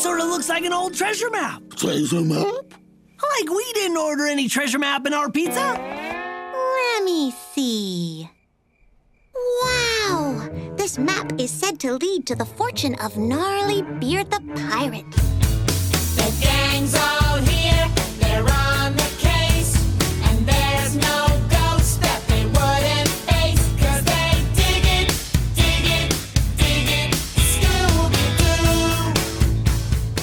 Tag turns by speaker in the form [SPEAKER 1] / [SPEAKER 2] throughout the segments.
[SPEAKER 1] sort of looks like an old treasure map.
[SPEAKER 2] Treasure map?
[SPEAKER 1] Like we didn't order any treasure map in our pizza.
[SPEAKER 3] Let me see. Wow! This map is said to lead to the fortune of Gnarly Beard the Pirate.
[SPEAKER 4] The gang's all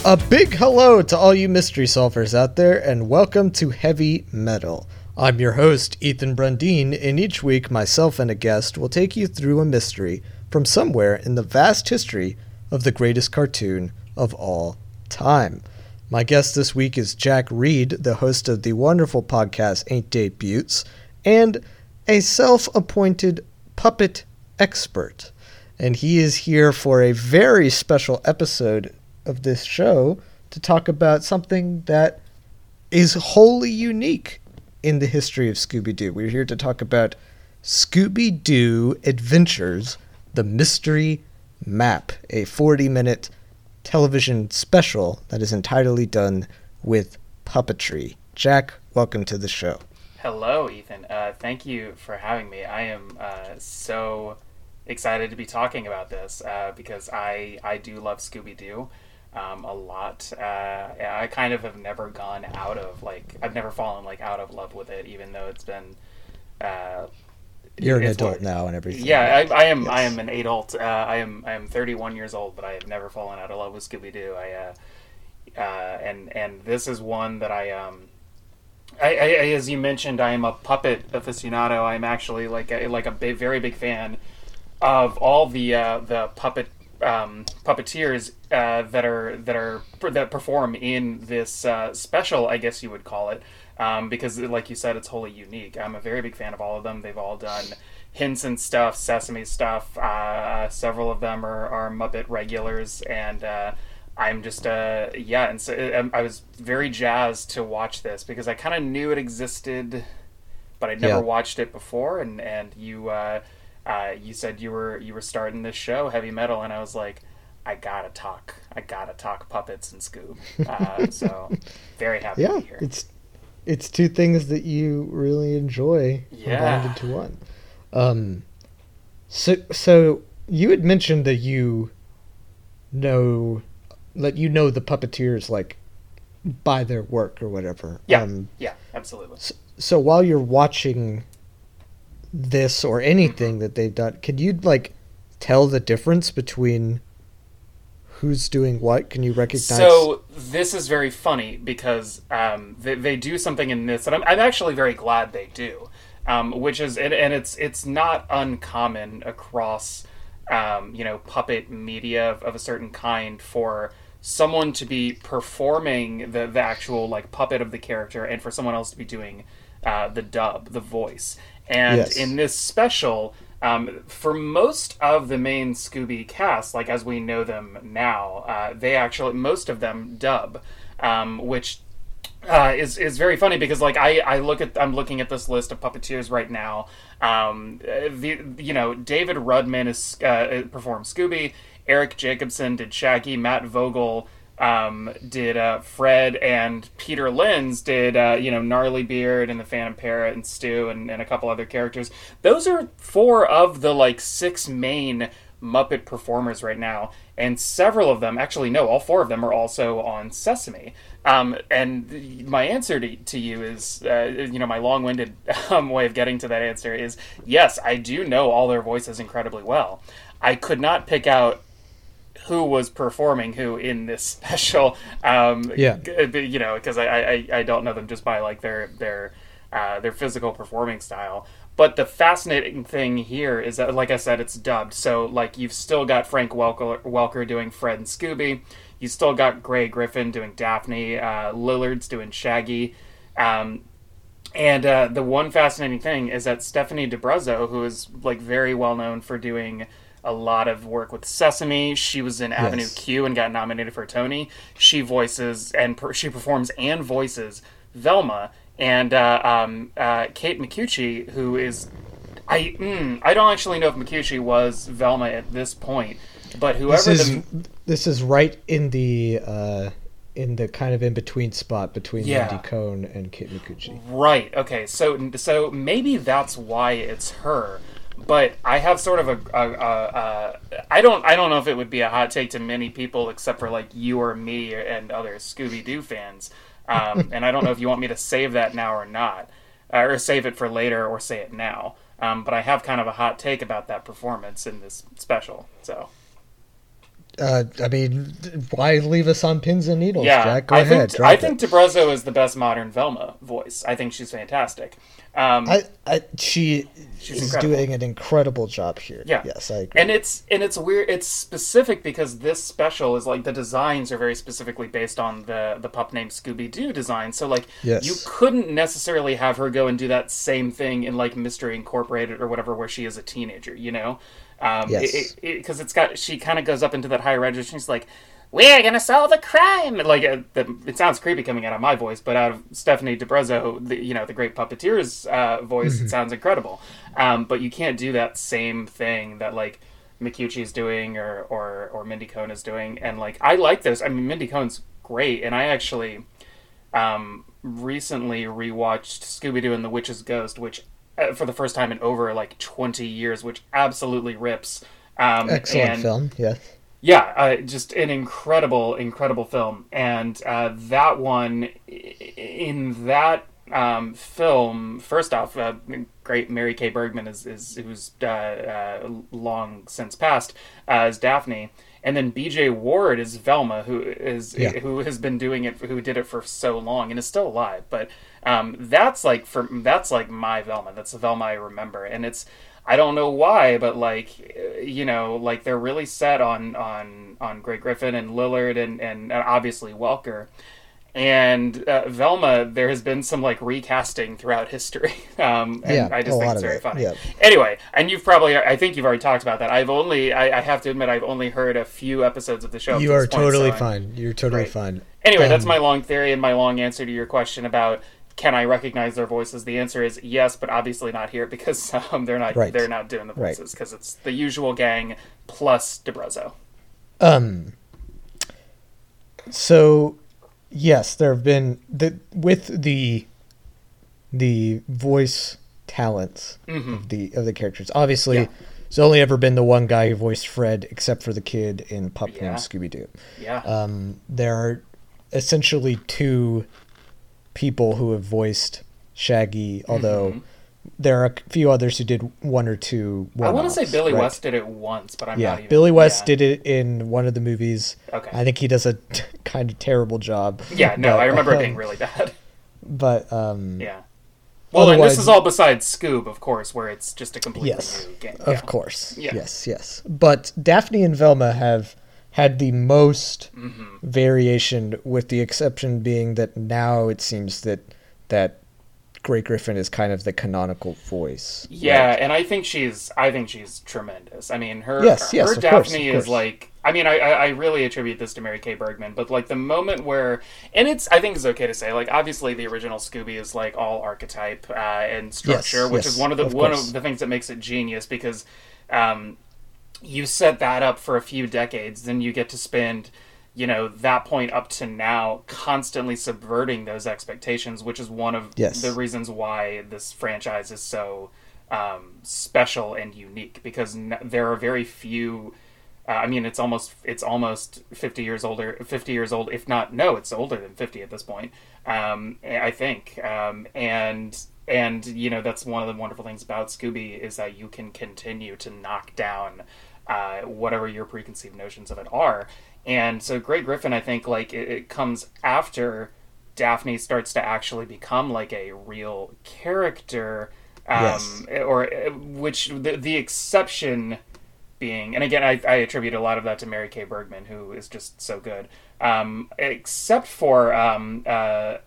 [SPEAKER 5] A big hello to all you mystery solvers out there, and welcome to Heavy Meddle. I'm your host, Ethan Brundeen, and each week myself and a guest will take you through a mystery from somewhere in the vast history of the greatest cartoon of all time. My guest this week is Jack Read, the host of the wonderful podcast Ain't Dey Beauts, and a self appointed puppet expert. And he is here for a very special episode of this show to talk about something that is wholly unique in the history of Scooby Doo. We're here to talk about Scooby Doo Adventures The Mystery Map, a 40 minute television special that is entirely done with puppetry. Jack, welcome to the show.
[SPEAKER 6] Hello, Ethan. Uh, thank you for having me. I am uh, so excited to be talking about this uh, because I I do love Scooby Doo um, a lot. Uh, I kind of have never gone out of like I've never fallen like out of love with it, even though it's been. Uh,
[SPEAKER 5] You're an adult
[SPEAKER 6] what-
[SPEAKER 5] now and everything.
[SPEAKER 6] Yeah, I, I am. I am an adult. Uh, I am. I am 31 years old, but I have never fallen out of love with Scooby Doo. I uh, uh, and and this is one that I um. I, I, I- as you mentioned, I am a puppet aficionado. I'm actually like a, like a big, very big fan of all the uh, the puppet um, puppeteers uh, that are that are that perform in this uh, special, I guess you would call it, um, because like you said, it's wholly unique. I'm a very big fan of all of them. They've all done Henson stuff, Sesame stuff. Uh, several of them are, are Muppet regulars, and uh, I'm just uh, yeah. And so um, I was very jazzed to watch this because I kind of knew it existed but I'd never
[SPEAKER 5] Yeah.
[SPEAKER 6] watched it before. And and you uh, you said you were you were starting this show, heavy meddle, and I was like, I gotta talk, I gotta talk puppets and Scoob. Uh, so very happy
[SPEAKER 5] Yeah,
[SPEAKER 6] to be here.
[SPEAKER 5] it's it's two things that you really enjoy
[SPEAKER 6] Yeah.
[SPEAKER 5] combined into one. Um, so so you had mentioned that you know that you know the puppeteers like by their work or whatever.
[SPEAKER 6] yeah,
[SPEAKER 5] Um,
[SPEAKER 6] yeah, absolutely.
[SPEAKER 5] so while you're watching this or anything that they've done, can you like tell the difference between who's doing what? Can you recognize?
[SPEAKER 6] So this is very funny because um, they, they do something in this, and I'm, I'm actually very glad they do. Um, which is and, and it's it's not uncommon across um, you know puppet media of, of a certain kind for someone to be performing the, the actual like puppet of the character and for someone else to be doing uh, the dub the voice and
[SPEAKER 5] Yes.
[SPEAKER 6] in this special um, for most of the main Scooby cast, like as we know them now, uh, they actually most of them dub, um, which uh, is is very funny because like I, I look at I'm looking at this list of puppeteers right now. Um, the you know David Rudman is uh, performed Scooby, Eric Jacobson did Shaggy, Matt Vogel um, did uh, Fred, and Peter Linz did uh, you know Gnarlybeard and the Phantom Parrot and Stu and, and a couple other characters. Those are four of the like six main Muppet performers right now, and several of them, actually, no, all four of them are also on Sesame. Um, and my answer to, to you is, uh, you know, my long winded um, way of getting to that answer is yes, I do know all their voices incredibly well. I could not pick out who was performing who in this special. Um,
[SPEAKER 5] Yeah.
[SPEAKER 6] you know, because I, I I don't know them just by like their their uh, their physical performing style. But the fascinating thing here is that, like I said, it's dubbed. So like you've still got Frank Welker, Welker doing Fred and Scooby. You still got Grey Griffin doing Daphne. Uh, Lillard's doing Shaggy. Um, and uh, the one fascinating thing is that Stephanie D'Abruzzo, who is like very well known for doing a lot of work with Sesame, she was in Avenue
[SPEAKER 5] Yes.
[SPEAKER 6] Q and got nominated for a Tony. She voices and per- she performs and voices Velma and uh, um, uh, Kate Micucci, who is I mm, I don't actually know if Micucci was Velma at this point, but whoever
[SPEAKER 5] This is
[SPEAKER 6] the
[SPEAKER 5] this is right in the uh, in the kind of in between spot between
[SPEAKER 6] Yeah.
[SPEAKER 5] Mindy Cohn and Kate Micucci.
[SPEAKER 6] Right. Okay. So so maybe that's why it's her. But I have sort of a, a, a, a I don't I don't know if it would be a hot take to many people except for like you or me and other Scooby Doo fans. Um, and I don't know if you want me to save that now or not, or save it for later or say it now. Um, but I have kind of a hot take about that performance in this special. So
[SPEAKER 5] Uh, I mean, why leave us on pins and needles,
[SPEAKER 6] yeah,
[SPEAKER 5] Jack? Go
[SPEAKER 6] I
[SPEAKER 5] ahead.
[SPEAKER 6] think I
[SPEAKER 5] it.
[SPEAKER 6] think D'Abruzzo is the best modern Velma voice. I think she's fantastic. Um,
[SPEAKER 5] I, I, she
[SPEAKER 6] She's
[SPEAKER 5] is doing an incredible job here.
[SPEAKER 6] Yeah.
[SPEAKER 5] Yes, I agree.
[SPEAKER 6] and it's and it's weird. It's specific because this special is like the designs are very specifically based on the the pup named Scooby Doo design. So like
[SPEAKER 5] Yes.
[SPEAKER 6] you couldn't necessarily have her go and do that same thing in like Mystery Incorporated or whatever, where she is a teenager. You know, um,
[SPEAKER 5] Yes.
[SPEAKER 6] because it, it, 'cause it's got she kind of goes up into that higher register. She's like. We're gonna solve a crime. Like uh, the, it sounds creepy coming out of my voice, but out of Stephanie D'Abruzzo, the, you know, the great puppeteer's uh, voice, it sounds incredible. Um, but you can't do that same thing that like Micucci's doing or or or Mindy Cohn is doing, and like I like those. I mean, Mindy Cohn's great, and I actually um, recently rewatched Scooby Doo and the Witch's Ghost, which for the first time in over like twenty years, which absolutely rips. Um,
[SPEAKER 5] Excellent
[SPEAKER 6] and-
[SPEAKER 5] film. Yes.
[SPEAKER 6] yeah, uh, just an incredible, incredible film, and uh, that one, in that um, film, first off, uh, great Mary Kay Bergman is, is who's uh, uh, long since passed uh, as Daphne, and then B.J. Ward is Velma, who is
[SPEAKER 5] Yeah.
[SPEAKER 6] who has been doing it, who did it for so long and is still alive. But um, that's like for that's like my Velma. That's the Velma I remember, and it's I don't know why, but like you know, like they're really set on on on Grey Griffin and Lillard and and obviously Welker. And uh, Velma, there has been some like recasting throughout history, um, and
[SPEAKER 5] Yeah,
[SPEAKER 6] I just think it's very
[SPEAKER 5] it,
[SPEAKER 6] funny.
[SPEAKER 5] yeah.
[SPEAKER 6] Anyway, and you've probably, I think you've already talked about that. I've only, I, I have to admit, I've only heard a few episodes of the show.
[SPEAKER 5] You are
[SPEAKER 6] point,
[SPEAKER 5] totally
[SPEAKER 6] so
[SPEAKER 5] fine. You're totally
[SPEAKER 6] Right.
[SPEAKER 5] fine.
[SPEAKER 6] Anyway, that's
[SPEAKER 5] Um,
[SPEAKER 6] my long theory and my long answer to your question about can I recognize their voices. The answer is yes, but obviously not here because um, they're not
[SPEAKER 5] Right.
[SPEAKER 6] they're not doing the voices because it's the usual gang plus D'Abruzzo.
[SPEAKER 5] Um. So, yes, there have been the with the the voice talents of the of the characters. Obviously,
[SPEAKER 6] Mm-hmm. Yeah.
[SPEAKER 5] there's only ever been the one guy who voiced Fred, except for the kid in Pup
[SPEAKER 6] Yeah.
[SPEAKER 5] named Scooby Doo.
[SPEAKER 6] Yeah,
[SPEAKER 5] Um, there are essentially two people who have voiced Shaggy, although there are a few others who did one or two.
[SPEAKER 6] I want to say Billy
[SPEAKER 5] right?
[SPEAKER 6] West did it once, but I'm
[SPEAKER 5] Yeah,
[SPEAKER 6] not even.
[SPEAKER 5] Billy West
[SPEAKER 6] yeah.
[SPEAKER 5] did it in one of the movies.
[SPEAKER 6] Okay.
[SPEAKER 5] I think he does a kind of terrible job.
[SPEAKER 6] Yeah, no,
[SPEAKER 5] But,
[SPEAKER 6] I remember it being
[SPEAKER 5] um,
[SPEAKER 6] really bad.
[SPEAKER 5] But um,
[SPEAKER 6] Yeah. Well, and this is all besides Scoob, of course, where it's just a completely
[SPEAKER 5] yes,
[SPEAKER 6] new game.
[SPEAKER 5] of
[SPEAKER 6] Yeah.
[SPEAKER 5] course,
[SPEAKER 6] Yeah.
[SPEAKER 5] yes, yes. But Daphne and Velma have had the most
[SPEAKER 6] Mm-hmm.
[SPEAKER 5] variation, with the exception being that now it seems that that Grey Griffin is kind of the canonical voice.
[SPEAKER 6] Yeah,
[SPEAKER 5] right?
[SPEAKER 6] and I think she's I think she's tremendous. I mean, her
[SPEAKER 5] Yes, yes,
[SPEAKER 6] her
[SPEAKER 5] of course,
[SPEAKER 6] Daphne is like I mean, I, I really attribute this to Mary Kay Bergman, but like the moment where and it's I think it's okay to say like obviously the original Scooby is like all archetype uh, and structure, which
[SPEAKER 5] yes,
[SPEAKER 6] is one of the
[SPEAKER 5] of
[SPEAKER 6] one
[SPEAKER 5] course.
[SPEAKER 6] of the things that makes it genius because um, you set that up for a few decades, then you get to spend you know that point up to now constantly subverting those expectations which is one of
[SPEAKER 5] Yes.
[SPEAKER 6] the reasons why this franchise is so um, special and unique because n- there are very few uh, I mean, it's almost it's almost fifty years older, fifty years old, if not no, it's older than fifty at this point. Um, I think, um, and and you know that's one of the wonderful things about Scooby is that you can continue to knock down uh, whatever your preconceived notions of it are. And so, Grey Griffin, I think, like it, it comes after Daphne starts to actually become like a real character, um,
[SPEAKER 5] Yes.
[SPEAKER 6] or uh, which the, the exception being, and again, I, I attribute a lot of that to Mary Kay Bergman, who is just so good. Um, except for, um, uh,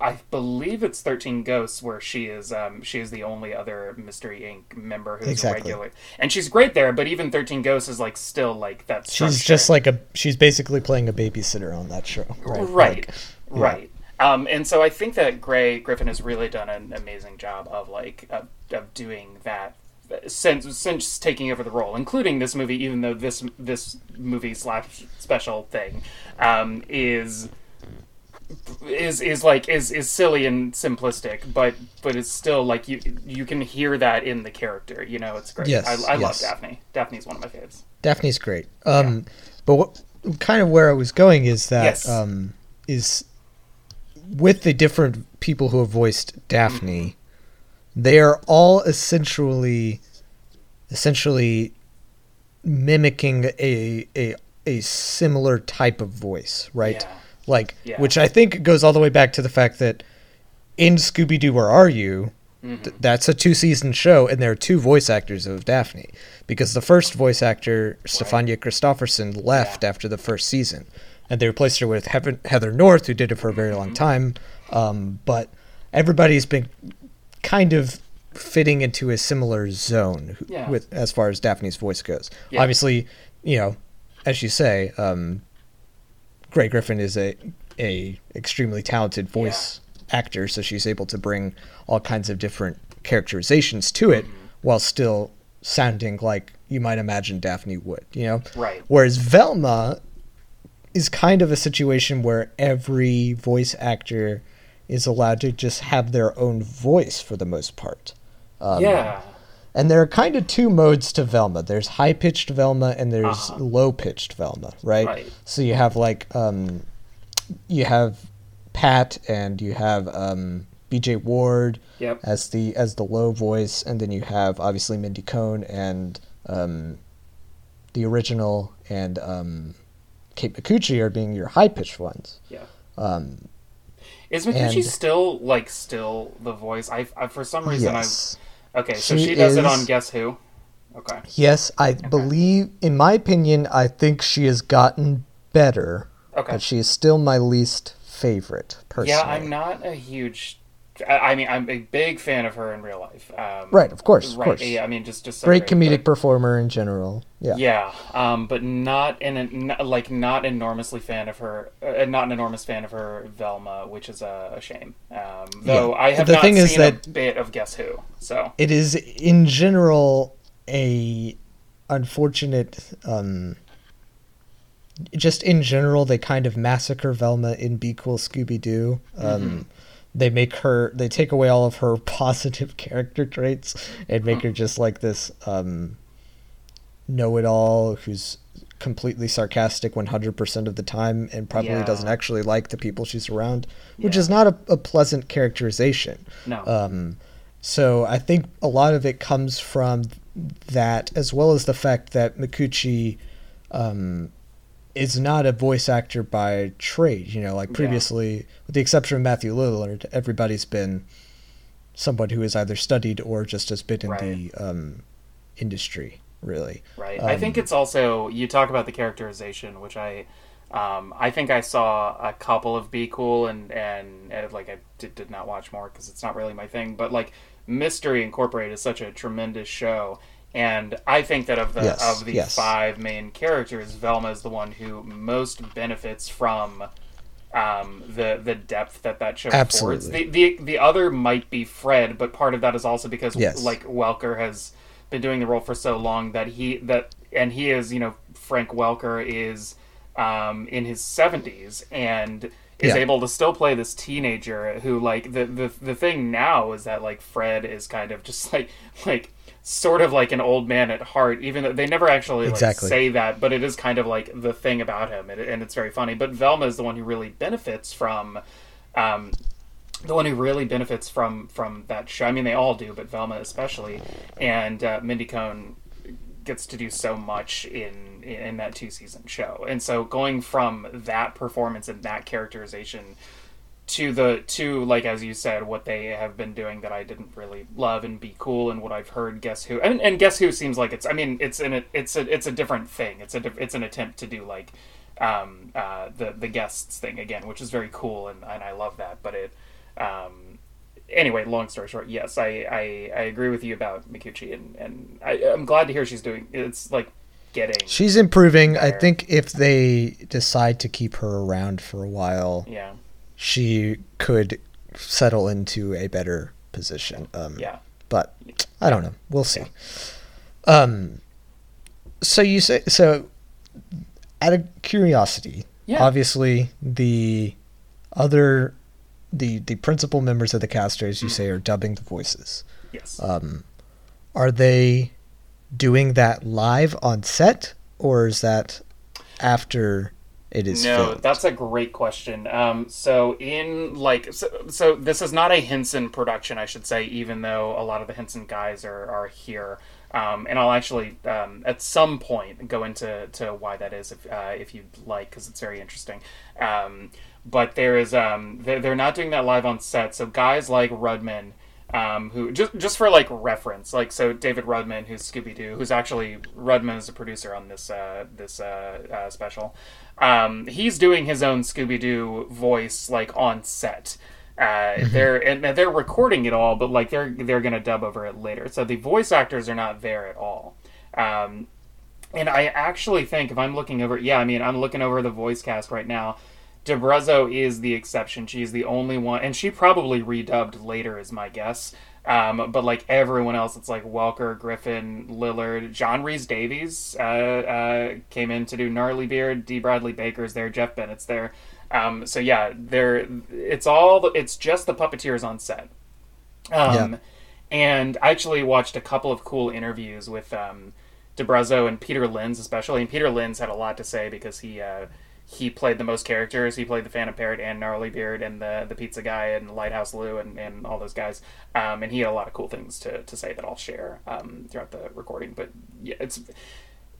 [SPEAKER 6] I believe it's Thirteen Ghosts, where she is, um, she is the only other Mystery Inc. member who's
[SPEAKER 5] Exactly.
[SPEAKER 6] regular, and she's great there. But even Thirteen Ghosts is like still like that.
[SPEAKER 5] she's just like a she's basically playing a babysitter on that show. Right.
[SPEAKER 6] right,
[SPEAKER 5] Like,
[SPEAKER 6] right. Um, and so I think that Grey Griffin has really done an amazing job of like of, of doing that since since taking over the role, including this movie, even though this this movie slash special thing um, is is is like is is silly and simplistic, but but it's still like you you can hear that in the character. You know, it's great.
[SPEAKER 5] Yes,
[SPEAKER 6] I, I love
[SPEAKER 5] yes.
[SPEAKER 6] Daphne. Daphne's one of my favorites.
[SPEAKER 5] Daphne's great. Um, but what kind of where I was going is that
[SPEAKER 6] Yes.
[SPEAKER 5] um, is with the different people who have voiced Daphne, they are all essentially essentially mimicking a a a similar type of voice, right?
[SPEAKER 6] Yeah.
[SPEAKER 5] Like,
[SPEAKER 6] Yeah.
[SPEAKER 5] which I think goes all the way back to the fact that in Scooby Doo, Where Are You?
[SPEAKER 6] Mm-hmm.
[SPEAKER 5] th- that's a two season show, and there are two voice actors of Daphne because the first voice actor, Stefania Christopherson, left
[SPEAKER 6] Yeah.
[SPEAKER 5] after the first season, and they replaced her with Heather, Heather North, who did it for a very long
[SPEAKER 6] Mm-hmm.
[SPEAKER 5] time. Um, but everybody's been kind of fitting into a similar zone
[SPEAKER 6] Yeah.
[SPEAKER 5] with as far as Daphne's voice goes.
[SPEAKER 6] Yeah.
[SPEAKER 5] Obviously, you know, as you say, um, Grey Griffin is a a extremely talented voice actor, so she's able to bring all kinds of different characterizations to it
[SPEAKER 6] Mm-hmm.
[SPEAKER 5] while still sounding like you might imagine Daphne would, you know?
[SPEAKER 6] Right.
[SPEAKER 5] Whereas Velma is kind of a situation where every voice actor is allowed to just have their own voice for the most part. Um,
[SPEAKER 6] yeah.
[SPEAKER 5] And there are kind of two modes to Velma. There's high pitched Velma and there's
[SPEAKER 6] Uh-huh.
[SPEAKER 5] low pitched Velma, right?
[SPEAKER 6] Right.
[SPEAKER 5] So you have like um, you have Pat and you have um, B.J. Ward
[SPEAKER 6] Yep.
[SPEAKER 5] as the as the low voice, and then you have obviously Mindy Cohn and um, the original and um, Kate Micucci are being your high pitched ones.
[SPEAKER 6] Yeah.
[SPEAKER 5] Um,
[SPEAKER 6] Is Micucci
[SPEAKER 5] and-
[SPEAKER 6] still like still the voice? I, I for some reason
[SPEAKER 5] yes.
[SPEAKER 6] I okay. So
[SPEAKER 5] She
[SPEAKER 6] she does it on Guess Who. Okay.
[SPEAKER 5] Yes, I believe, in my opinion, I think she has gotten better,
[SPEAKER 6] Okay.
[SPEAKER 5] but she is still my least favorite personally.
[SPEAKER 6] Yeah, I'm not a huge. I, mean, I'm a big fan of her in real life. Um,
[SPEAKER 5] Right, of course, of
[SPEAKER 6] right.
[SPEAKER 5] course.
[SPEAKER 6] Yeah, I mean, just just so
[SPEAKER 5] Great comedic
[SPEAKER 6] but-
[SPEAKER 5] performer in general. Yeah.
[SPEAKER 6] Yeah, um, but not in a, like not enormously fan of her. Uh, not an enormous fan of her Velma, which is a, a shame. Um, though
[SPEAKER 5] Yeah.
[SPEAKER 6] I have
[SPEAKER 5] The
[SPEAKER 6] not
[SPEAKER 5] thing
[SPEAKER 6] seen
[SPEAKER 5] is
[SPEAKER 6] a
[SPEAKER 5] that-
[SPEAKER 6] bit of Guess Who. So
[SPEAKER 5] It is, in general, a unfortunate. Um, just in general, they kind of massacre Velma in Be Cool Scooby Doo. Um,
[SPEAKER 6] Mm-hmm.
[SPEAKER 5] They make her, they take away all of her positive character traits and make her just like this um, know it all who's completely sarcastic 100% of the time and probably
[SPEAKER 6] Yeah.
[SPEAKER 5] doesn't actually like the people she's around, which
[SPEAKER 6] Yeah.
[SPEAKER 5] is not a, a pleasant characterization.
[SPEAKER 6] no.
[SPEAKER 5] Um, so I think a lot of it comes from that, as well as the fact that Micucci um, is not a voice actor by trade. You know, like
[SPEAKER 6] Yeah.
[SPEAKER 5] previously, with the exception of Matthew Lillard, everybody's been someone who has either studied or just has been in
[SPEAKER 6] Right.
[SPEAKER 5] the um, industry. Really,
[SPEAKER 6] Right. I think
[SPEAKER 5] Um,
[SPEAKER 6] it's also you talk about the characterization, which I, um, I think I saw a couple of Be Cool and and, and like I did, did not watch more because it's not really my thing. But like Mystery Incorporated is such a tremendous show, and I think that of the
[SPEAKER 5] Yes,
[SPEAKER 6] of the
[SPEAKER 5] yes.
[SPEAKER 6] five main characters, Velma is the one who most benefits from. Um, the the depth that that show affords.
[SPEAKER 5] Absolutely.
[SPEAKER 6] The, the the other might be Fred, but part of that is also because
[SPEAKER 5] Yes.
[SPEAKER 6] like Welker has been doing the role for so long that he that and he is you know Frank Welker is um, in his seventies and is
[SPEAKER 5] Yeah.
[SPEAKER 6] able to still play this teenager who like the, the the thing now is that like Fred is kind of just like like sort of like an old man at heart even though they never actually like
[SPEAKER 5] Exactly.
[SPEAKER 6] say that but it is kind of like the thing about him and, and it's very funny but Velma is the one who really benefits from um, the one who really benefits from from that show. I mean, they all do, but Velma especially, and uh, Mindy Cohn gets to do so much in in that two season show. And so going from that performance and that characterization to the to like as you said what they have been doing that I didn't really love and be cool and what I've heard guess who and, and guess who seems like it's I mean it's an it's a it's a different thing it's a it's an attempt to do like um uh the the guests thing again which is very cool and, and I love that but it um anyway long story short yes I I, I agree with you about Micucci and and I, I'm glad to hear she's doing it's like getting
[SPEAKER 5] she's improving. I think if they decide to keep her around for a while,
[SPEAKER 6] yeah
[SPEAKER 5] she could settle into a better position. Um,
[SPEAKER 6] yeah
[SPEAKER 5] but I don't know. We'll see. Um, so you say so. Out of curiosity,
[SPEAKER 6] Yeah.
[SPEAKER 5] obviously the other the the principal members of the cast, as you say, are dubbing the voices.
[SPEAKER 6] Yes.
[SPEAKER 5] Um, are they doing that live on set, or is that after it is
[SPEAKER 6] no,
[SPEAKER 5] filmed?
[SPEAKER 6] that's a great question. Um, so in like, so, so this is not a Henson production, I should say, even though a lot of the Henson guys are are here. Um, and I'll actually um, at some point go into to why that is if uh, if you'd like because it's very interesting. Um, but there is um, they're, they're not doing that live on set. So guys like Rudman. Um, who just just for like reference, like so David Rudman, who's Scooby Doo, who's actually Rudman is a producer on this uh, this uh, uh, special. Um, he's doing his own Scooby Doo voice like on set. Uh, they're and they're recording it all, but like they're they're gonna dub over it later. So the voice actors are not there at all. Um, and I actually think if I'm looking over, yeah, I mean I'm looking over the voice cast right now. D'Abruzzo is the exception. She's the only one, and she probably redubbed later, is my guess. Um, but like everyone else, it's like Welker, Griffin, Lillard, John Rhys-Davies uh, uh, came in to do Gnarlybeard. D. Bradley Baker's there. Jeff Bennett's there. Um, so yeah, there. It's all. It's just the puppeteers on set. Um,
[SPEAKER 5] Yeah.
[SPEAKER 6] And I actually watched a couple of cool interviews with um, D'Abruzzo and Peter Linz, especially. And Peter Linz had a lot to say because he uh, he played the most characters. He played the Phantom Parrot and Gnarlybeard and the the Pizza Guy and Lighthouse Lou and, and all those guys. Um, and he had a lot of cool things to, to say that I'll share um, throughout the recording. But yeah, it's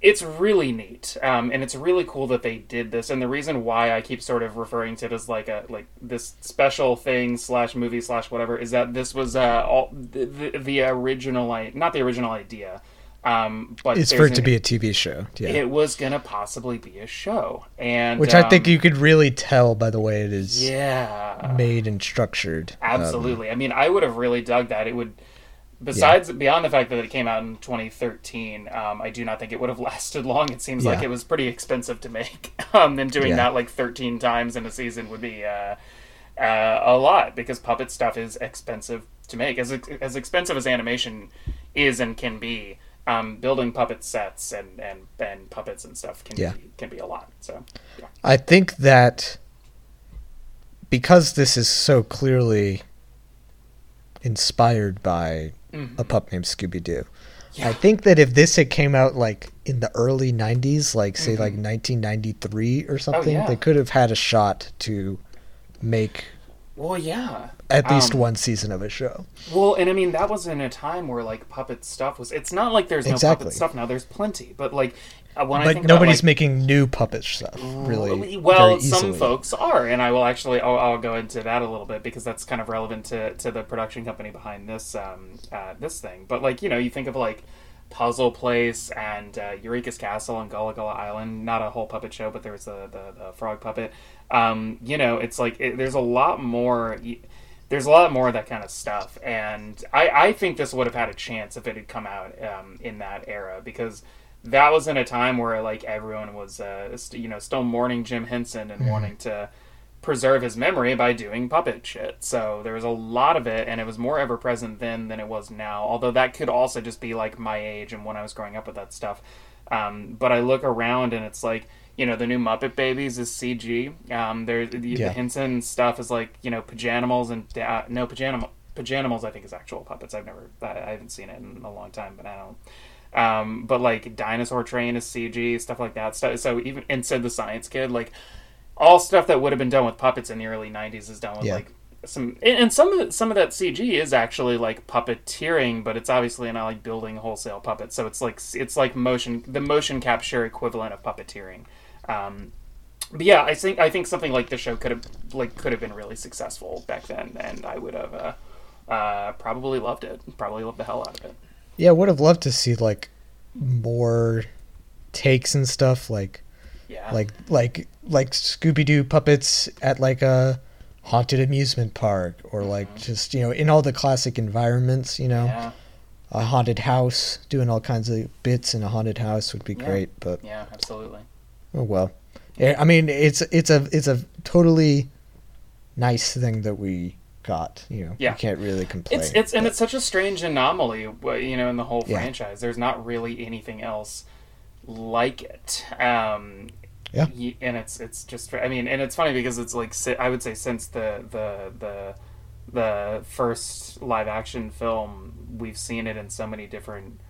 [SPEAKER 6] it's really neat um, and it's really cool that they did this and the reason why i keep sort of referring to it as like a like this special thing slash movie slash whatever is that this was uh all the, the, the original not the original idea um but
[SPEAKER 5] it's for it to be a TV show. Yeah.
[SPEAKER 6] it was gonna possibly be a show and
[SPEAKER 5] Which I think
[SPEAKER 6] um,
[SPEAKER 5] you could really tell by the way it is
[SPEAKER 6] yeah
[SPEAKER 5] made and structured. Um,
[SPEAKER 6] Absolutely. I mean, I would have really dug that. It would, besides beyond the fact that it came out in 2013, um, I do not think it would have lasted long. It seems like it was pretty expensive to make. Um, and doing
[SPEAKER 5] Yeah.
[SPEAKER 6] that like 13 times in a season would be uh, uh, a lot because puppet stuff is expensive to make. As as expensive as animation is and can be. Um, building puppet sets and, and, and puppets and stuff can
[SPEAKER 5] Yeah.
[SPEAKER 6] be, can be a lot. So yeah.
[SPEAKER 5] I think that because this is so clearly inspired by a pup named Scooby Doo, I think that if this had came out like in the early '90s, like say like 1993 or something,
[SPEAKER 6] yeah.
[SPEAKER 5] they could have had a shot to make
[SPEAKER 6] Well, yeah.
[SPEAKER 5] At least
[SPEAKER 6] Um,
[SPEAKER 5] one season of a show.
[SPEAKER 6] Well, and I mean that was in a time where like puppet stuff was. It's not like there's no
[SPEAKER 5] Exactly.
[SPEAKER 6] puppet stuff now. There's plenty, but like uh, when I
[SPEAKER 5] But
[SPEAKER 6] think
[SPEAKER 5] nobody's
[SPEAKER 6] about, like,
[SPEAKER 5] making new puppet stuff, really.
[SPEAKER 6] well, some folks are, and I will actually I'll, I'll go into that a little bit because that's kind of relevant to, to the production company behind this um, uh, this thing. But like you know, you think of like Puzzle Place and uh, Eureka's Castle and Gullah Gullah Island. Not a whole puppet show, but there was the the, the frog puppet. Um, you know, it's like it, there's a lot more. There's a lot more of that kind of stuff, and I, I think this would have had a chance if it had come out um, in that era because that was in a time where like everyone was uh, st- you know still mourning Jim Henson and wanting to preserve his memory by doing puppet shit. So there was a lot of it, and it was more ever present then than it was now. Although that could also just be like my age and when I was growing up with that stuff. Um, but I look around and it's like you know the new Muppet Babies is CG. Um, there's the,
[SPEAKER 5] Yeah.
[SPEAKER 6] the Henson stuff is like you know Pajanimals and uh, no Pajanimal Pajanimals I think is actual puppets. I've never I, I haven't seen it in a long time, but I don't. Um, but like Dinosaur Train is CG stuff like that. So, so even and Sid the Science Kid like all stuff that would have been done with puppets in the early '90s is done with
[SPEAKER 5] Yeah.
[SPEAKER 6] like some and some of some of that CG is actually like puppeteering, but it's obviously not like building wholesale puppets. So it's like it's like motion the motion capture equivalent of puppeteering. Um, but yeah, I think I think something like the show could have like could have been really successful back then, and I would have uh, uh, probably loved it. Probably loved the hell out of it.
[SPEAKER 5] Yeah, would have loved to see like more takes and stuff like
[SPEAKER 6] Yeah,
[SPEAKER 5] like like like Scooby Doo puppets at like a haunted amusement park or like just you know in all the classic environments. You know,
[SPEAKER 6] yeah,
[SPEAKER 5] a haunted house doing all kinds of bits in a haunted house would be
[SPEAKER 6] Yeah.
[SPEAKER 5] great. But
[SPEAKER 6] yeah, absolutely.
[SPEAKER 5] Oh well. I mean it's it's a it's a totally nice thing that we got. You know,
[SPEAKER 6] Yeah.
[SPEAKER 5] you can't really complain.
[SPEAKER 6] It's it's and it's such a strange anomaly, you know, in the whole
[SPEAKER 5] Yeah.
[SPEAKER 6] franchise. There's not really anything else like it. Um,
[SPEAKER 5] Yeah.
[SPEAKER 6] and it's it's just I mean, and it's funny because it's like I would say since the the the the first live action film, we've seen it in so many different,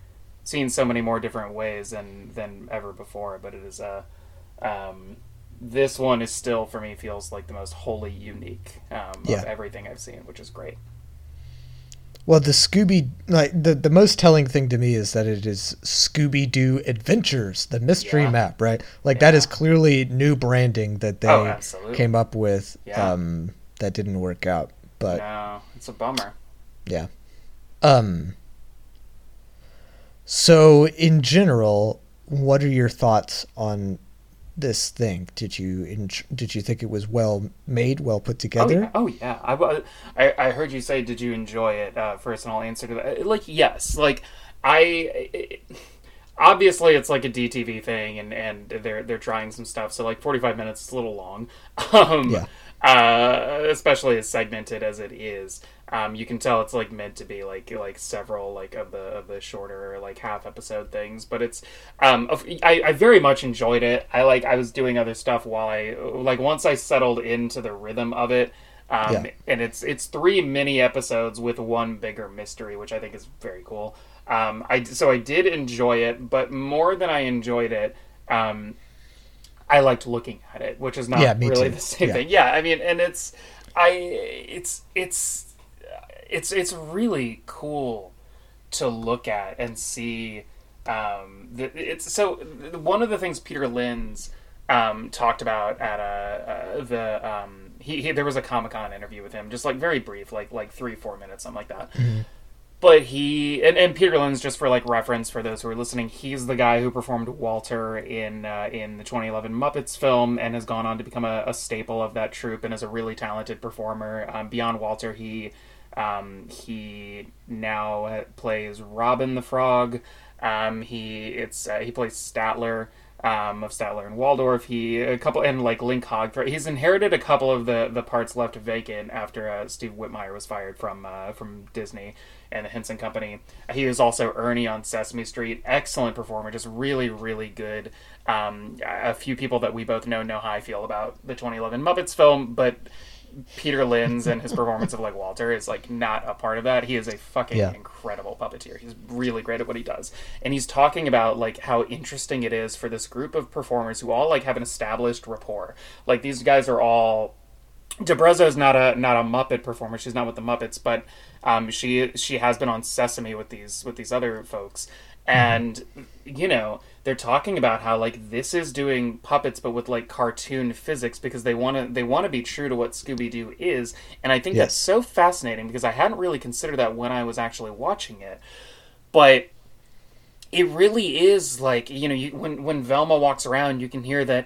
[SPEAKER 6] seen so many more different ways than than ever before. But it is a, um, this one is still for me feels like the most wholly unique um,
[SPEAKER 5] Yeah.
[SPEAKER 6] of everything I've seen, which is great.
[SPEAKER 5] Well, the Scooby like the the most telling thing to me is that it is Scooby Doo Adventures, the mystery
[SPEAKER 6] Yeah.
[SPEAKER 5] map, right? Like that
[SPEAKER 6] Yeah.
[SPEAKER 5] is clearly new branding that they
[SPEAKER 6] Oh,
[SPEAKER 5] came up with.
[SPEAKER 6] Yeah.
[SPEAKER 5] Um, that didn't work out, but
[SPEAKER 6] no, it's a bummer.
[SPEAKER 5] yeah. Um. So, in general, what are your thoughts on this thing? Did you en- did you think it was well made, well put
[SPEAKER 6] Oh
[SPEAKER 5] together?
[SPEAKER 6] yeah, oh yeah. I, I I heard you say, did you enjoy it? Uh, first, and I'll answer to that. Like yes, like I. It, obviously, it's like a DTV thing, and and they're they're trying some stuff. So like forty five minutes is a little long. Um,
[SPEAKER 5] Yeah.
[SPEAKER 6] Uh, especially as segmented as it is. Um, you can tell it's like meant to be like like several like of the of the shorter like half episode things, but it's um I, I very much enjoyed it. I like I was doing other stuff while I like once I settled into the rhythm of it. Um,
[SPEAKER 5] Yeah.
[SPEAKER 6] and it's it's three mini episodes with one bigger mystery, which I think is very cool. Um, I so I did enjoy it, but more than I enjoyed it, um, I liked looking at it, which is not
[SPEAKER 5] Yeah,
[SPEAKER 6] really
[SPEAKER 5] too.
[SPEAKER 6] the same
[SPEAKER 5] Yeah.
[SPEAKER 6] thing. Yeah, I mean, and it's I it's it's it's it's really cool to look at and see. Um, the, it's so one of the things Peter Linz um, talked about at uh, uh, the um, he, he there was a Comic Con interview with him, just like very brief, like like three four minutes, something like that. But he and, and Peter Linz, just for like reference for those who are listening, he's the guy who performed Walter in uh, in the 2011 Muppets film and has gone on to become a, a staple of that troupe and is a really talented performer. Um, beyond Walter, he um, he now plays Robin the Frog. Um, he it's uh, he plays Statler um, of Statler and Waldorf. He a couple and like Link Hog. He's inherited a couple of the the parts left vacant after uh, Steve Whitmire was fired from uh, from Disney and the Henson Company. He was also Ernie on Sesame Street. Excellent performer, just really really good. Um, a few people that we both know know how I feel about the 2011 Muppets film, but Peter Linz and his performance of like Walter is like not a part of that. He is a fucking
[SPEAKER 5] Yeah.
[SPEAKER 6] incredible puppeteer. He's really great at what he does. And he's talking about like how interesting it is for this group of performers who all like have an established rapport. Like these guys are all D'Abruzzo is not a not a Muppet performer. She's not with the Muppets, but um, she she has been on Sesame with these with these other folks, and you know they're talking about how like this is doing puppets, but with like cartoon physics because they want to they want to be true to what Scooby Doo is, and I think
[SPEAKER 5] Yes.
[SPEAKER 6] that's so fascinating because I hadn't really considered that when I was actually watching it, but it really is like you know you, when when Velma walks around, you can hear the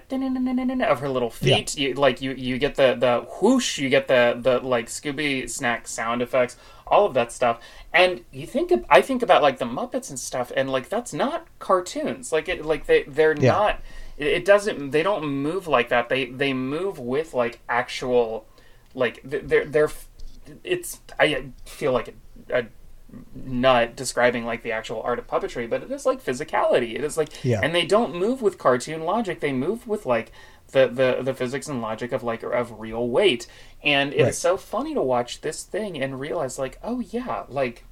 [SPEAKER 6] of her little feet. You, like you you get the the whoosh, you get the the like Scooby snack sound effects, all of that stuff. And you think of, I think about like the Muppets and stuff, and like that's not cartoons. Like it like they they're
[SPEAKER 5] Yeah.
[SPEAKER 6] not. It, it doesn't. They don't move like that. They they move with like actual like they're they're. It's I feel like a, a nut describing like the actual art of puppetry, but it is like physicality. It is like,
[SPEAKER 5] Yeah.
[SPEAKER 6] and they don't move with cartoon logic. They move with like the the the physics and logic of like of real weight. And it's
[SPEAKER 5] Right.
[SPEAKER 6] so funny to watch this thing and realize like, oh yeah, like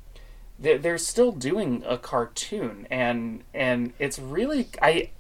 [SPEAKER 6] they're, they're still doing a cartoon, and and it's really I.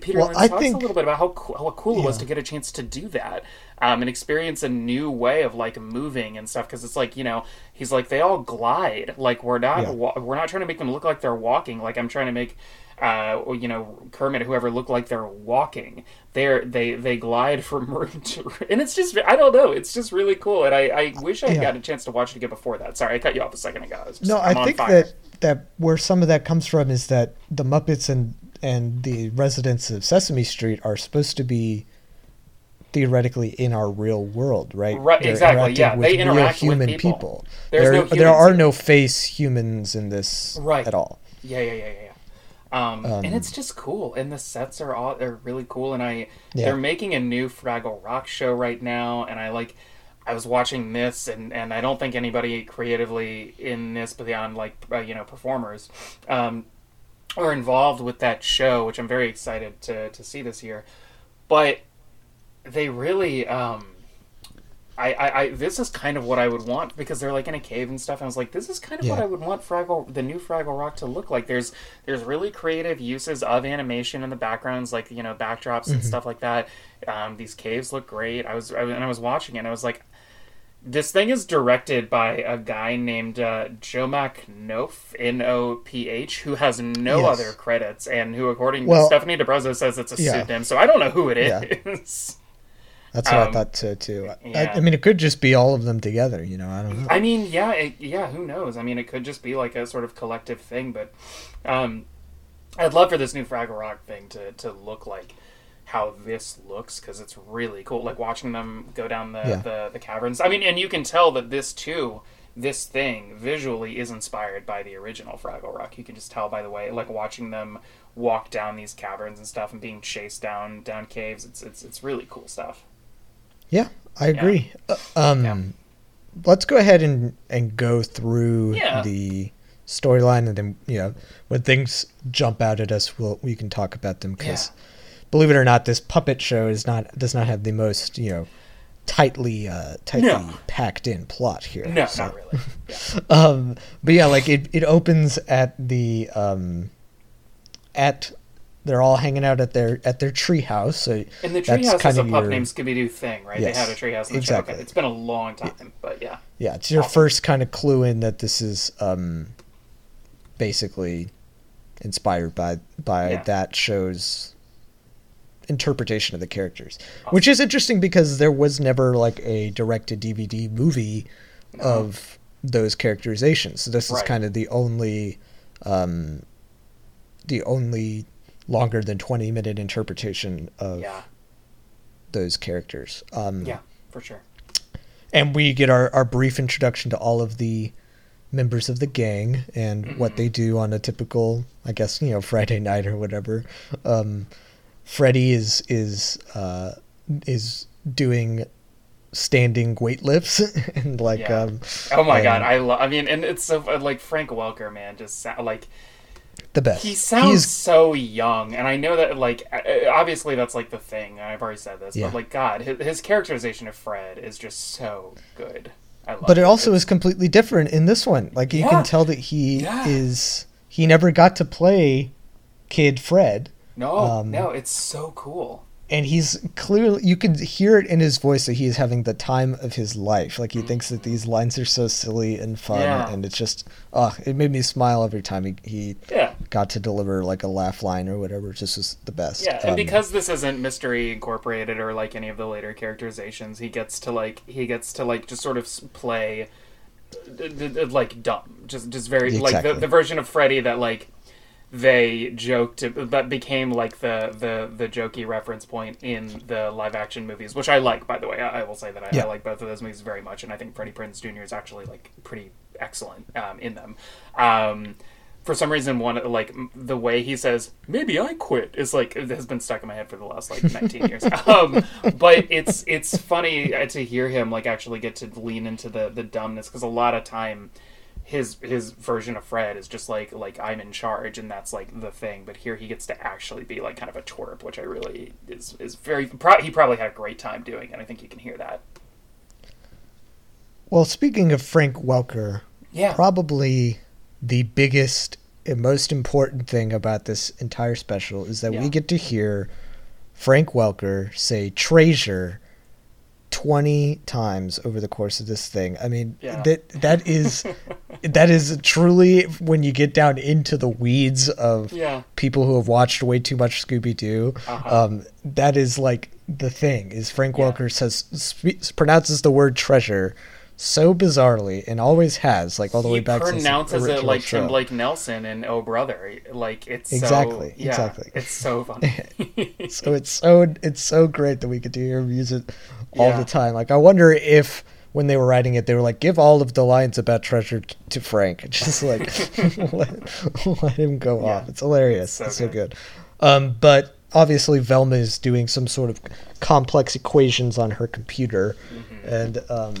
[SPEAKER 6] Peter
[SPEAKER 5] Well,
[SPEAKER 6] talks
[SPEAKER 5] think-
[SPEAKER 6] a little bit about how how cool it was to get a chance to do that um, and experience a new way of like moving and stuff because it's like you know he's like they all glide like we're not
[SPEAKER 5] Yeah.
[SPEAKER 6] wa- we're not trying to make them look like they're walking like I'm trying to make uh, or, you know Kermit or whoever look like they're walking they're they they glide from room to room and it's just I don't know it's just really cool and I, I wish I had
[SPEAKER 5] Yeah.
[SPEAKER 6] gotten a chance to watch it again before that sorry I cut you off a second ago I just,
[SPEAKER 5] No,
[SPEAKER 6] I'm
[SPEAKER 5] I think
[SPEAKER 6] fire.
[SPEAKER 5] that that where some of that comes from is that the Muppets and and the residents of Sesame Street are supposed to be theoretically in our real world, right?
[SPEAKER 6] Right,
[SPEAKER 5] They're
[SPEAKER 6] exactly, yeah,
[SPEAKER 5] with
[SPEAKER 6] they
[SPEAKER 5] real
[SPEAKER 6] interact with
[SPEAKER 5] human
[SPEAKER 6] people.
[SPEAKER 5] There,
[SPEAKER 6] no
[SPEAKER 5] there are no face humans in this
[SPEAKER 6] Right.
[SPEAKER 5] at all.
[SPEAKER 6] Yeah, yeah, yeah, yeah. yeah. Um, and it's just cool, and the sets are all they're really cool, and I
[SPEAKER 5] Yeah.
[SPEAKER 6] they're making a new Fraggle Rock show right now, and I like. I was watching this, and, and I don't think anybody creatively in this beyond like uh, you know performers um, are involved with that show, which I'm very excited to to see this year. But they really, um, I, I, I this is kind of what I would want because they're like in a cave and stuff. And I was like, this is kind of what I would want Fraggle, the new Fraggle Rock, to look like. There's there's really creative uses of animation in the backgrounds, like you know backdrops and stuff like that. Um, these caves look great. I was I, and I was watching it, and I was like, this thing is directed by a guy named uh, Jomak Noph, N O P H, who has no
[SPEAKER 5] Yes.
[SPEAKER 6] other credits, and who, according
[SPEAKER 5] Well-
[SPEAKER 6] to Stephanie D'Abruzzo, says it's a
[SPEAKER 5] Yeah.
[SPEAKER 6] pseudonym. So I don't know who it is.
[SPEAKER 5] Yeah. That's what I
[SPEAKER 6] Um,
[SPEAKER 5] thought so too. I. I mean, it could just be all of them together. You know, I don't know.
[SPEAKER 6] I mean, yeah, it, yeah. Who knows? I mean, it could just be like a sort of collective thing, but um, I'd love for this new Fraggle Rock thing to to look like how this looks because it's really cool. Like watching them go down the,
[SPEAKER 5] Yeah.
[SPEAKER 6] the the caverns. I mean, and you can tell that this too. This thing visually is inspired by the original Fraggle Rock. You can just tell by the way, like watching them walk down these caverns and stuff, and being chased down down caves. It's it's it's really cool stuff.
[SPEAKER 5] Yeah, I agree. Uh, Um,
[SPEAKER 6] Yeah.
[SPEAKER 5] let's go ahead and and go through
[SPEAKER 6] Yeah.
[SPEAKER 5] the storyline, and then you know when things jump out at us, we'll we can talk about them because, believe it or not, this puppet show is not does not have the most you know tightly uh, tightly
[SPEAKER 6] No.
[SPEAKER 5] packed in plot here.
[SPEAKER 6] No,
[SPEAKER 5] So-
[SPEAKER 6] not really. Yeah.
[SPEAKER 5] um but yeah like it, it opens at the um at they're all hanging out at their at their treehouse so
[SPEAKER 6] And the treehouse is a pup
[SPEAKER 5] your-
[SPEAKER 6] named Scooby Doo thing, right?
[SPEAKER 5] Yes,
[SPEAKER 6] they had a treehouse in the
[SPEAKER 5] exactly.
[SPEAKER 6] show. Okay, It's been a long time, but yeah.
[SPEAKER 5] yeah it's your
[SPEAKER 6] Awesome.
[SPEAKER 5] first kind of clue in that this is um basically inspired by by
[SPEAKER 6] Yeah.
[SPEAKER 5] that show's interpretation of the characters which is interesting because there was never like a direct to dvd movie of those characterizations so this is kind of the only um the only longer than 20 minute interpretation of
[SPEAKER 6] Yeah.
[SPEAKER 5] those characters um
[SPEAKER 6] Yeah, for sure.
[SPEAKER 5] and we get our, our brief introduction to all of the members of the gang and what they do on a typical i guess you know friday night or whatever um freddy is is uh is doing standing weight lifts and like
[SPEAKER 6] Yeah.
[SPEAKER 5] um
[SPEAKER 6] Oh my
[SPEAKER 5] and
[SPEAKER 6] god, I love. I mean, and it's so like Frank Welker, man, just sa- like
[SPEAKER 5] the best
[SPEAKER 6] he sounds
[SPEAKER 5] He's-
[SPEAKER 6] so young, and I know that like obviously that's like the thing. I've already said this,
[SPEAKER 5] Yeah.
[SPEAKER 6] but like God, his, his characterization of Fred is just so good. I love
[SPEAKER 5] but it also
[SPEAKER 6] It's-
[SPEAKER 5] is completely different in this one like you
[SPEAKER 6] Yeah.
[SPEAKER 5] can tell that he
[SPEAKER 6] Yeah.
[SPEAKER 5] is he never got to play kid fred
[SPEAKER 6] no,
[SPEAKER 5] um,
[SPEAKER 6] no, it's so cool.
[SPEAKER 5] and he's clearly you can hear it in his voice that he is having the time of his life like he thinks that these lines are so silly and fun and it's just oh it made me smile every time he, he
[SPEAKER 6] Yeah.
[SPEAKER 5] Got to deliver like a laugh line or whatever just was the best
[SPEAKER 6] Yeah, and
[SPEAKER 5] Um,
[SPEAKER 6] because this isn't Mystery Incorporated or like any of the later characterizations, he gets to like he gets to like just sort of play like dumb, just just very like the, the version of Freddy that like they joked that became like the the the jokey reference point in the live action movies, which I like by the way. I, I will say that I,
[SPEAKER 5] Yeah.
[SPEAKER 6] I like both of those movies very much, and I think Freddie Prinze Jr. is actually like pretty excellent um, in them. Um, for some reason one like the way he says maybe i quit is like it has been stuck in my head for the last like 19 years. Um but it's it's funny uh, to hear him like actually get to lean into the the dumbness because a lot of time his his version of fred is just like like i'm in charge and that's like the thing. But here he gets to actually be like kind of a twerp which i really is is very pro- he probably had a great time doing it i think you can hear that.
[SPEAKER 5] Well speaking of frank welker
[SPEAKER 6] yeah.
[SPEAKER 5] probably the biggest and most important thing about this entire special is that
[SPEAKER 6] Yeah.
[SPEAKER 5] we get to hear Frank Welker say treasure 20 times over the course of this thing. I mean,
[SPEAKER 6] Yeah.
[SPEAKER 5] that that is that is truly when you get down into the weeds of
[SPEAKER 6] Yeah.
[SPEAKER 5] people who have watched way too much Scooby Doo.
[SPEAKER 6] Uh-huh.
[SPEAKER 5] Um, that is like the thing is Frank. Welker says spe- pronounces the word treasure so bizarrely and always has like all the
[SPEAKER 6] he
[SPEAKER 5] way back the
[SPEAKER 6] pronounces it like Tim. Blake Nelson and Oh Brother. Like it's so-
[SPEAKER 5] Exactly,
[SPEAKER 6] yeah,
[SPEAKER 5] exactly.
[SPEAKER 6] It's so funny.
[SPEAKER 5] so it's so it's so great that we get to hear it all
[SPEAKER 6] Yeah.
[SPEAKER 5] the time. Like I wonder if when they were writing it, they were like, give all of the lines about treasure t- to Frank, just like let, let him go
[SPEAKER 6] Yeah.
[SPEAKER 5] off. It's hilarious.
[SPEAKER 6] It's
[SPEAKER 5] It's
[SPEAKER 6] so
[SPEAKER 5] so, good. Um, but obviously Velma is doing some sort of complex equations on her computer, and um,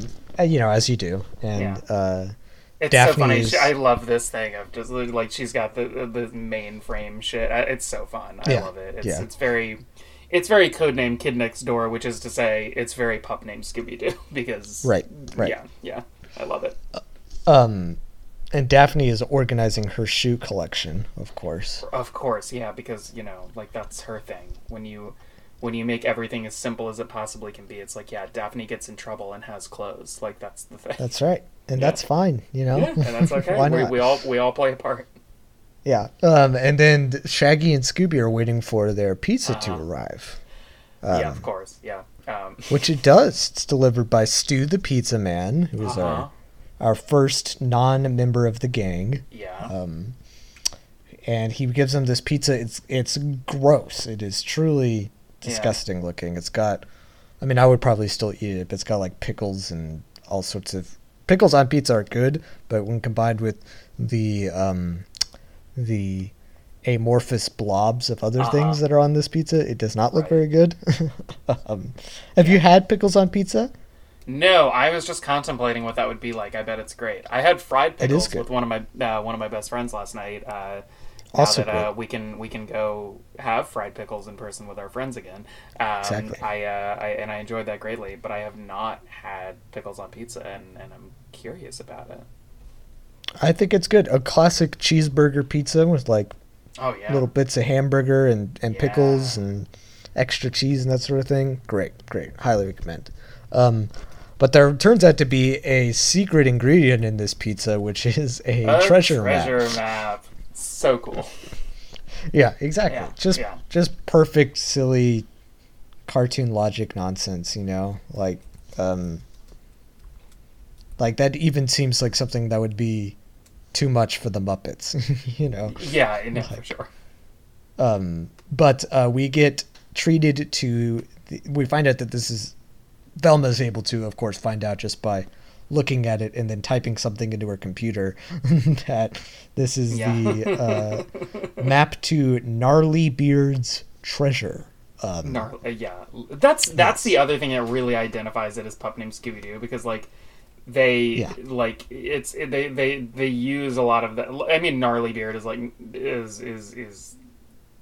[SPEAKER 5] you know as you do, and.
[SPEAKER 6] Yeah.
[SPEAKER 5] uh,
[SPEAKER 6] It's
[SPEAKER 5] Daphne
[SPEAKER 6] so funny. She, I love this thing of just like she's got the the mainframe shit. Uh, It's so fun. I
[SPEAKER 5] Yeah.
[SPEAKER 6] love it. It's
[SPEAKER 5] Yeah.
[SPEAKER 6] it's very it's very codename Kid Next Door, which is to say it's very pup named Scooby Doo because
[SPEAKER 5] Right, right.
[SPEAKER 6] yeah yeah I love it.
[SPEAKER 5] um, and Daphne is organizing her shoe collection, of course.
[SPEAKER 6] Of course, yeah, because you know like that's her thing. When you when you make everything as simple as it possibly can be, it's like yeah, Daphne gets in trouble and has clothes. Like that's the thing.
[SPEAKER 5] That's right, and that's fine, you know.
[SPEAKER 6] yeah, and that's okay.
[SPEAKER 5] Why
[SPEAKER 6] we,
[SPEAKER 5] not?
[SPEAKER 6] we all we all play a part.
[SPEAKER 5] Yeah. Um, and then Shaggy and Scooby are waiting for their pizza to
[SPEAKER 6] Uh-huh.
[SPEAKER 5] arrive,
[SPEAKER 6] yeah,
[SPEAKER 5] Um,
[SPEAKER 6] of course. Yeah. Um,
[SPEAKER 5] which it does. It's delivered by Stu the Pizza Man, who is
[SPEAKER 6] uh-huh.
[SPEAKER 5] our our first non-member of the gang.
[SPEAKER 6] Yeah.
[SPEAKER 5] Um, and he gives them this pizza. It's it's gross. It is truly disgusting looking. It's got, I mean, I would probably still eat it, but it's got like pickles and all sorts of pickles on pizza are good, but when combined with the um, the amorphous blobs of other
[SPEAKER 6] Uh-huh.
[SPEAKER 5] things that are on this pizza, it does not look
[SPEAKER 6] Right.
[SPEAKER 5] very good. um, have you had pickles on pizza?
[SPEAKER 6] No, I was just contemplating what that would be like. I bet it's great. I had fried pickles with one of my uh, one of my best friends last night. Uh, now
[SPEAKER 5] Also
[SPEAKER 6] that uh, we can we can go have fried pickles in person with our friends again. Um,
[SPEAKER 5] Exactly.
[SPEAKER 6] I, uh, I and I enjoyed that greatly, but I have not had pickles on pizza, and, and I'm curious about it.
[SPEAKER 5] I think it's good. A classic cheeseburger pizza with like
[SPEAKER 6] Oh yeah,
[SPEAKER 5] little bits of hamburger and, and pickles and extra cheese and that sort of thing. Great, great. Highly recommend. Um, but there turns out to be a secret ingredient in this pizza, which is a,
[SPEAKER 6] A
[SPEAKER 5] treasure,
[SPEAKER 6] treasure
[SPEAKER 5] map.
[SPEAKER 6] map. So cool.
[SPEAKER 5] Yeah, exactly.
[SPEAKER 6] Yeah,
[SPEAKER 5] just
[SPEAKER 6] yeah.
[SPEAKER 5] just perfect, silly, cartoon logic nonsense. You know, like um, like that even seems like something that would be too much for the Muppets. you know.
[SPEAKER 6] Yeah, I know for sure.
[SPEAKER 5] um, but uh, we get treated to the, we find out that this is Velma's able to of course find out just by looking at it and then typing something into her computer that this is
[SPEAKER 6] Yeah.
[SPEAKER 5] the uh, map to Gnarlybeard's treasure um,
[SPEAKER 6] Gnar- uh, yeah, that's that's the other thing that really identifies it as pup named Scooby Doo because like they
[SPEAKER 5] Yeah.
[SPEAKER 6] like it's they they they use a lot of that. I mean, Gnarlybeard is like is is is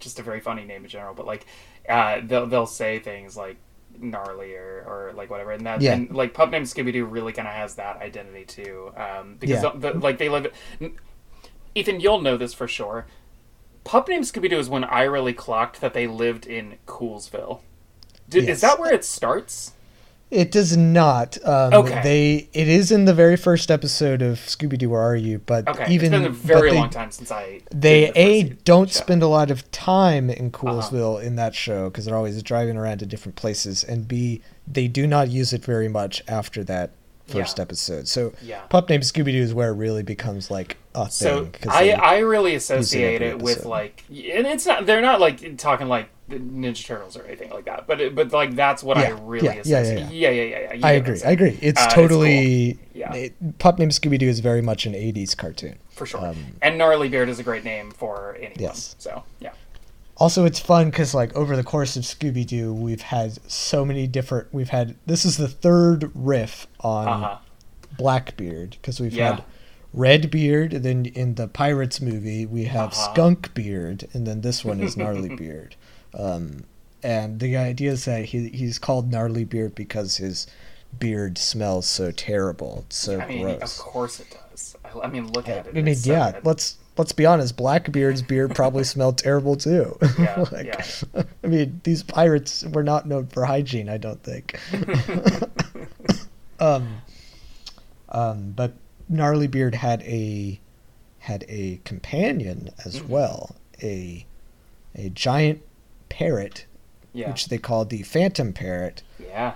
[SPEAKER 6] just a very funny name in general, but like uh, they'll they'll say things like gnarly or, or like whatever and that
[SPEAKER 5] Yeah.
[SPEAKER 6] and like pup named Scooby-Doo really kind of has that identity too um, because
[SPEAKER 5] Yeah.
[SPEAKER 6] the, the, like they live Ethan you'll know this for sure Pup Named Scooby Doo is when I really clocked that they lived in Coolsville. Did,
[SPEAKER 5] Yes.
[SPEAKER 6] Is that where it starts?
[SPEAKER 5] It does not. Um,
[SPEAKER 6] Okay.
[SPEAKER 5] They it is in the very first episode of Scooby Doo. Where are you? But
[SPEAKER 6] Okay,
[SPEAKER 5] even
[SPEAKER 6] it's been a very
[SPEAKER 5] they-
[SPEAKER 6] long time since I.
[SPEAKER 5] They
[SPEAKER 6] the
[SPEAKER 5] a don't
[SPEAKER 6] show.
[SPEAKER 5] spend a lot of time in
[SPEAKER 6] Uh-huh.
[SPEAKER 5] Coolsville in that show because they're always driving around to different places, and b they do not use it very much after that first
[SPEAKER 6] Yeah.
[SPEAKER 5] episode. So
[SPEAKER 6] Yeah.
[SPEAKER 5] Pup Named Scooby Doo is where it really becomes like a
[SPEAKER 6] So
[SPEAKER 5] thing. 'cause
[SPEAKER 6] I I really associate
[SPEAKER 5] every
[SPEAKER 6] it with like, and it's not they're not like talking like Ninja Turtles or anything like that, but it, but like that's what I really
[SPEAKER 5] yeah, yeah, yeah.
[SPEAKER 6] Yeah, yeah, yeah. yeah.
[SPEAKER 5] I agree.
[SPEAKER 6] I'm
[SPEAKER 5] agree. It's
[SPEAKER 6] Uh, it's
[SPEAKER 5] totally
[SPEAKER 6] cool. Yeah.
[SPEAKER 5] it- Pup Named Scooby Doo is very much an '80s cartoon.
[SPEAKER 6] for sure.
[SPEAKER 5] um,
[SPEAKER 6] and Gnarlybeard is a great name for anyone.
[SPEAKER 5] Yes.
[SPEAKER 6] So yeah.
[SPEAKER 5] Also, it's fun because like over the course of Scooby Doo, we've had so many different. We've had this is the third riff on
[SPEAKER 6] Uh huh.
[SPEAKER 5] Blackbeard because we've
[SPEAKER 6] Yeah.
[SPEAKER 5] had Redbeard, and then in the Pirates movie we have
[SPEAKER 6] Uh-huh.
[SPEAKER 5] Skunk Beard, and then this one is Gnarly Beard. Um, and the idea is that he he's called Gnarlybeard because his beard smells so terrible, it's so
[SPEAKER 6] I mean,
[SPEAKER 5] gross.
[SPEAKER 6] of course it does. I, I mean, look at it.
[SPEAKER 5] I mean,
[SPEAKER 6] so
[SPEAKER 5] yeah. Let's let's be honest. Blackbeard's beard probably smelled terrible too.
[SPEAKER 6] Yeah,
[SPEAKER 5] like,
[SPEAKER 6] yeah.
[SPEAKER 5] I mean, these pirates were not known for hygiene. I don't think. um, um, but Gnarlybeard had a had a companion as
[SPEAKER 6] Mhm.
[SPEAKER 5] well, a a giant parrot,
[SPEAKER 6] yeah,
[SPEAKER 5] which they called the phantom parrot.
[SPEAKER 6] yeah.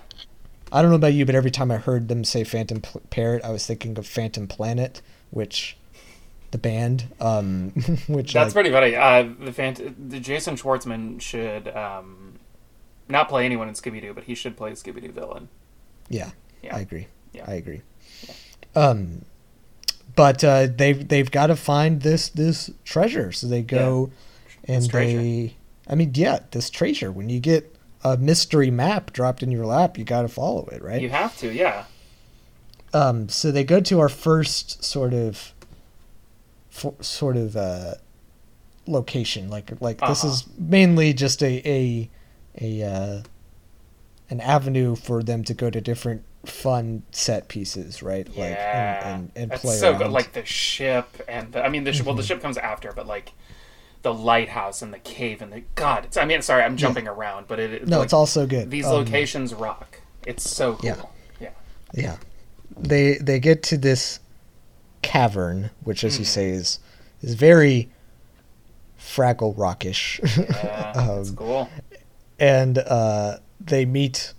[SPEAKER 5] I don't know about you, but every time I heard them say Phantom P- Parrot, I was thinking of Phantom Planet, which the band, um, which
[SPEAKER 6] That's
[SPEAKER 5] like,
[SPEAKER 6] pretty funny. Uh, the, fant- the Jason Schwartzman should um, not play anyone in Scooby Doo, but he should play Scooby Doo villain.
[SPEAKER 5] yeah,
[SPEAKER 6] Yeah.
[SPEAKER 5] I agree.
[SPEAKER 6] Yeah.
[SPEAKER 5] I agree. Um, but uh, they've they've got to find this this treasure, so they go and they I mean, yeah, this treasure. When you get a mystery map dropped in your lap, you got to follow it, right?
[SPEAKER 6] You have to, yeah.
[SPEAKER 5] um, so they go to our first sort of, for, sort of uh, location. Like like this
[SPEAKER 6] Uh-huh.
[SPEAKER 5] is mainly just a a a uh, an avenue for them to go to different fun set pieces, right? Like
[SPEAKER 6] Yeah,
[SPEAKER 5] and, and, and
[SPEAKER 6] that's
[SPEAKER 5] play
[SPEAKER 6] so
[SPEAKER 5] around.
[SPEAKER 6] good. Like the ship and the, I mean, the ship. Well,
[SPEAKER 5] Mm-hmm.
[SPEAKER 6] the ship comes after, but like the lighthouse and the cave and the God. It's, I mean, sorry, I'm jumping around, but it. it
[SPEAKER 5] no,
[SPEAKER 6] like,
[SPEAKER 5] it's also good.
[SPEAKER 6] These
[SPEAKER 5] Um,
[SPEAKER 6] locations rock. It's so cool.
[SPEAKER 5] yeah.
[SPEAKER 6] Yeah.
[SPEAKER 5] Yeah. They they get to this cavern, which as you
[SPEAKER 6] Hmm.
[SPEAKER 5] say is is very Fraggle Rockish.
[SPEAKER 6] Yeah, that's
[SPEAKER 5] Um,
[SPEAKER 6] cool.
[SPEAKER 5] and uh, they meet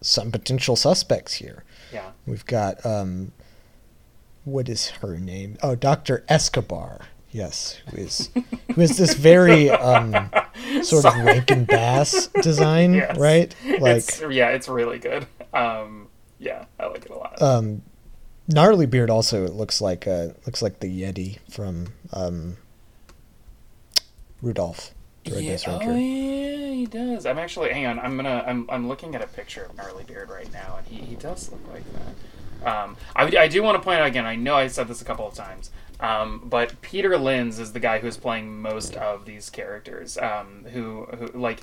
[SPEAKER 5] some potential suspects here.
[SPEAKER 6] Yeah.
[SPEAKER 5] We've got um what is her name? Oh, Dr. Escobar. Yes, who is who is this very um sort of Rankin Bass design,
[SPEAKER 6] Yes.
[SPEAKER 5] right? Like
[SPEAKER 6] it's, yeah, it's really good. Um, yeah, I like it a lot.
[SPEAKER 5] um Gnarlybeard also looks like uh looks like the yeti from um rudolph
[SPEAKER 6] yeah, oh yeah, he does. I'm actually hang on. I'm gonna. I'm. I'm looking at a picture of Gnarlybeard right now, and he, he does look like that. Um, I, I do want to point out again. I know I said this a couple of times, um, but Peter Linz is the guy who's playing most of these characters. Um, who, who like.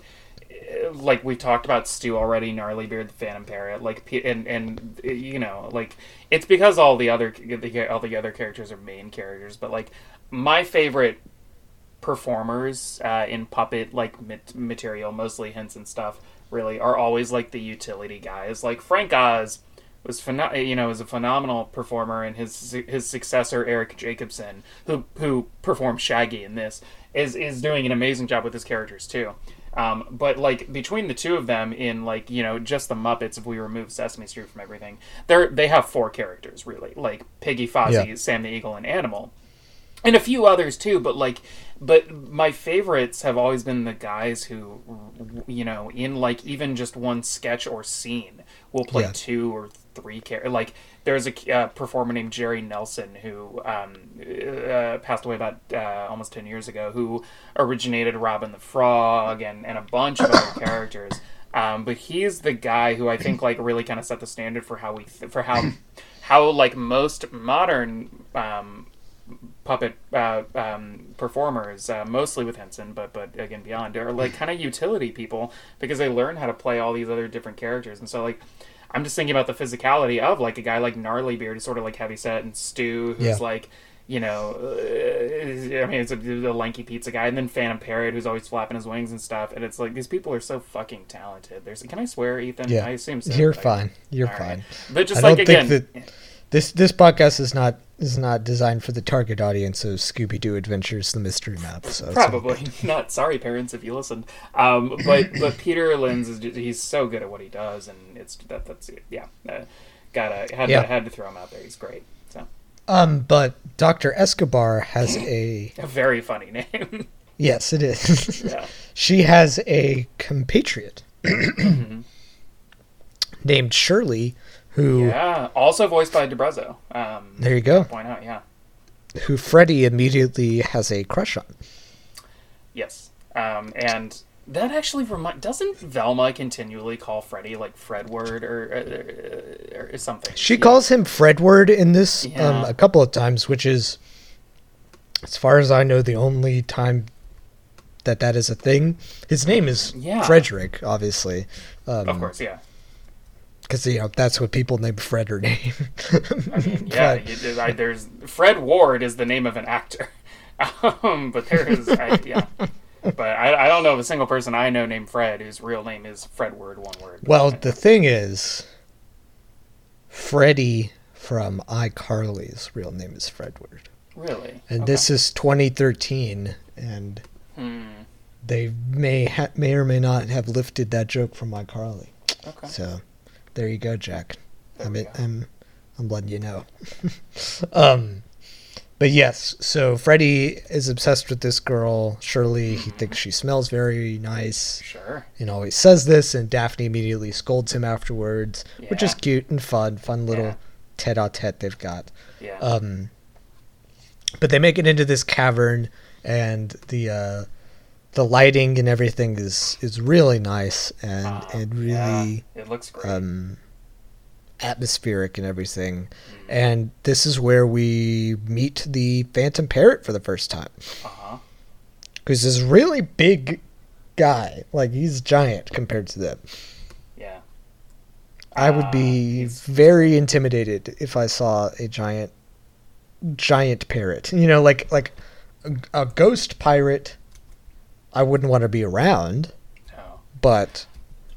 [SPEAKER 6] eh, Like we talked about Stu already, Gnarlybeard, the Phantom Parrot, like and and eh, you know, like it's because all the other the, all the other characters are main characters, but like my favorite performers uh, in puppet like mat- material, mostly Henson and stuff, really are always like the utility guys. Like Frank Oz was pheno- you know was a phenomenal performer, and his his successor Eric Jacobson, who who performed Shaggy in this, is is doing an amazing job with his characters too. Um, but like between the two of them in like you know just the Muppets, if we remove Sesame Street from everything, they're they have four characters really, like Piggy, Fozzie,
[SPEAKER 5] Yeah.
[SPEAKER 6] Sam the Eagle, and Animal and a few others too but like but my favorites have always been the guys who you know in like even just one sketch or scene will play
[SPEAKER 5] Yeah.
[SPEAKER 6] two or three char- like there's a uh, performer named jerry nelson who um, uh, passed away about uh, almost 10 years ago who originated robin the frog and, and a bunch of other characters um, but he's the guy who i think like really kind of set the standard for how we th- for how how like most modern um, puppet uh, um, performers, uh, mostly with Henson, but but again beyond, are like kind of utility people because they learn how to play all these other different characters, and so like. I'm just thinking about the physicality of like a guy like Gnarlybeard, who's sort of like heavy set, and Stew, who's
[SPEAKER 5] Yeah.
[SPEAKER 6] like, you know, uh, I mean, it's a, a lanky pizza guy, and then Phantom Parrot, who's always flapping his wings and stuff. And it's like these people are so fucking talented. There's, can I swear, Ethan?
[SPEAKER 5] Yeah.
[SPEAKER 6] I assume so.
[SPEAKER 5] You're
[SPEAKER 6] but-
[SPEAKER 5] fine. You're fine.
[SPEAKER 6] right. But just
[SPEAKER 5] I
[SPEAKER 6] like again,
[SPEAKER 5] think that this this podcast is not is not designed for the target audience of Scooby Doo Adventures: The Mystery Map. So
[SPEAKER 6] Probably not. Sorry, parents, if you listened. Um, but but Peter Linz is just, he's so good at what he does, and it's that that's yeah. Uh, gotta had
[SPEAKER 5] Yeah.
[SPEAKER 6] to had to throw him out there. He's great. So
[SPEAKER 5] Um, but Dr. Escobar has a
[SPEAKER 6] a very funny name.
[SPEAKER 5] yes, it is.
[SPEAKER 6] yeah.
[SPEAKER 5] she has a compatriot
[SPEAKER 6] Mm-hmm.
[SPEAKER 5] named Shirley, who
[SPEAKER 6] Yeah. Also voiced by D'Abruzzo. Um,
[SPEAKER 5] there you go,
[SPEAKER 6] point out. Yeah.
[SPEAKER 5] who Freddie immediately has a crush on.
[SPEAKER 6] Yes. Um, and that actually remind doesn't Velma continually call Freddy like Fredward or, or, or something?
[SPEAKER 5] She
[SPEAKER 6] Yeah.
[SPEAKER 5] calls him Fredward in this um, a couple of times, which is, as far as I know, the only time that that is a thing. His name is
[SPEAKER 6] Yeah.
[SPEAKER 5] Frederick, obviously,
[SPEAKER 6] Of course, yeah.
[SPEAKER 5] Because you know that's what people named Fred or name.
[SPEAKER 6] I mean, yeah,
[SPEAKER 5] But-
[SPEAKER 6] you, I, there's Fred Ward is the name of an actor, um, but there is, I, yeah, but I, I don't know of a single person I know named Fred whose real name is Fred Ward, one word.
[SPEAKER 5] well, the thing is, Freddie from iCarly's real name is Fred Ward.
[SPEAKER 6] really,
[SPEAKER 5] and
[SPEAKER 6] Okay.
[SPEAKER 5] this is 2013, and
[SPEAKER 6] Hmm.
[SPEAKER 5] they may ha- may or may not have lifted that joke from iCarly.
[SPEAKER 6] Okay.
[SPEAKER 5] So, there you go, Jack. I'm it. I'm I'm letting you know. um, but yes, so Freddie is obsessed with this girl, Shirley.
[SPEAKER 6] Mm-hmm.
[SPEAKER 5] He thinks she smells very nice
[SPEAKER 6] Sure.
[SPEAKER 5] and always says this, and Daphne immediately scolds him afterwards, which is cute and fun, fun little
[SPEAKER 6] Yeah.
[SPEAKER 5] tete-a-tete they've got.
[SPEAKER 6] Yeah.
[SPEAKER 5] Um, but they make it into this cavern, and the uh, the lighting and everything is is really nice and
[SPEAKER 6] Uh,
[SPEAKER 5] and
[SPEAKER 6] yeah,
[SPEAKER 5] really
[SPEAKER 6] it looks great.
[SPEAKER 5] um, atmospheric and everything. And this is where we meet the Phantom Parrot for the first time.
[SPEAKER 6] uh-huh.
[SPEAKER 5] Because this really big guy, like he's giant compared to them.
[SPEAKER 6] Yeah.
[SPEAKER 5] I would
[SPEAKER 6] Ah,
[SPEAKER 5] be
[SPEAKER 6] he's-
[SPEAKER 5] very intimidated if I saw a giant, giant parrot. You know, like like a, a ghost pirate. I wouldn't want to be around,
[SPEAKER 6] No.
[SPEAKER 5] but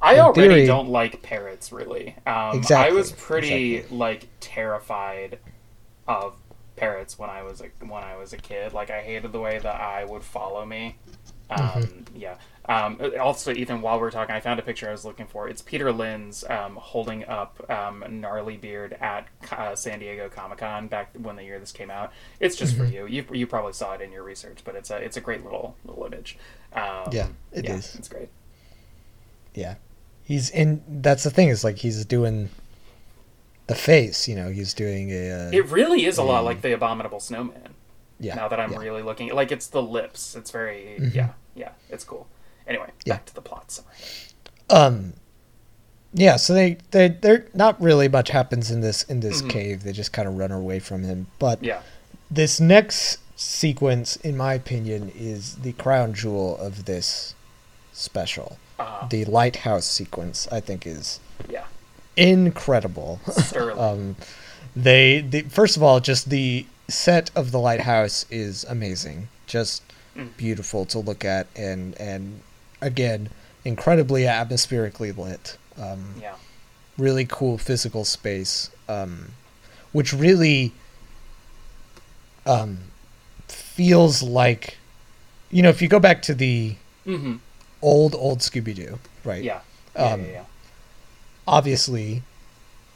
[SPEAKER 6] I already
[SPEAKER 5] theory-
[SPEAKER 6] don't like parrots really. Um,
[SPEAKER 5] Exactly,
[SPEAKER 6] I was pretty
[SPEAKER 5] exactly.
[SPEAKER 6] like terrified of parrots when I was a, when I was a kid. Like I hated the way that eye would follow me. Um,
[SPEAKER 5] Mm-hmm.
[SPEAKER 6] Yeah. Um, also, Ethan, while we're talking, I found a picture I was looking for. It's Peter Linz um, holding up um, Gnarlybeard at uh, San Diego Comic Con back when the year this came out. It's just
[SPEAKER 5] Mm-hmm.
[SPEAKER 6] for you. You you probably saw it in your research, but it's a it's a great little little image. Um,
[SPEAKER 5] Yeah, it
[SPEAKER 6] yeah,
[SPEAKER 5] is.
[SPEAKER 6] It's great.
[SPEAKER 5] yeah, he's in. That's the thing is like he's doing the face. You know, he's doing a. Uh,
[SPEAKER 6] It really is a lot like the Abominable Snowman.
[SPEAKER 5] yeah.
[SPEAKER 6] now that I'm
[SPEAKER 5] yeah. Mm-hmm.
[SPEAKER 6] really looking, like it's the lips. It's very yeah yeah. It's cool. Anyway,
[SPEAKER 5] Yeah.
[SPEAKER 6] back to the plot summary.
[SPEAKER 5] Um. Yeah, so they they they're not really much happens in this in this cave. They just kind of run away from him. But
[SPEAKER 6] Mm-hmm. Yeah.
[SPEAKER 5] this next sequence, in my opinion, is the crown jewel of this special.
[SPEAKER 6] Uh,
[SPEAKER 5] The lighthouse sequence, I think, is
[SPEAKER 6] yeah.
[SPEAKER 5] incredible. Um, they, the first of all, just the set of the lighthouse is amazing, just
[SPEAKER 6] Mm.
[SPEAKER 5] beautiful to look at, and and again, incredibly atmospherically lit. Um,
[SPEAKER 6] yeah.
[SPEAKER 5] really cool physical space, um, which really um, feels like, you know, if you go back to the
[SPEAKER 6] Mm-hmm.
[SPEAKER 5] old old Scooby Doo, right?
[SPEAKER 6] Yeah. Yeah,
[SPEAKER 5] Um,
[SPEAKER 6] yeah, yeah.
[SPEAKER 5] obviously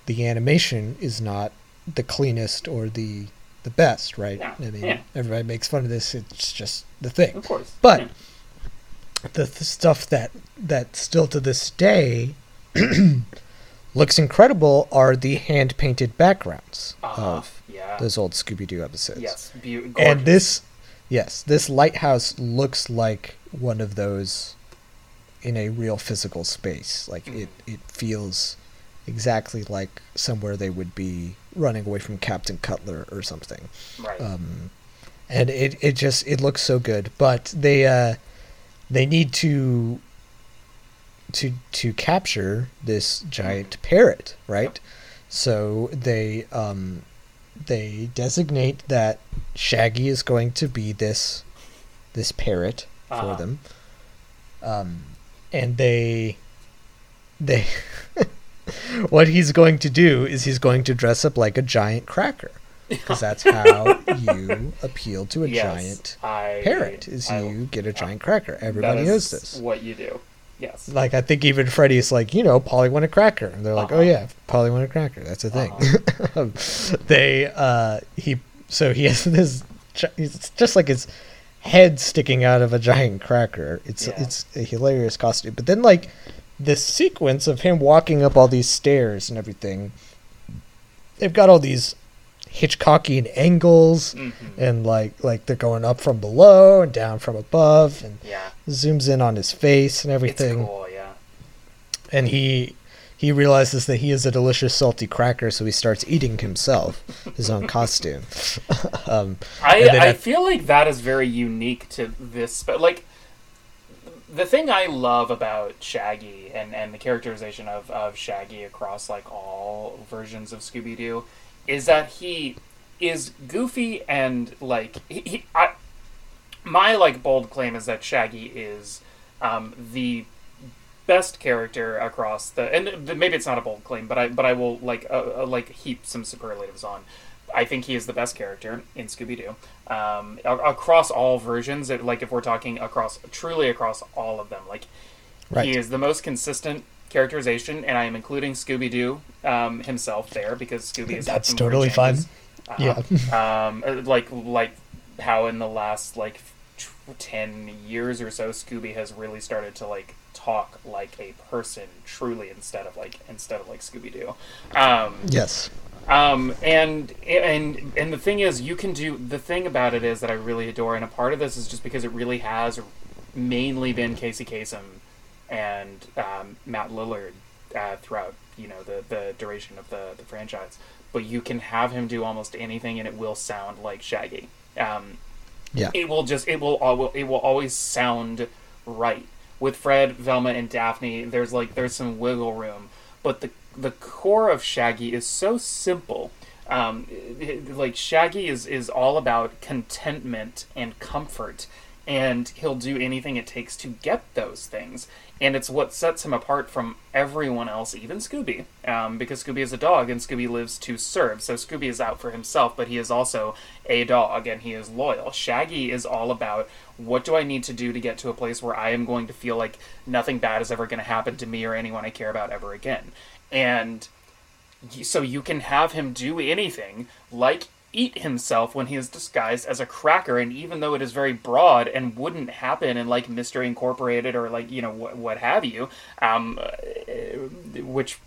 [SPEAKER 5] the animation is not the cleanest or the the best, right?
[SPEAKER 6] Yeah,
[SPEAKER 5] I mean,
[SPEAKER 6] yeah.
[SPEAKER 5] everybody makes fun of this. It's just the thing.
[SPEAKER 6] Of course.
[SPEAKER 5] But
[SPEAKER 6] Yeah.
[SPEAKER 5] the, the stuff that that still to this day looks incredible are the hand painted backgrounds
[SPEAKER 6] Uh-huh.
[SPEAKER 5] of
[SPEAKER 6] yeah.
[SPEAKER 5] those old Scooby Doo episodes.
[SPEAKER 6] yes. Be-
[SPEAKER 5] And this, yes, this lighthouse looks like one of those in a real physical space. Like it,
[SPEAKER 6] Mm-hmm.
[SPEAKER 5] it feels exactly like somewhere they would be running away from Captain Cutler or something.
[SPEAKER 6] right.
[SPEAKER 5] Um, and it, it just it looks so good. But they uh, they need to to to capture this giant parrot, right? So they um, they designate that Shaggy is going to be this this parrot for
[SPEAKER 6] Uh-huh.
[SPEAKER 5] them, um, and they they what he's going to do is he's going to dress up like a giant cracker because that's how you appeal to a
[SPEAKER 6] yes,
[SPEAKER 5] giant
[SPEAKER 6] I,
[SPEAKER 5] parrot is
[SPEAKER 6] I-
[SPEAKER 5] you get a giant cracker everybody knows this
[SPEAKER 6] What you do. Yes.
[SPEAKER 5] like i think even freddy's like you know polly want a cracker and they're like oh
[SPEAKER 6] Uh-huh.
[SPEAKER 5] yeah polly want a cracker that's a thing Um, they uh he so he has this. It's just like his head sticking out of a giant cracker it's
[SPEAKER 6] Yeah.
[SPEAKER 5] it's a hilarious costume but then like this sequence of him walking up all these stairs and everything they've got all these hitchcockian angles
[SPEAKER 6] Mhm.
[SPEAKER 5] and like like they're going up from below and down from above and
[SPEAKER 6] Yeah.
[SPEAKER 5] zooms in on his face and
[SPEAKER 6] It's
[SPEAKER 5] everything
[SPEAKER 6] cool. Yeah.
[SPEAKER 5] and he he realizes that he is a delicious salty cracker so he starts eating himself his own costume. Um,
[SPEAKER 6] I,
[SPEAKER 5] then
[SPEAKER 6] I feel like that is very unique to this, but like the thing I love about Shaggy and, and the characterization of, of Shaggy across like all versions of Scooby Doo is that he is goofy and like he, he I, my like bold claim is that Shaggy is um, the best character across the and maybe it's not a bold claim, but I but I will like uh, uh, like heap some superlatives on. I think he is the best character in Scooby Doo um, across all versions. Like if we're talking across truly across all of them, like
[SPEAKER 5] Right.
[SPEAKER 6] he is the most consistent characterization, and I am including Scooby Doo um, himself there because Scooby is
[SPEAKER 5] That's
[SPEAKER 6] had some weird
[SPEAKER 5] totally. Yeah.
[SPEAKER 6] Uh-huh. um, uh, like like how in the last like ten years or so, Scooby has really started to like talk like a person truly instead of like instead of like Scooby Doo. Um,
[SPEAKER 5] yes
[SPEAKER 6] um, and and and the thing is, you can do the thing about it is that I really adore, and a part of this is just because it really has mainly been Casey Kasem and um, Matt Lillard uh, throughout you know the the duration of the the franchise. But you can have him do almost anything, and it will sound like Shaggy. Um,
[SPEAKER 5] Yeah.
[SPEAKER 6] it will just it will al- it will always sound right with Fred, Velma, and Daphne. There's like there's some wiggle room, but the the core of Shaggy is so simple. Um, it- like Shaggy is is all about contentment and comfort, and he'll do anything it takes to get those things. And it's what sets him apart from everyone else, even Scooby, um, because Scooby is a dog and Scooby lives to serve. So Scooby is out for himself, but he is also a dog and he is loyal. Shaggy is all about what do I need to do to get to a place where I am going to feel like nothing bad is ever going to happen to me or anyone I care about ever again. And so you can have him do anything like eat himself when he is disguised as a cracker and even though it is very broad and wouldn't happen in like mystery incorporated or like you know what, what have you um uh, which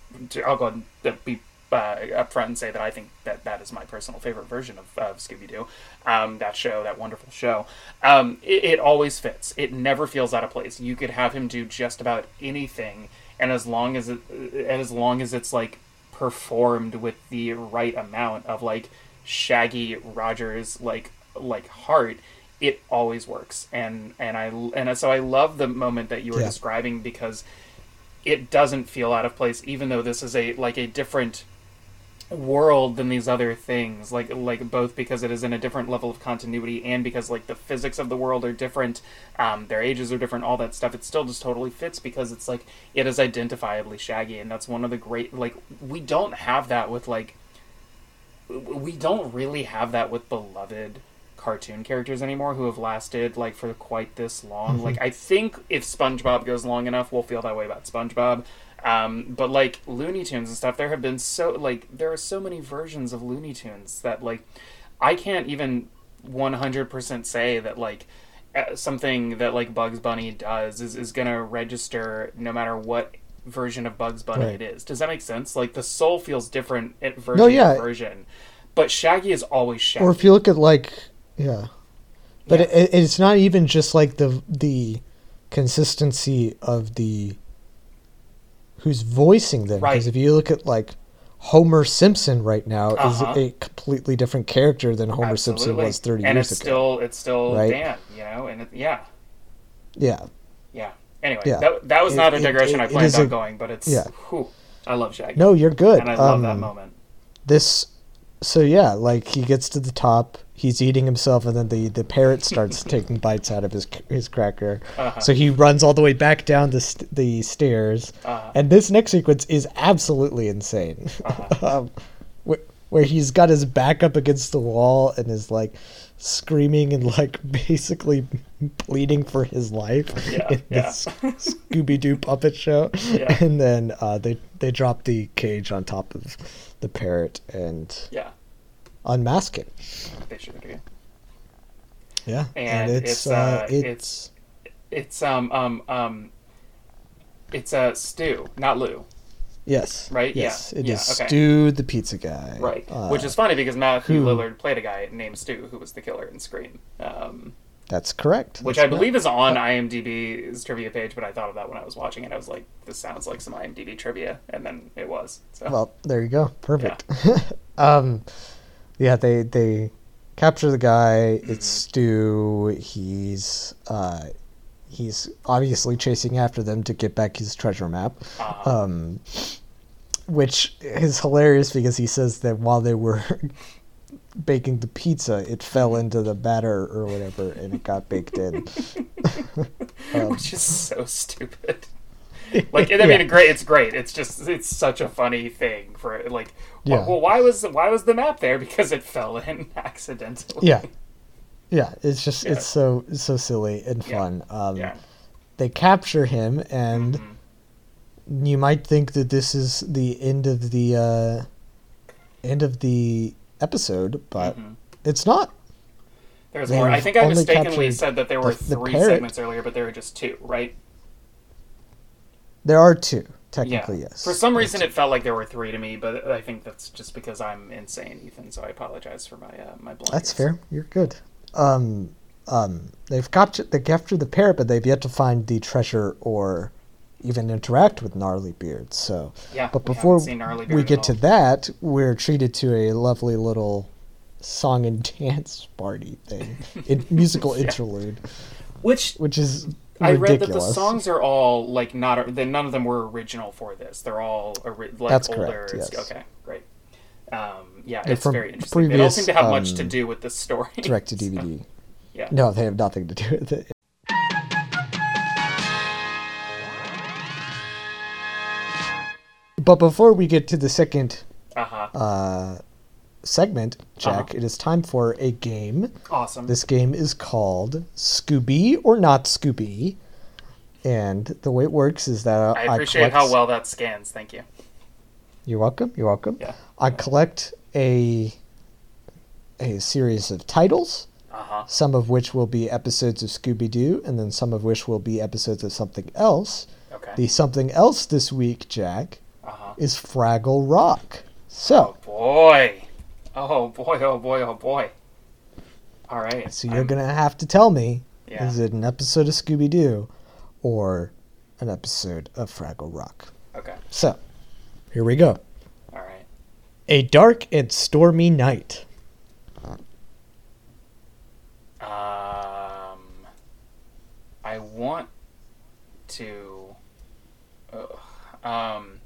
[SPEAKER 6] i'll go and be uh, upfront and say that i think that that is my personal favorite version of, of scooby-doo um, that show that wonderful show. Um, it, it always fits. It never feels out of place. You could have him do just about anything and as long as it as long as it's like performed with the right amount of like shaggy rogers like like heart it always works. And and i and so i love the moment that you were
[SPEAKER 5] Yeah.
[SPEAKER 6] describing because it doesn't feel out of place even though this is a like a different world than these other things. Like like both because it is in a different level of continuity and because like the physics of the world are different um, their ages are different all that stuff. It still just totally fits because it's like it is identifiably shaggy and that's one of the great like we don't have that with like we don't really have that with beloved cartoon characters anymore who have lasted like for quite this long. Like I think if SpongeBob goes long enough, we'll feel that way about SpongeBob. Um, but like Looney Tunes and stuff, there have been so like there are so many versions of Looney Tunes that like I can't even one hundred percent say that like uh, something that like Bugs Bunny does is is gonna register no matter what version of Bugs Bunny
[SPEAKER 5] Right.
[SPEAKER 6] it is. Does that make sense? Like the soul feels different at version
[SPEAKER 5] No, yeah.
[SPEAKER 6] version, but Shaggy is always Shaggy.
[SPEAKER 5] Or if you look at like, yeah, but
[SPEAKER 6] Yeah.
[SPEAKER 5] It, it's not even just like the the consistency of the who's voicing them.
[SPEAKER 6] Right.
[SPEAKER 5] Because if you look at like Homer Simpson right now
[SPEAKER 6] Uh-huh.
[SPEAKER 5] is a completely different character than Homer Simpson was thirty
[SPEAKER 6] and
[SPEAKER 5] years ago.
[SPEAKER 6] And it's still it's still
[SPEAKER 5] Right?
[SPEAKER 6] Dan, you know, and it, yeah,
[SPEAKER 5] yeah.
[SPEAKER 6] Anyway,
[SPEAKER 5] Yeah.
[SPEAKER 6] that, that was
[SPEAKER 5] It-
[SPEAKER 6] not a digression
[SPEAKER 5] it-
[SPEAKER 6] I planned on
[SPEAKER 5] a-
[SPEAKER 6] going, but it's
[SPEAKER 5] yeah.
[SPEAKER 6] whew, I love Shaggy.
[SPEAKER 5] no, you're good.
[SPEAKER 6] and I love that
[SPEAKER 5] Um,
[SPEAKER 6] moment.
[SPEAKER 5] this so yeah like he gets to the top he's eating himself and then the the parrot starts taking bites out of his his cracker
[SPEAKER 6] Uh-huh.
[SPEAKER 5] so he runs all the way back down the st- the stairs
[SPEAKER 6] Uh-huh.
[SPEAKER 5] and this next sequence is absolutely insane um, wh- where he's got his back up against the wall and is like screaming and like basically pleading for his life
[SPEAKER 6] Yeah,
[SPEAKER 5] in
[SPEAKER 6] yeah.
[SPEAKER 5] this Scooby-Doo puppet show
[SPEAKER 6] Yeah.
[SPEAKER 5] and then uh, they they drop the cage on top of the parrot and
[SPEAKER 6] Yeah,
[SPEAKER 5] unmask it.
[SPEAKER 6] they sure do.
[SPEAKER 5] Yeah,
[SPEAKER 6] And it's, uh, it's it's um um um it's uh Stu, not Lou,
[SPEAKER 5] yes,
[SPEAKER 6] right? Yeah,
[SPEAKER 5] Yes, it is
[SPEAKER 6] yeah, okay.
[SPEAKER 5] Stu the pizza guy.
[SPEAKER 6] right?
[SPEAKER 5] Uh,
[SPEAKER 6] Which is funny because Matthew
[SPEAKER 5] who-
[SPEAKER 6] Lillard played a guy named Stu who was the killer in Scream. Um,
[SPEAKER 5] that's correct.
[SPEAKER 6] which
[SPEAKER 5] That's
[SPEAKER 6] I believe
[SPEAKER 5] correct.
[SPEAKER 6] is on IMDb's trivia page, but I thought of that when I was watching it. I was like, this sounds like some IMDb trivia, and then it was. So
[SPEAKER 5] Well, there you go. Perfect. um, yeah, they they capture the guy. It's Stu. He's uh, he's obviously chasing after them to get back his treasure map.
[SPEAKER 6] uh,
[SPEAKER 5] um, which is hilarious because he says that while they were baking the pizza, it fell into the batter or whatever, and it got baked in. um,
[SPEAKER 6] which is so stupid. Like, I mean,
[SPEAKER 5] Yeah.
[SPEAKER 6] great. It's great. It's just, it's such a funny thing for like.
[SPEAKER 5] Yeah.
[SPEAKER 6] Well, why was why was the map there? Because it fell in accidentally.
[SPEAKER 5] yeah, yeah, it's just
[SPEAKER 6] Yeah.
[SPEAKER 5] it's so so silly and
[SPEAKER 6] Yeah.
[SPEAKER 5] fun. Um,
[SPEAKER 6] Yeah.
[SPEAKER 5] They capture him, and
[SPEAKER 6] Mhm.
[SPEAKER 5] You might think that this is the end of the uh, end of the episode, but
[SPEAKER 6] Mhm.
[SPEAKER 5] it's not.
[SPEAKER 6] There's
[SPEAKER 5] They've
[SPEAKER 6] more. I think I mistakenly said that there were
[SPEAKER 5] the- the
[SPEAKER 6] three
[SPEAKER 5] parrot.
[SPEAKER 6] segments earlier, but there were just two, right?
[SPEAKER 5] There are two,
[SPEAKER 6] Yeah.
[SPEAKER 5] technically. Yes.
[SPEAKER 6] For some reason, it felt like there were three to me, but I think that's just because I'm insane, Ethan. So I apologize for my uh, my blunders.
[SPEAKER 5] That's fair. You're good. Um, um, they've captured they captured the parrot, but they've yet to find the treasure or even interact with Gnarlybeard. So,
[SPEAKER 6] Yeah,
[SPEAKER 5] but before
[SPEAKER 6] haven't seen Gnarlybeard
[SPEAKER 5] we get to that, we're treated to a lovely little song and dance party thing, in, musical interlude,
[SPEAKER 6] Which
[SPEAKER 5] which is
[SPEAKER 6] I read that the songs are all like not. Then none of them were original for this. They're all ori- like
[SPEAKER 5] That's
[SPEAKER 6] older.
[SPEAKER 5] correct, yes.
[SPEAKER 6] Okay, great. Um, yeah,
[SPEAKER 5] They're
[SPEAKER 6] it's very interesting. they don't seem to have much to
[SPEAKER 5] um,
[SPEAKER 6] do with the story.
[SPEAKER 5] direct to DVD.
[SPEAKER 6] Yeah.
[SPEAKER 5] No, they have nothing to do with it. But before we get to the second
[SPEAKER 6] Uh huh.
[SPEAKER 5] uh, segment, Jack,
[SPEAKER 6] Uh-huh.
[SPEAKER 5] it is time for a game.
[SPEAKER 6] awesome.
[SPEAKER 5] This game is called Scooby or Not Scooby. And the way it works is that
[SPEAKER 6] I
[SPEAKER 5] I,
[SPEAKER 6] appreciate
[SPEAKER 5] collect...
[SPEAKER 6] how well that scans. Thank you.
[SPEAKER 5] You're welcome. You're welcome.
[SPEAKER 6] Yeah.
[SPEAKER 5] I collect a a series of titles,
[SPEAKER 6] Uh huh.
[SPEAKER 5] some of which will be episodes of Scooby Doo, and then some of which will be episodes of something else.
[SPEAKER 6] Okay.
[SPEAKER 5] The something else this week, Jack,
[SPEAKER 6] Uh huh.
[SPEAKER 5] is Fraggle Rock. So,
[SPEAKER 6] Boy. Oh boy. Oh boy. Oh boy. All right.
[SPEAKER 5] so you're
[SPEAKER 6] I'm-
[SPEAKER 5] gonna have to tell me:
[SPEAKER 6] Yeah.
[SPEAKER 5] is it an episode of Scooby Doo, or an episode of Fraggle Rock?
[SPEAKER 6] Okay.
[SPEAKER 5] So, here we go.
[SPEAKER 6] All right.
[SPEAKER 5] A dark and stormy night.
[SPEAKER 6] Um, I want to. ugh, um,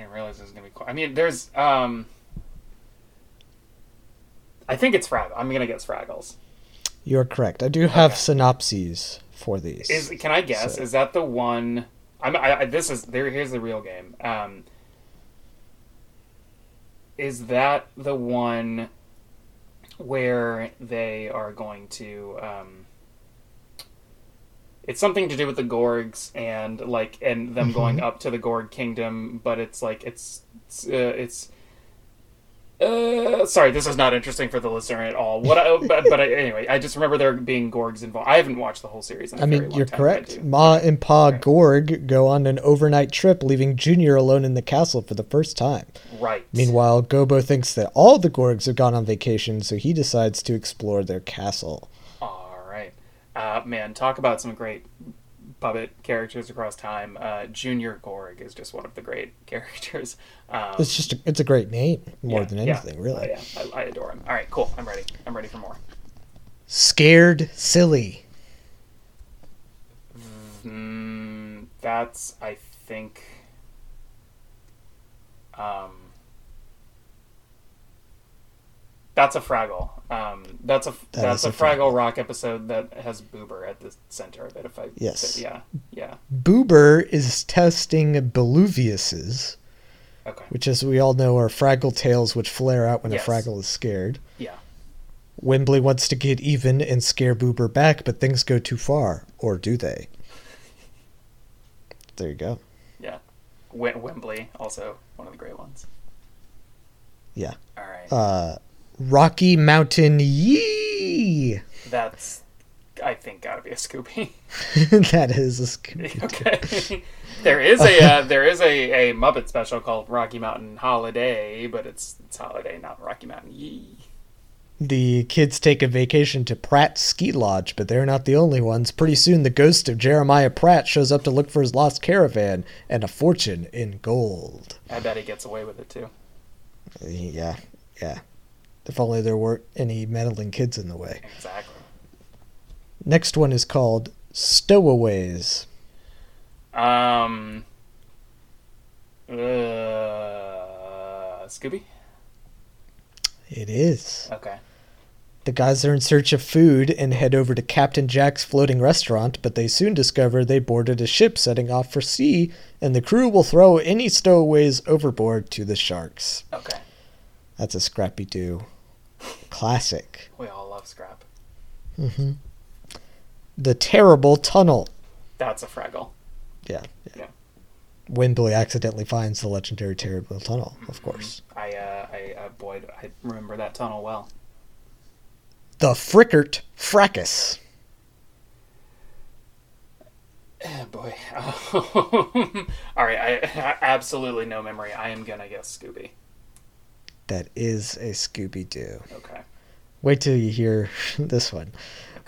[SPEAKER 6] didn't realize it was gonna be. Qu- I mean, there's. Um, I think it's Fraggle. I'm gonna get Fraggles.
[SPEAKER 5] You're correct. I do have
[SPEAKER 6] Okay.
[SPEAKER 5] synopses for these.
[SPEAKER 6] Is can I guess?
[SPEAKER 5] So-
[SPEAKER 6] Is that the one? I'm. I, I, this is there. Here's the real game. Um, is that the one where they are going to? Um, it's something to do with the Gorgs and like and them going up to the Gorg kingdom, but it's like it's it's. Uh, it's uh, sorry, this is not interesting for the listener at all. What? I, but but I, anyway, I just remember there being Gorgs involved. I haven't watched the whole series.
[SPEAKER 5] I mean, you're correct.
[SPEAKER 6] but I do.
[SPEAKER 5] Ma and Pa
[SPEAKER 6] Right.
[SPEAKER 5] Gorg go on an overnight trip, leaving Junior alone in the castle for the first time.
[SPEAKER 6] Right.
[SPEAKER 5] Meanwhile, Gobo thinks that all the Gorgs have gone on vacation, so he decides to explore their castle.
[SPEAKER 6] Uh, man, talk about some great puppet characters across time. Uh, Junior Gorg is just one of the great characters. Um,
[SPEAKER 5] It's just a, it's a great name more
[SPEAKER 6] yeah,
[SPEAKER 5] than
[SPEAKER 6] yeah.
[SPEAKER 5] anything, really.
[SPEAKER 6] Uh, yeah, I, I adore him. All right, cool. I'm ready. I'm ready for more.
[SPEAKER 5] Scared silly.
[SPEAKER 6] Mm, that's, I think. Um, that's a Fraggle. Um, that's a
[SPEAKER 5] That
[SPEAKER 6] that's a,
[SPEAKER 5] a
[SPEAKER 6] Fraggle
[SPEAKER 5] Fraggle.
[SPEAKER 6] Rock episode that has Boober at the center of it. If I
[SPEAKER 5] Yes.
[SPEAKER 6] yeah yeah
[SPEAKER 5] Boober is testing Beluviuses,
[SPEAKER 6] okay
[SPEAKER 5] which, as we all know, are Fraggle tails which flare out when
[SPEAKER 6] Yes.
[SPEAKER 5] a Fraggle is scared.
[SPEAKER 6] yeah
[SPEAKER 5] Wembley wants to get even and scare Boober back, but things go too far. Or do they? There you go.
[SPEAKER 6] yeah. Wembley also one of the great ones.
[SPEAKER 5] Yeah.
[SPEAKER 6] All right.
[SPEAKER 5] Uh, Rocky Mountain Yee!
[SPEAKER 6] That's I think got to be a Scooby.
[SPEAKER 5] that is a Scooby.
[SPEAKER 6] okay. there is a uh, there is a, a Muppet special called Rocky Mountain Holiday, but it's it's holiday, not Rocky Mountain Yee.
[SPEAKER 5] The kids take a vacation to Pratt Ski Lodge, but they're not the only ones. Pretty soon, the ghost of Jeremiah Pratt shows up to look for his lost caravan and a fortune in gold.
[SPEAKER 6] I bet he gets away with it too.
[SPEAKER 5] Yeah, yeah. If only there weren't any meddling kids in the way.
[SPEAKER 6] Exactly.
[SPEAKER 5] Next one is called Stowaways.
[SPEAKER 6] Um. Uh, Scooby.
[SPEAKER 5] It is.
[SPEAKER 6] Okay.
[SPEAKER 5] The guys are in search of food and head over to Captain Jack's floating restaurant, but they soon discover they boarded a ship setting off for sea, and the crew will throw any stowaways overboard to the sharks.
[SPEAKER 6] Okay.
[SPEAKER 5] That's a Scrappy Doo classic.
[SPEAKER 6] We all love Scrap. Mm-hmm.
[SPEAKER 5] The Terrible Tunnel.
[SPEAKER 6] That's a Fraggle.
[SPEAKER 5] Yeah.
[SPEAKER 6] Yeah.
[SPEAKER 5] Wembley accidentally finds the legendary Terrible Tunnel, of course.
[SPEAKER 6] I uh, I uh, boy, I remember that tunnel well.
[SPEAKER 5] The Frickert Fracas.
[SPEAKER 6] Eh, boy. All right, I, I absolutely no memory. I am gonna guess Scooby.
[SPEAKER 5] That is a Scooby Doo.
[SPEAKER 6] Okay.
[SPEAKER 5] Wait till you hear this one.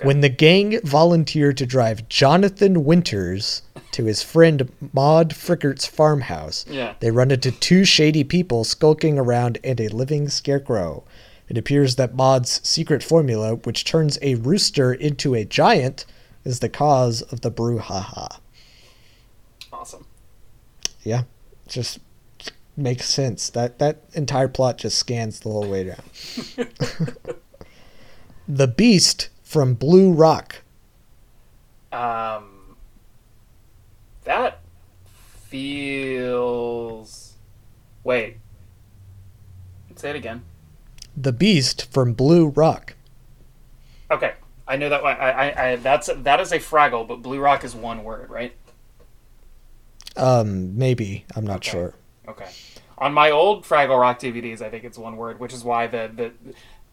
[SPEAKER 5] When the gang volunteer to drive Jonathan Winters to his friend Maud Frickert's farmhouse,
[SPEAKER 6] Yeah.
[SPEAKER 5] they run into two shady people skulking around and a living scarecrow. It appears that Maud's secret formula, which turns a rooster into a giant, is the cause of the brouhaha.
[SPEAKER 6] Awesome.
[SPEAKER 5] Yeah, just makes sense. That that entire plot just scans the whole way down. the Beast from Blue Rock.
[SPEAKER 6] Um, that feels. Wait. Say it again.
[SPEAKER 5] The Beast from Blue Rock.
[SPEAKER 6] Okay, I know that. one. I, I, I that's that is a Fraggle, but Blue Rock is one word, right?
[SPEAKER 5] Um, maybe I'm not
[SPEAKER 6] Okay.
[SPEAKER 5] sure.
[SPEAKER 6] Okay. On my old Fraggle Rock DVDs, I think it's one word, which is why the the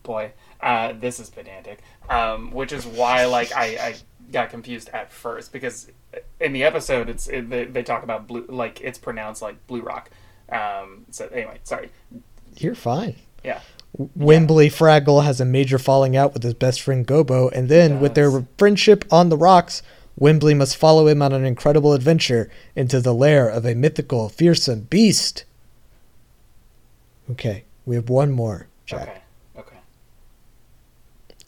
[SPEAKER 6] boy, uh, this is pedantic. Um, which is why like I, I got confused at first because in the episode it's it, they, they talk about blue like it's pronounced like Blue Rock. Um, so anyway, sorry.
[SPEAKER 5] You're fine.
[SPEAKER 6] Yeah.
[SPEAKER 5] Wembley Fraggle has a major falling out with his best friend Gobo, and then, with their friendship on the rocks, Wembley must follow him on an incredible adventure into the lair of a mythical, fearsome beast. Okay, we have one more, Jack.
[SPEAKER 6] Okay. Okay.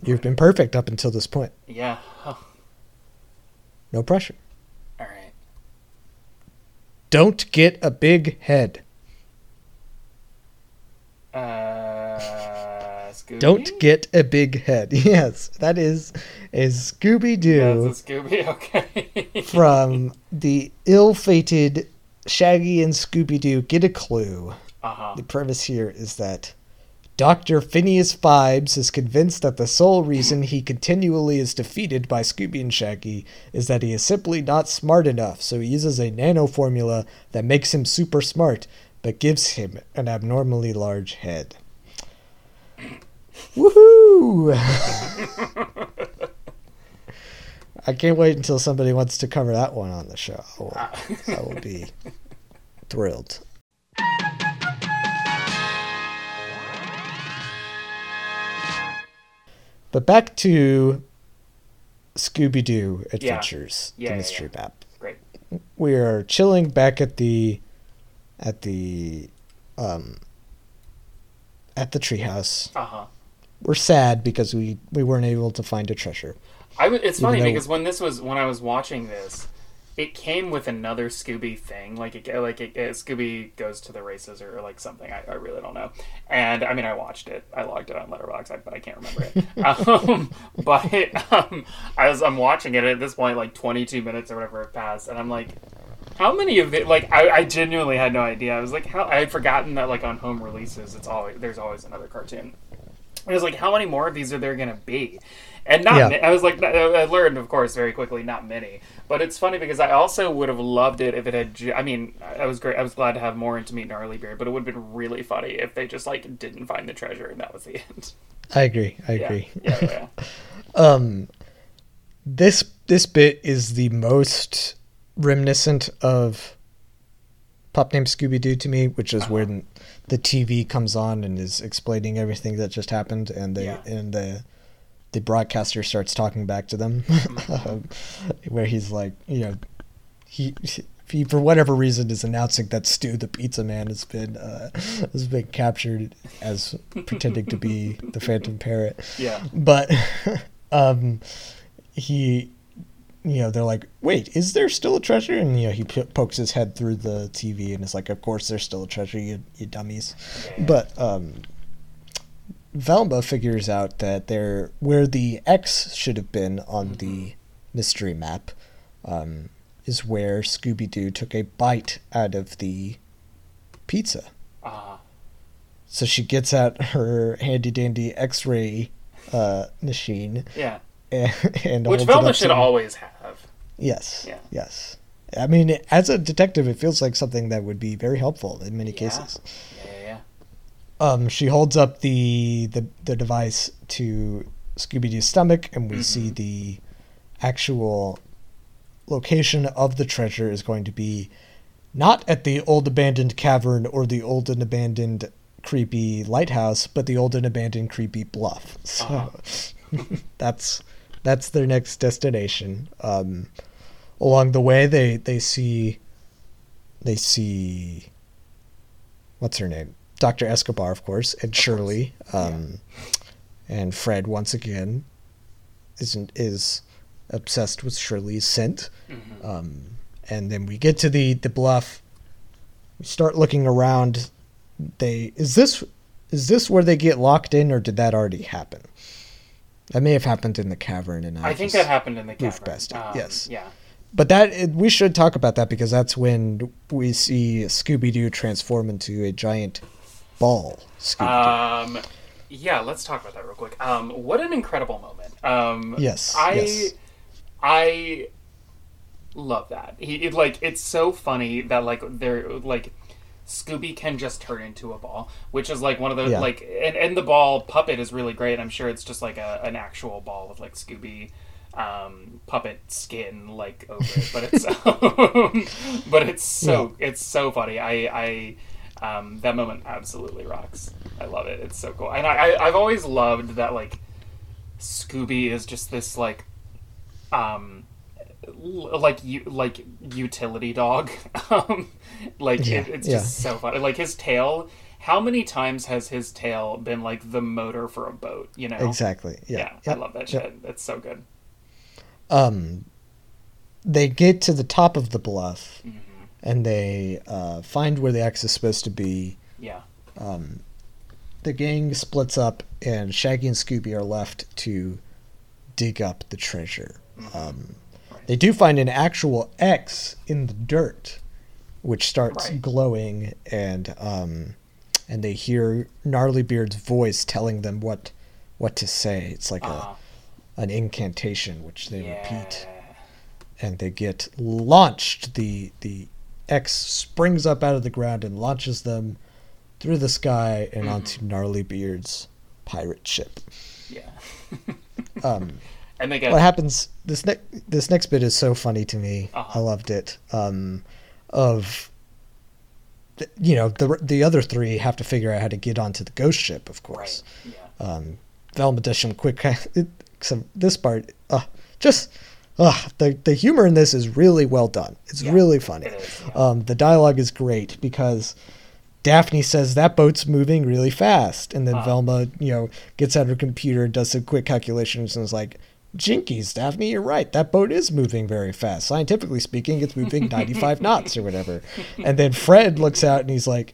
[SPEAKER 5] You've been perfect up until this point.
[SPEAKER 6] Yeah. All
[SPEAKER 5] No pressure.
[SPEAKER 6] right.
[SPEAKER 5] Don't get a big head.
[SPEAKER 6] Uh, Scooby.
[SPEAKER 5] Don't get a big head. Yes, that is a Scooby Doo.
[SPEAKER 6] That's a Scooby. Okay.
[SPEAKER 5] from the ill-fated Shaggy and Scooby-Doo Get a Clue.
[SPEAKER 6] uh huh.
[SPEAKER 5] The premise here is that Dr. Phineas Phibes is convinced that the sole reason he continually is defeated by Scooby and Shaggy is that he is simply not smart enough, so he uses a nano formula that makes him super smart, but gives him an abnormally large head. Woohoo! I can't wait until somebody wants to cover that one on the show. I will, I will be thrilled. But back to Scooby Doo Adventures,
[SPEAKER 6] Yeah,
[SPEAKER 5] the
[SPEAKER 6] yeah,
[SPEAKER 5] mystery
[SPEAKER 6] yeah.
[SPEAKER 5] map.
[SPEAKER 6] Great.
[SPEAKER 5] We are chilling back at the at the um at the treehouse.
[SPEAKER 6] Uh huh.
[SPEAKER 5] We're sad because we we weren't able to find a treasure.
[SPEAKER 6] I w- it's funny because when this was when I was watching this, it came with another Scooby thing. Like it like it, it- Scooby goes to the races or, like something. I, I really don't know. And I mean, I watched it. I logged it on Letterboxd, I- but I can't remember it. um, but um, I was I'm watching it at this point, like 22 minutes or whatever it passed, and I'm like. How many of it? like I, I genuinely had no idea. I was like, how I had forgotten that like on home releases, it's always there's always another cartoon. I was like, how many more of these are there going to be? And not,
[SPEAKER 5] Yeah.
[SPEAKER 6] ma- I was like, I learned, of course, very quickly, not many. But it's funny because I also would have loved it if it had. ju- I mean, I was great. I was glad to have more into Meet Gnarlybeard, but it would have been really funny if they just like didn't find the treasure and that was the end.
[SPEAKER 5] I agree. I
[SPEAKER 6] Yeah,
[SPEAKER 5] agree.
[SPEAKER 6] yeah.
[SPEAKER 5] Um, this this bit is the most reminiscent of Pup Named Scooby Doo to me, which is when the TV comes on and is explaining everything that just happened, and they
[SPEAKER 6] Yeah.
[SPEAKER 5] and the the broadcaster starts talking back to them, um, where he's like, you know, he. He, for whatever reason, is announcing that Stu, the pizza man, has been uh, has been captured as pretending to be the Phantom Parrot
[SPEAKER 6] yeah.
[SPEAKER 5] but um he you know they're like wait. Is there still a treasure? And you know he p- pokes his head through the tv and it's like of course there's still a treasure you, you dummies. But um velma figures out that there where the x should have been on the mystery map um is where scooby-doo took a bite out of the pizza.
[SPEAKER 6] Uh,
[SPEAKER 5] so she gets out her handy dandy x-ray uh, machine
[SPEAKER 6] yeah.
[SPEAKER 5] and, and
[SPEAKER 6] Which Velma should always have.
[SPEAKER 5] Yes.
[SPEAKER 6] Yeah.
[SPEAKER 5] Yes. I mean, as a detective, it feels like something that would be very helpful in many
[SPEAKER 6] Yeah.
[SPEAKER 5] cases.
[SPEAKER 6] Yeah, yeah, yeah.
[SPEAKER 5] Um, she holds up the the, the device to Scooby Doo's stomach, and we see
[SPEAKER 6] Mm-hmm.
[SPEAKER 5] the actual location of the treasure is going to be not at the old abandoned cavern or the old and abandoned creepy lighthouse, but the old and abandoned creepy bluff. So
[SPEAKER 6] Uh-huh.
[SPEAKER 5] that's that's their next destination. Um, along the way, they they see they see what's her name, Doctor Escobar, of course, and Shirley, um, and Fred once again isn't is obsessed with Shirley's scent. Um, and then we get to the the bluff. We start looking around. They is this is this where they get locked in, or did that already happen? That may have happened in the cavern, and I,
[SPEAKER 6] I think that happened in the cavern. Um,
[SPEAKER 5] yes.
[SPEAKER 6] Yeah.
[SPEAKER 5] But that it- we should talk about that because that's when we see Scooby Doo transform into a giant ball. Scooby
[SPEAKER 6] Um, yeah, let's talk about that real quick. Um, what an incredible moment. Um,
[SPEAKER 5] Yes,
[SPEAKER 6] I,
[SPEAKER 5] yes.
[SPEAKER 6] I love that. He it, like it's so funny that like they're like Scooby can just turn into a ball, which is like one of the
[SPEAKER 5] Yeah.
[SPEAKER 6] like and, and the ball puppet is really great. I'm sure it's just like a, an actual ball with like Scooby um puppet skin like over it but it's but it's so it's so funny. I i um that moment absolutely rocks. I love it. It's so cool. And i, I i've always loved that like scooby is just this like um like you like utility dog. Um like
[SPEAKER 5] Yeah,
[SPEAKER 6] it, it's
[SPEAKER 5] yeah.
[SPEAKER 6] just so funny. Like his tail how many times has his tail been like the motor for a boat you know?
[SPEAKER 5] Exactly. Yeah,
[SPEAKER 6] yeah,
[SPEAKER 5] Yep,
[SPEAKER 6] i love that
[SPEAKER 5] yep.
[SPEAKER 6] shit. It's so good
[SPEAKER 5] um, they get to the top of the bluff
[SPEAKER 6] Mm-hmm.
[SPEAKER 5] and they uh, find where the X is supposed to be.
[SPEAKER 6] yeah
[SPEAKER 5] Um, the gang splits up, and Shaggy and Scooby are left to dig up the treasure.
[SPEAKER 6] Mm-hmm.
[SPEAKER 5] Um, they do find an actual X in the dirt, which starts
[SPEAKER 6] Right.
[SPEAKER 5] glowing, and um, and they hear Gnarlybeard's voice telling them what what to say. It's like
[SPEAKER 6] uh,
[SPEAKER 5] a an incantation, which they repeat and they get launched. The the X springs up out of the ground and launches them through the sky and
[SPEAKER 6] Mm-hmm.
[SPEAKER 5] onto Gnarlybeard's pirate ship.
[SPEAKER 6] Yeah.
[SPEAKER 5] Um,
[SPEAKER 6] and they get
[SPEAKER 5] what happens? This next this next bit is so funny to me.
[SPEAKER 6] Uh-huh.
[SPEAKER 5] I loved it. Um, of you know the the other three have to figure out how to get onto the ghost ship, of course.
[SPEAKER 6] right. Yeah.
[SPEAKER 5] um, Velma does some quick. It, some this part, uh, just uh, the the humor in this is really well done. It's
[SPEAKER 6] Yeah,
[SPEAKER 5] really funny.
[SPEAKER 6] it is, yeah.
[SPEAKER 5] Um, the dialogue is great because Daphne says that boat's moving really fast, and then
[SPEAKER 6] Uh-huh.
[SPEAKER 5] Velma, you know, gets out her computer, does some quick calculations, and is like. Jinkies, Daphne, you're right. That boat is moving very fast. Scientifically speaking, it's moving 95 knots or whatever. And then Fred looks out and he's like,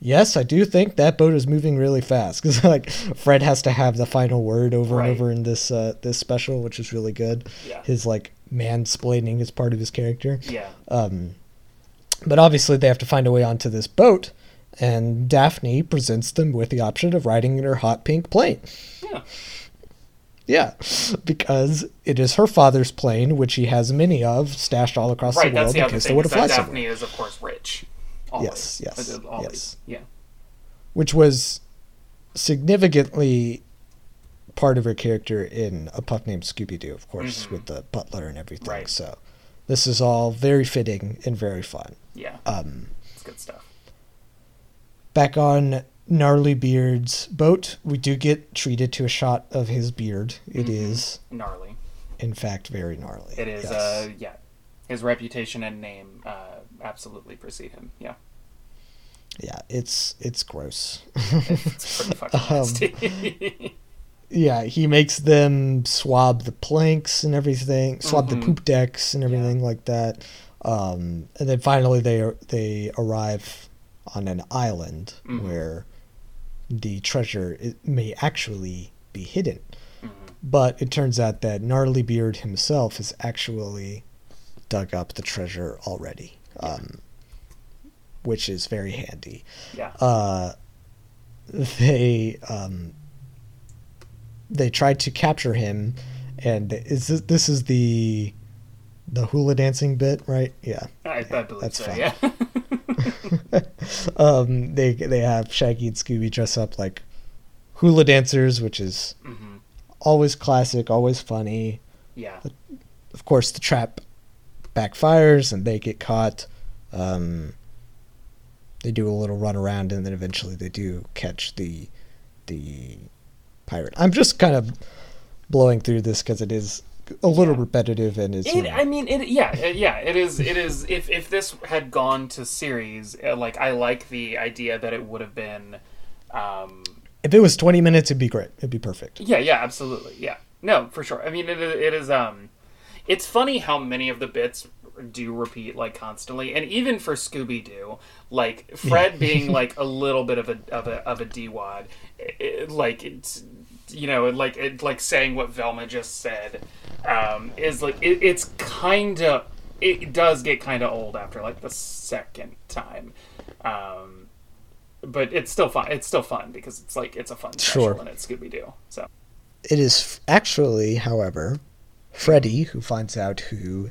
[SPEAKER 5] Yes, I do think that boat is moving really fast because like Fred has to have the final word over
[SPEAKER 6] Right.
[SPEAKER 5] and over in this uh, this special, which is really good.
[SPEAKER 6] Yeah.
[SPEAKER 5] His like mansplaining is part of his character.
[SPEAKER 6] Yeah.
[SPEAKER 5] Um, but obviously they have to find a way onto this boat, and Daphne presents them with the option of riding in her hot pink plane.
[SPEAKER 6] Yeah.
[SPEAKER 5] Yeah, because it is her father's plane, which he has many of stashed all across
[SPEAKER 6] Right.
[SPEAKER 5] the world in case they
[SPEAKER 6] thing.
[SPEAKER 5] want
[SPEAKER 6] Is that
[SPEAKER 5] fly
[SPEAKER 6] Daphne
[SPEAKER 5] somewhere.
[SPEAKER 6] is of course rich. Always.
[SPEAKER 5] Yes, yes,
[SPEAKER 6] Always.
[SPEAKER 5] yes.
[SPEAKER 6] Yeah.
[SPEAKER 5] which was significantly part of her character in A Pup Named Scooby Doo, of course,
[SPEAKER 6] Mhm.
[SPEAKER 5] with the butler and everything.
[SPEAKER 6] Right.
[SPEAKER 5] So this is all very fitting and very fun.
[SPEAKER 6] Yeah.
[SPEAKER 5] Um,
[SPEAKER 6] It's good stuff.
[SPEAKER 5] back on Gnarlybeard's boat, we do get treated to a shot of his beard. It is,
[SPEAKER 6] Mhm. gnarly.
[SPEAKER 5] in fact, very gnarly.
[SPEAKER 6] It is.
[SPEAKER 5] Yes.
[SPEAKER 6] Uh. Yeah. His reputation and name uh, absolutely precede him. Yeah.
[SPEAKER 5] yeah, it's it's gross.
[SPEAKER 6] It's pretty fucking
[SPEAKER 5] Um, yeah, he makes them swab the planks and everything, swab the
[SPEAKER 6] Mhm.
[SPEAKER 5] poop decks and everything like that. Um, and then finally they they arrive on an island
[SPEAKER 6] Mhm.
[SPEAKER 5] where the treasure may actually be hidden.
[SPEAKER 6] Mhm.
[SPEAKER 5] But it turns out that Gnarlybeard himself has actually dug up the treasure already, um, which is very handy
[SPEAKER 6] Yeah.
[SPEAKER 5] uh, they um, they tried to capture him, and is this, this is the the hula dancing bit, right? Yeah.
[SPEAKER 6] I, I believe
[SPEAKER 5] that's
[SPEAKER 6] so.
[SPEAKER 5] fine.
[SPEAKER 6] Yeah.
[SPEAKER 5] um, they they have Shaggy and Scooby dress up like hula dancers, which is
[SPEAKER 6] hmm
[SPEAKER 5] always classic, always funny.
[SPEAKER 6] Yeah.
[SPEAKER 5] Of course, the trap backfires and they get caught. Um, they do a little run around and then eventually they do catch the the pirate. I'm just kind of blowing through this because it is a little repetitive and is.
[SPEAKER 6] It, I mean, it. Yeah, it- yeah. It is. It is. If if this had gone to series, uh, like I like the idea that it would have been. Um,
[SPEAKER 5] if it was 20 minutes, it'd be great. It'd be perfect.
[SPEAKER 6] yeah, yeah, absolutely. Yeah, no, for sure. I mean, it, it is. Um, it's funny how many of the bits do repeat like constantly, and even for Scooby Doo, like Fred being like a little bit of a of a of a d-wad, it, like it's you know like it, like saying what Velma just said, um, is like it, it's kind of it does get kind of old after like the second time. Um, but it's still fun. It's still fun because it's like it's a fun special
[SPEAKER 5] Sure.
[SPEAKER 6] and it's Scooby Doo. So
[SPEAKER 5] It is f- actually, however, Freddy who finds out who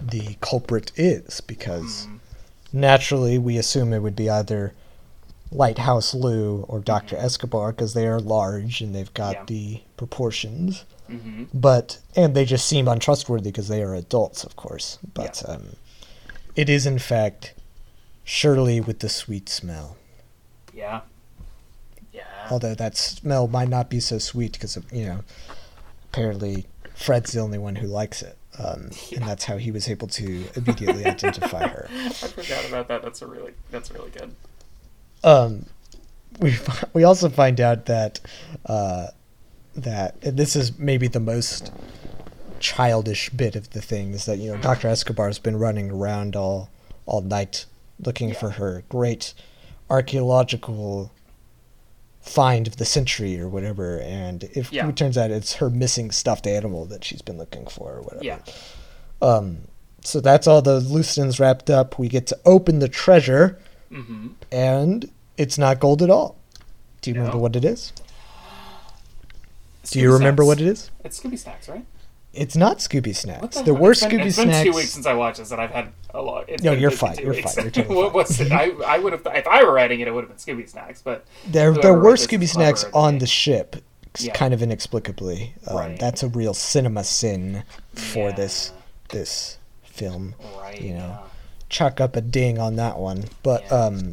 [SPEAKER 5] the culprit is because naturally we assume it would be either Lighthouse Lou or Dr. Escobar because they are large and they've got
[SPEAKER 6] Yeah.
[SPEAKER 5] the proportions.
[SPEAKER 6] Mhm.
[SPEAKER 5] But and they just seem untrustworthy because they are adults, of course. But um, it is in fact Shirley with the sweet smell.
[SPEAKER 6] yeah, yeah,
[SPEAKER 5] Although that smell might not be so sweet because you know, apparently Fred's the only one who likes it, um, and that's how he was able to immediately identify her.
[SPEAKER 6] I forgot about that. That's a really that's really good.
[SPEAKER 5] Um, we we also find out that uh, that and this is maybe the most childish bit of the thing is that you know Dr. Escobar's been running around all all night looking for her great archaeological find of the century or whatever and if
[SPEAKER 6] Yeah.
[SPEAKER 5] it turns out it's her missing stuffed animal that she's been looking for or whatever
[SPEAKER 6] Yeah,
[SPEAKER 5] um so that's all the loose ends wrapped up we get to open the treasure
[SPEAKER 6] hmm
[SPEAKER 5] and it's not gold at all. Do you remember what it is? Do you remember what it is?
[SPEAKER 6] It's Scooby Snacks, right?
[SPEAKER 5] It's not Scooby Snacks.
[SPEAKER 6] the
[SPEAKER 5] There were
[SPEAKER 6] It's been-
[SPEAKER 5] Scooby
[SPEAKER 6] It's
[SPEAKER 5] Snacks.
[SPEAKER 6] been two weeks since I watched this, and I've had a lot. It's
[SPEAKER 5] No, you're fine, you're fine, you're totally
[SPEAKER 6] what was it? I I would have if I were writing it, it would have been Scooby Snacks, but
[SPEAKER 5] there, there were
[SPEAKER 6] wrote this is
[SPEAKER 5] Scooby Snacks on the ship,
[SPEAKER 6] Yeah.
[SPEAKER 5] kind of inexplicably. Um,
[SPEAKER 6] Right.
[SPEAKER 5] That's a real cinema sin for
[SPEAKER 6] Yeah.
[SPEAKER 5] this this film.
[SPEAKER 6] right,
[SPEAKER 5] You know.
[SPEAKER 6] yeah.
[SPEAKER 5] Chuck up a ding on that one. But um,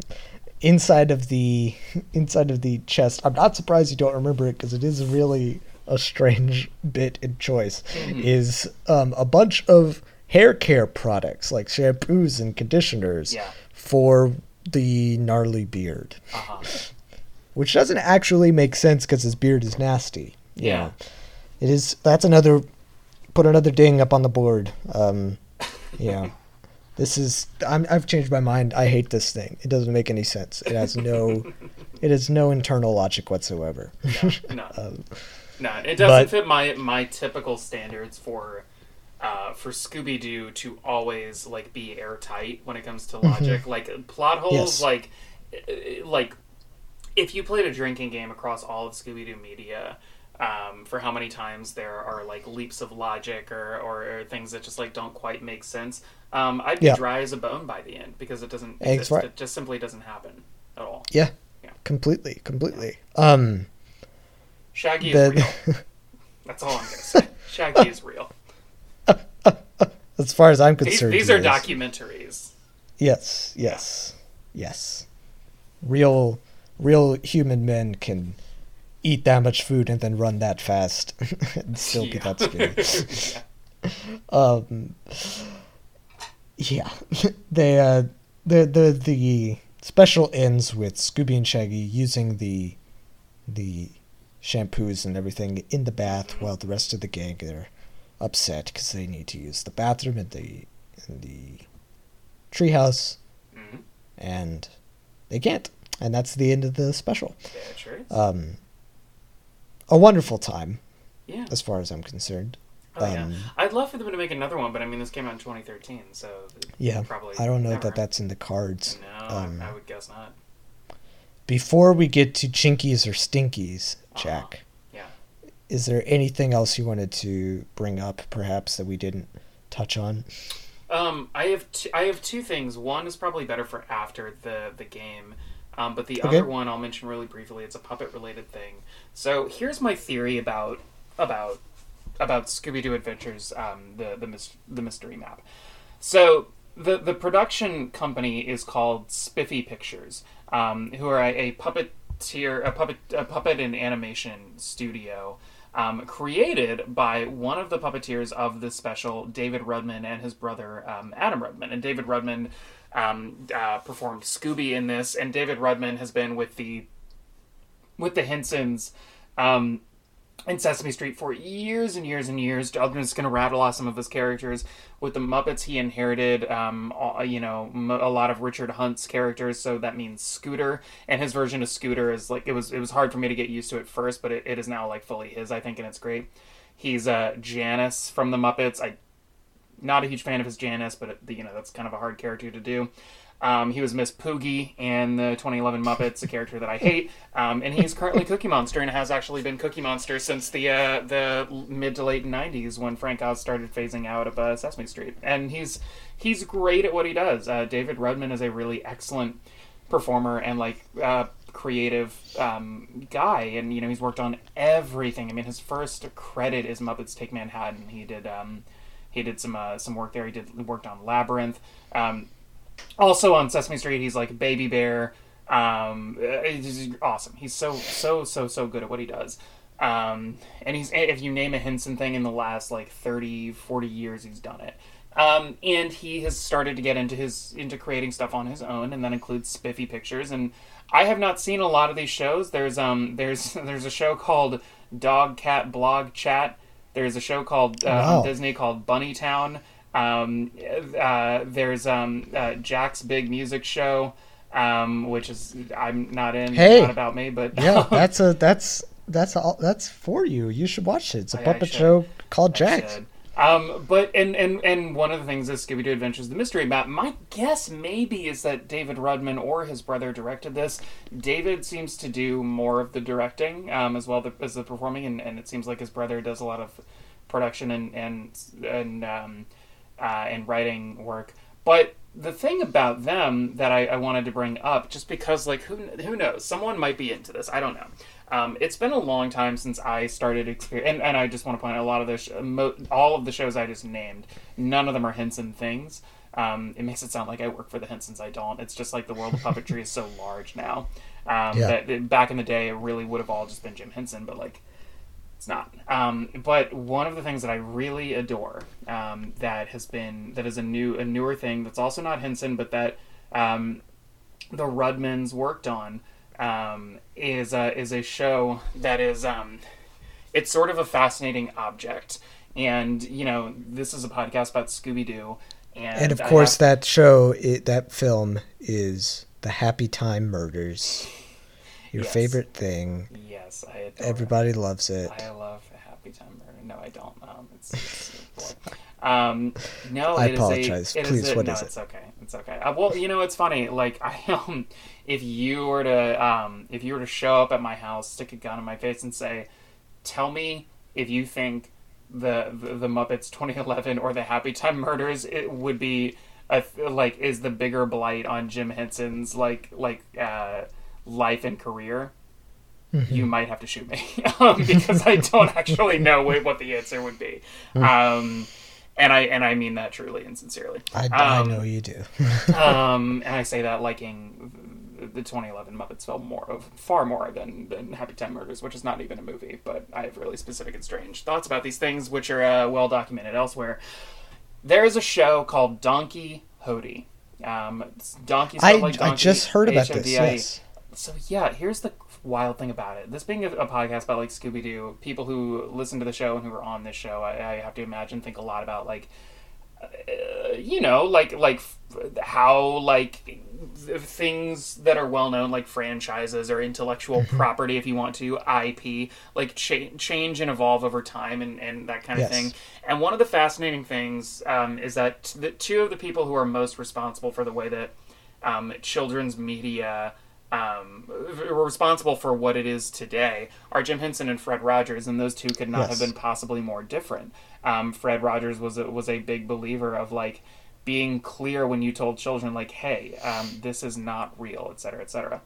[SPEAKER 5] inside of the inside of the chest, I'm not surprised you don't remember it because it is really a strange bit and choice.
[SPEAKER 6] Mm-hmm.
[SPEAKER 5] Is um, a bunch of hair care products like shampoos and conditioners
[SPEAKER 6] Yeah.
[SPEAKER 5] for the gnarly beard,
[SPEAKER 6] Uh-huh.
[SPEAKER 5] which doesn't actually make sense because his beard is nasty.
[SPEAKER 6] Yeah.
[SPEAKER 5] know. it is. That's another. Put another ding up on the board. Um, yeah. This is I'm, I've changed my mind. I hate this thing. It doesn't make any sense. It has no, it has no internal logic whatsoever.
[SPEAKER 6] No,
[SPEAKER 5] Um,
[SPEAKER 6] no, it doesn't
[SPEAKER 5] but-
[SPEAKER 6] fit my my typical standards for. Uh, for Scooby Doo to always like be airtight when it comes to logic, like plot holes,
[SPEAKER 5] Mm-hmm. Yes.
[SPEAKER 6] like uh, like if you played a drinking game across all of Scooby Doo media, um, for how many times there are like leaps of logic or, or, or things that just like don't quite make sense, um, I'd be
[SPEAKER 5] Yeah.
[SPEAKER 6] dry as a bone by the end because it doesn't. Exist.
[SPEAKER 5] right.
[SPEAKER 6] It just simply doesn't happen at all.
[SPEAKER 5] yeah,
[SPEAKER 6] Yeah.
[SPEAKER 5] completely, completely. Um,
[SPEAKER 6] Shaggy is real. That's all I'm gonna say. Shaggy is real.
[SPEAKER 5] as far as I'm concerned,
[SPEAKER 6] these are
[SPEAKER 5] is.
[SPEAKER 6] documentaries.
[SPEAKER 5] Yes, yes, yes. Real, real human men can eat that much food and then run that fast and still be
[SPEAKER 6] Yeah.
[SPEAKER 5] that skinny. um, yeah, they uh, the the the special ends with Scooby and Shaggy using the the shampoos and everything in the bath while the rest of the gang are upset because they need to use the bathroom in the in the treehouse
[SPEAKER 6] Mhm.
[SPEAKER 5] and they can't and that's the end of the special
[SPEAKER 6] Yeah, sure is.
[SPEAKER 5] um a wonderful time
[SPEAKER 6] yeah.
[SPEAKER 5] as far as i'm concerned
[SPEAKER 6] Oh, yeah.
[SPEAKER 5] um,
[SPEAKER 6] I'd love for them to make another one, but I mean, this came out in 2013, so
[SPEAKER 5] yeah
[SPEAKER 6] probably.
[SPEAKER 5] i don't know
[SPEAKER 6] never.
[SPEAKER 5] that that's in the cards
[SPEAKER 6] No,
[SPEAKER 5] um,
[SPEAKER 6] I, I would guess not.
[SPEAKER 5] Before we get to Jinkies or stinkies jack
[SPEAKER 6] Yeah.
[SPEAKER 5] is there anything else you wanted to bring up perhaps that we didn't touch on
[SPEAKER 6] Um, I have t- I have two things. One is probably better for after the the game, um, but the
[SPEAKER 5] Okay.
[SPEAKER 6] other one I'll mention really briefly. It's a puppet related thing. So here's my theory about about about Scooby Doo Adventures, um, the the the mystery map. So the the production company is called Spiffy Pictures, um, who are a, a puppeteer, a puppet a puppet and animation studio. um, created by one of the puppeteers of this special, David Rudman, and his brother um, Adam Rudman. And David Rudman um, uh, performed Scooby in this, and David Rudman has been with the with the Hensons um, in Sesame Street for years and years and years. I'm going to rattle off some of his characters. With the Muppets, he inherited, um, all- you know, a lot of Richard Hunt's characters. So that means Scooter, and his version of Scooter is like it was. It was hard for me to get used to at first, but it, it is now like fully his, I think, and it's great. He's uh, Janice from the Muppets. I not a huge fan of his Janice, but it, you know that's kind of a hard character to do. Um, he was Miss Poogy in the 2011 Muppets, a character that I hate, um, and he's currently Cookie Monster and has actually been Cookie Monster since the uh, the mid to late 90s when Frank Oz started phasing out of uh, Sesame Street. And he's he's great at what he does. Uh, David Rudman is a really excellent performer and like uh, creative um, guy, and you know he's worked on everything. I mean, his first credit is Muppets Take Manhattan. He did um, he did some uh, some work there. He did worked on Labyrinth. Um, also on Sesame Street, he's like Baby Bear. Um, he's awesome. He's so so so so good at what he does. Um, and he's if you name a Henson thing in the last like 30, 40 years, he's done it. Um, and he has started to get into his into creating stuff on his own, and that includes Spiffy Pictures. And I have not seen a lot of these shows. There's um there's there's a show called Dog Cat Blog Chat. There's a show called uh,
[SPEAKER 5] Wow.
[SPEAKER 6] Disney called Bunny Town. Um, uh, there's um, uh, Jack's Big Music Show, um, which is I'm not in.
[SPEAKER 5] Hey.
[SPEAKER 6] not about me, but
[SPEAKER 5] Yeah, that's a that's that's all that's for you. You should watch it. It's a
[SPEAKER 6] I- I
[SPEAKER 5] puppet
[SPEAKER 6] should.
[SPEAKER 5] show called
[SPEAKER 6] I should. Um, but and, and and one of the things is Scooby Doo Adventures: The Mystery Map. My guess maybe is that David Rudman or his brother directed this. David seems to do more of the directing um, as well as the performing, and, and it seems like his brother does a lot of production and and and um, uh, and writing work. But the thing about them that I, I wanted to bring up, just because like who who knows, someone might be into this. I don't know. Um, it's been a long time since I started experience, and, and I just want to point out a lot of the sh- mo- all of the shows I just named. None of them are Henson things. Um, it makes it sound like I work for the Hensons. I don't. It's just like the world of puppetry is so large now. Um,
[SPEAKER 5] Yeah.
[SPEAKER 6] that that back in the day, it really would have all just been Jim Henson, but like it's not. Um, but one of the things that I really adore um, that has been that is a new a newer thing that's also not Henson, but that um, the Rudmans worked on um, is a, is a show that is um, it's sort of a fascinating object, and you know this is a podcast about Scooby Doo, and,
[SPEAKER 5] And of course,
[SPEAKER 6] have-
[SPEAKER 5] that show, it, that film is the Happy Time Murders. Your
[SPEAKER 6] Yes.
[SPEAKER 5] favorite thing.
[SPEAKER 6] yes, I adore
[SPEAKER 5] Everybody loves it.
[SPEAKER 6] I love Happy Time Murder. No, I don't. Um, it's, it's um, no.
[SPEAKER 5] I
[SPEAKER 6] it is
[SPEAKER 5] apologize.
[SPEAKER 6] A, it
[SPEAKER 5] Please,
[SPEAKER 6] a,
[SPEAKER 5] what
[SPEAKER 6] no,
[SPEAKER 5] is it?
[SPEAKER 6] It's okay. It's okay. Uh, well, you know, it's funny. Like, I um, if you were to um, if you were to show up at my house, stick a gun in my face, and say, "Tell me if you think the the, the Muppets 2011 or the Happy Time Murders it would be." A, like is the bigger blight on Jim Henson's like like uh, life and career
[SPEAKER 5] Mm-hmm.
[SPEAKER 6] you might have to shoot me um, because I don't actually know what, the answer would be.
[SPEAKER 5] Mm.
[SPEAKER 6] Um, and I and I mean that truly and sincerely.
[SPEAKER 5] I, I
[SPEAKER 6] Um,
[SPEAKER 5] know you do.
[SPEAKER 6] Um, and I say that liking the 2011 Muppets film more of far more than, than Happy Time Murders, which is not even a movie. But I have really specific and strange thoughts about these things, which are uh, well documented elsewhere. There is a show called Donkey Hodie. Um, Donkey
[SPEAKER 5] I,
[SPEAKER 6] like
[SPEAKER 5] I just heard about this. Yes.
[SPEAKER 6] So yeah, here's the wild thing about it. This being a, a podcast about like Scooby Doo, people who listen to the show and who are on this show, I, I have to imagine think a lot about like, uh, you know, like like f- how like th- things that are well known, like franchises or intellectual property, if you want to, IP, like cha- change and evolve over time and and that kind of
[SPEAKER 5] Yes.
[SPEAKER 6] thing. And one of the fascinating things um, is that t- the two of the people who are most responsible for the way that um, children's media um, responsible for what it is today are Jim Henson and Fred Rogers, and those two could not have been possibly more different. Um, Fred Rogers was a, was a big believer of like being clear when you told children like, "Hey, um, this is not real," et cetera, et cetera.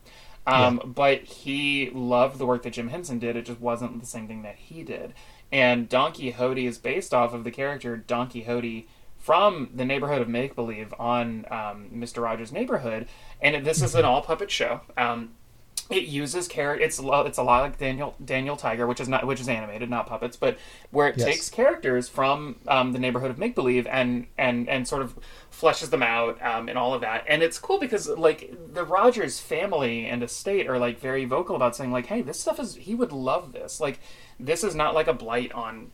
[SPEAKER 6] Um, But he loved the work that Jim Henson did. It just wasn't the same thing that he did. And Donkey Hodie is based off of the character Donkey Hodie from the neighborhood of make believe on um, Mr. Rogers' Neighborhood, and this is an all puppet show. Um, it uses character. It's a lot, it's a lot like Daniel Daniel Tiger, which is not which is animated, not puppets, but where it
[SPEAKER 5] Yes.
[SPEAKER 6] takes characters from um, the neighborhood of make believe and and and sort of fleshes them out um, and all of that. And it's cool because like the Rogers family and estate are like very vocal about saying like, hey, this stuff is he would love this. Like this is not like a blight on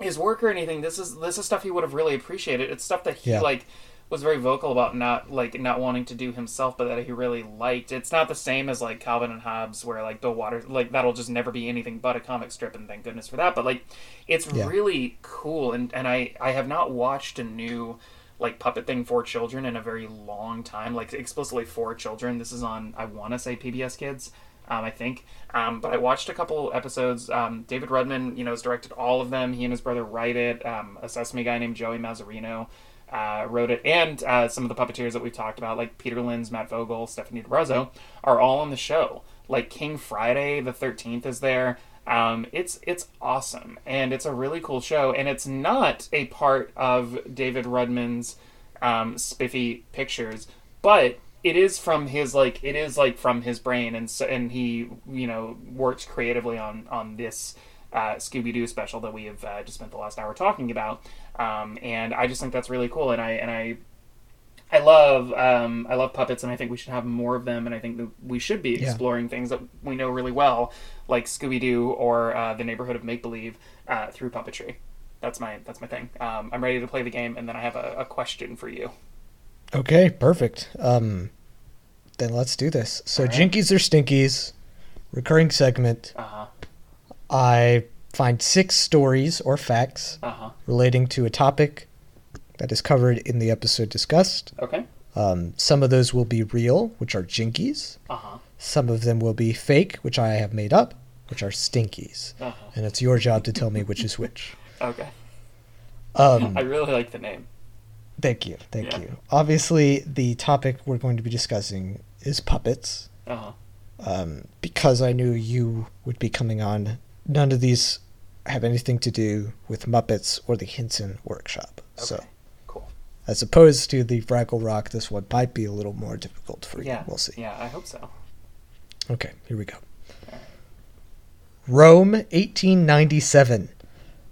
[SPEAKER 6] his work or anything. This is this is stuff he would have really appreciated. It's stuff that he
[SPEAKER 5] Yeah.
[SPEAKER 6] like was very vocal about not like not wanting to do himself, but that he really liked. It's not the same as like Calvin and Hobbes, where like Bill Waters like that'll just never be anything but a comic strip, and thank goodness for that. But like, it's
[SPEAKER 5] Yeah.
[SPEAKER 6] really cool, and and I I have not watched a new like puppet thing for children in a very long time, like explicitly for children. This is on I want to say PBS Kids. Um, I think, um, but I watched a couple episodes. Um, David Rudman, you know, has directed all of them. He and his brother write it. Um, a Sesame guy named Joey Mazzarino uh, wrote it, and uh, some of the puppeteers that we've talked about, like Peter Linz, Matt Vogel, Stephanie D'Abruzzo, are all on the show. Like King Friday the Thirteenth is there. Um, it's it's awesome, and it's a really cool show, and it's not a part of David Rudman's um, spiffy pictures, but it is from his like it is like from his brain, and so, and he you know works creatively on on this uh, Scooby Doo special that we have uh, just spent the last hour talking about, um, and I just think that's really cool, and I and I I love um, I love puppets, and I think we should have more of them. And I think that we should be
[SPEAKER 5] Yeah.
[SPEAKER 6] exploring things that we know really well, like Scooby Doo or uh, the Neighborhood of Make Believe, uh, through puppetry. That's my that's my thing. Um, I'm ready to play the game, and then I have a, a question for you.
[SPEAKER 5] Okay, perfect. Um, then let's do this. So,
[SPEAKER 6] right.
[SPEAKER 5] Jinkies or Stinkies, recurring segment.
[SPEAKER 6] Uh huh.
[SPEAKER 5] I find six stories or facts
[SPEAKER 6] Uh huh.
[SPEAKER 5] relating to a topic that is covered in the episode discussed.
[SPEAKER 6] Okay.
[SPEAKER 5] Um, some of those will be real, which are Jinkies.
[SPEAKER 6] Uh huh.
[SPEAKER 5] Some of them will be fake, which I have made up, which are Stinkies.
[SPEAKER 6] Uh huh.
[SPEAKER 5] And it's your job to tell me which is which.
[SPEAKER 6] Okay.
[SPEAKER 5] Um,
[SPEAKER 6] I really like the name.
[SPEAKER 5] Thank you, thank
[SPEAKER 6] Yeah.
[SPEAKER 5] you. Obviously, the topic we're going to be discussing is puppets.
[SPEAKER 6] Uh huh.
[SPEAKER 5] um, because I knew you would be coming on. None of these have anything to do with Muppets or the Henson workshop. So,
[SPEAKER 6] Cool.
[SPEAKER 5] as opposed to the Fraggle Rock, this one might be a little more difficult for
[SPEAKER 6] Yeah.
[SPEAKER 5] you. We'll see.
[SPEAKER 6] Yeah, I hope so.
[SPEAKER 5] Okay, here we go. Rome, 1897.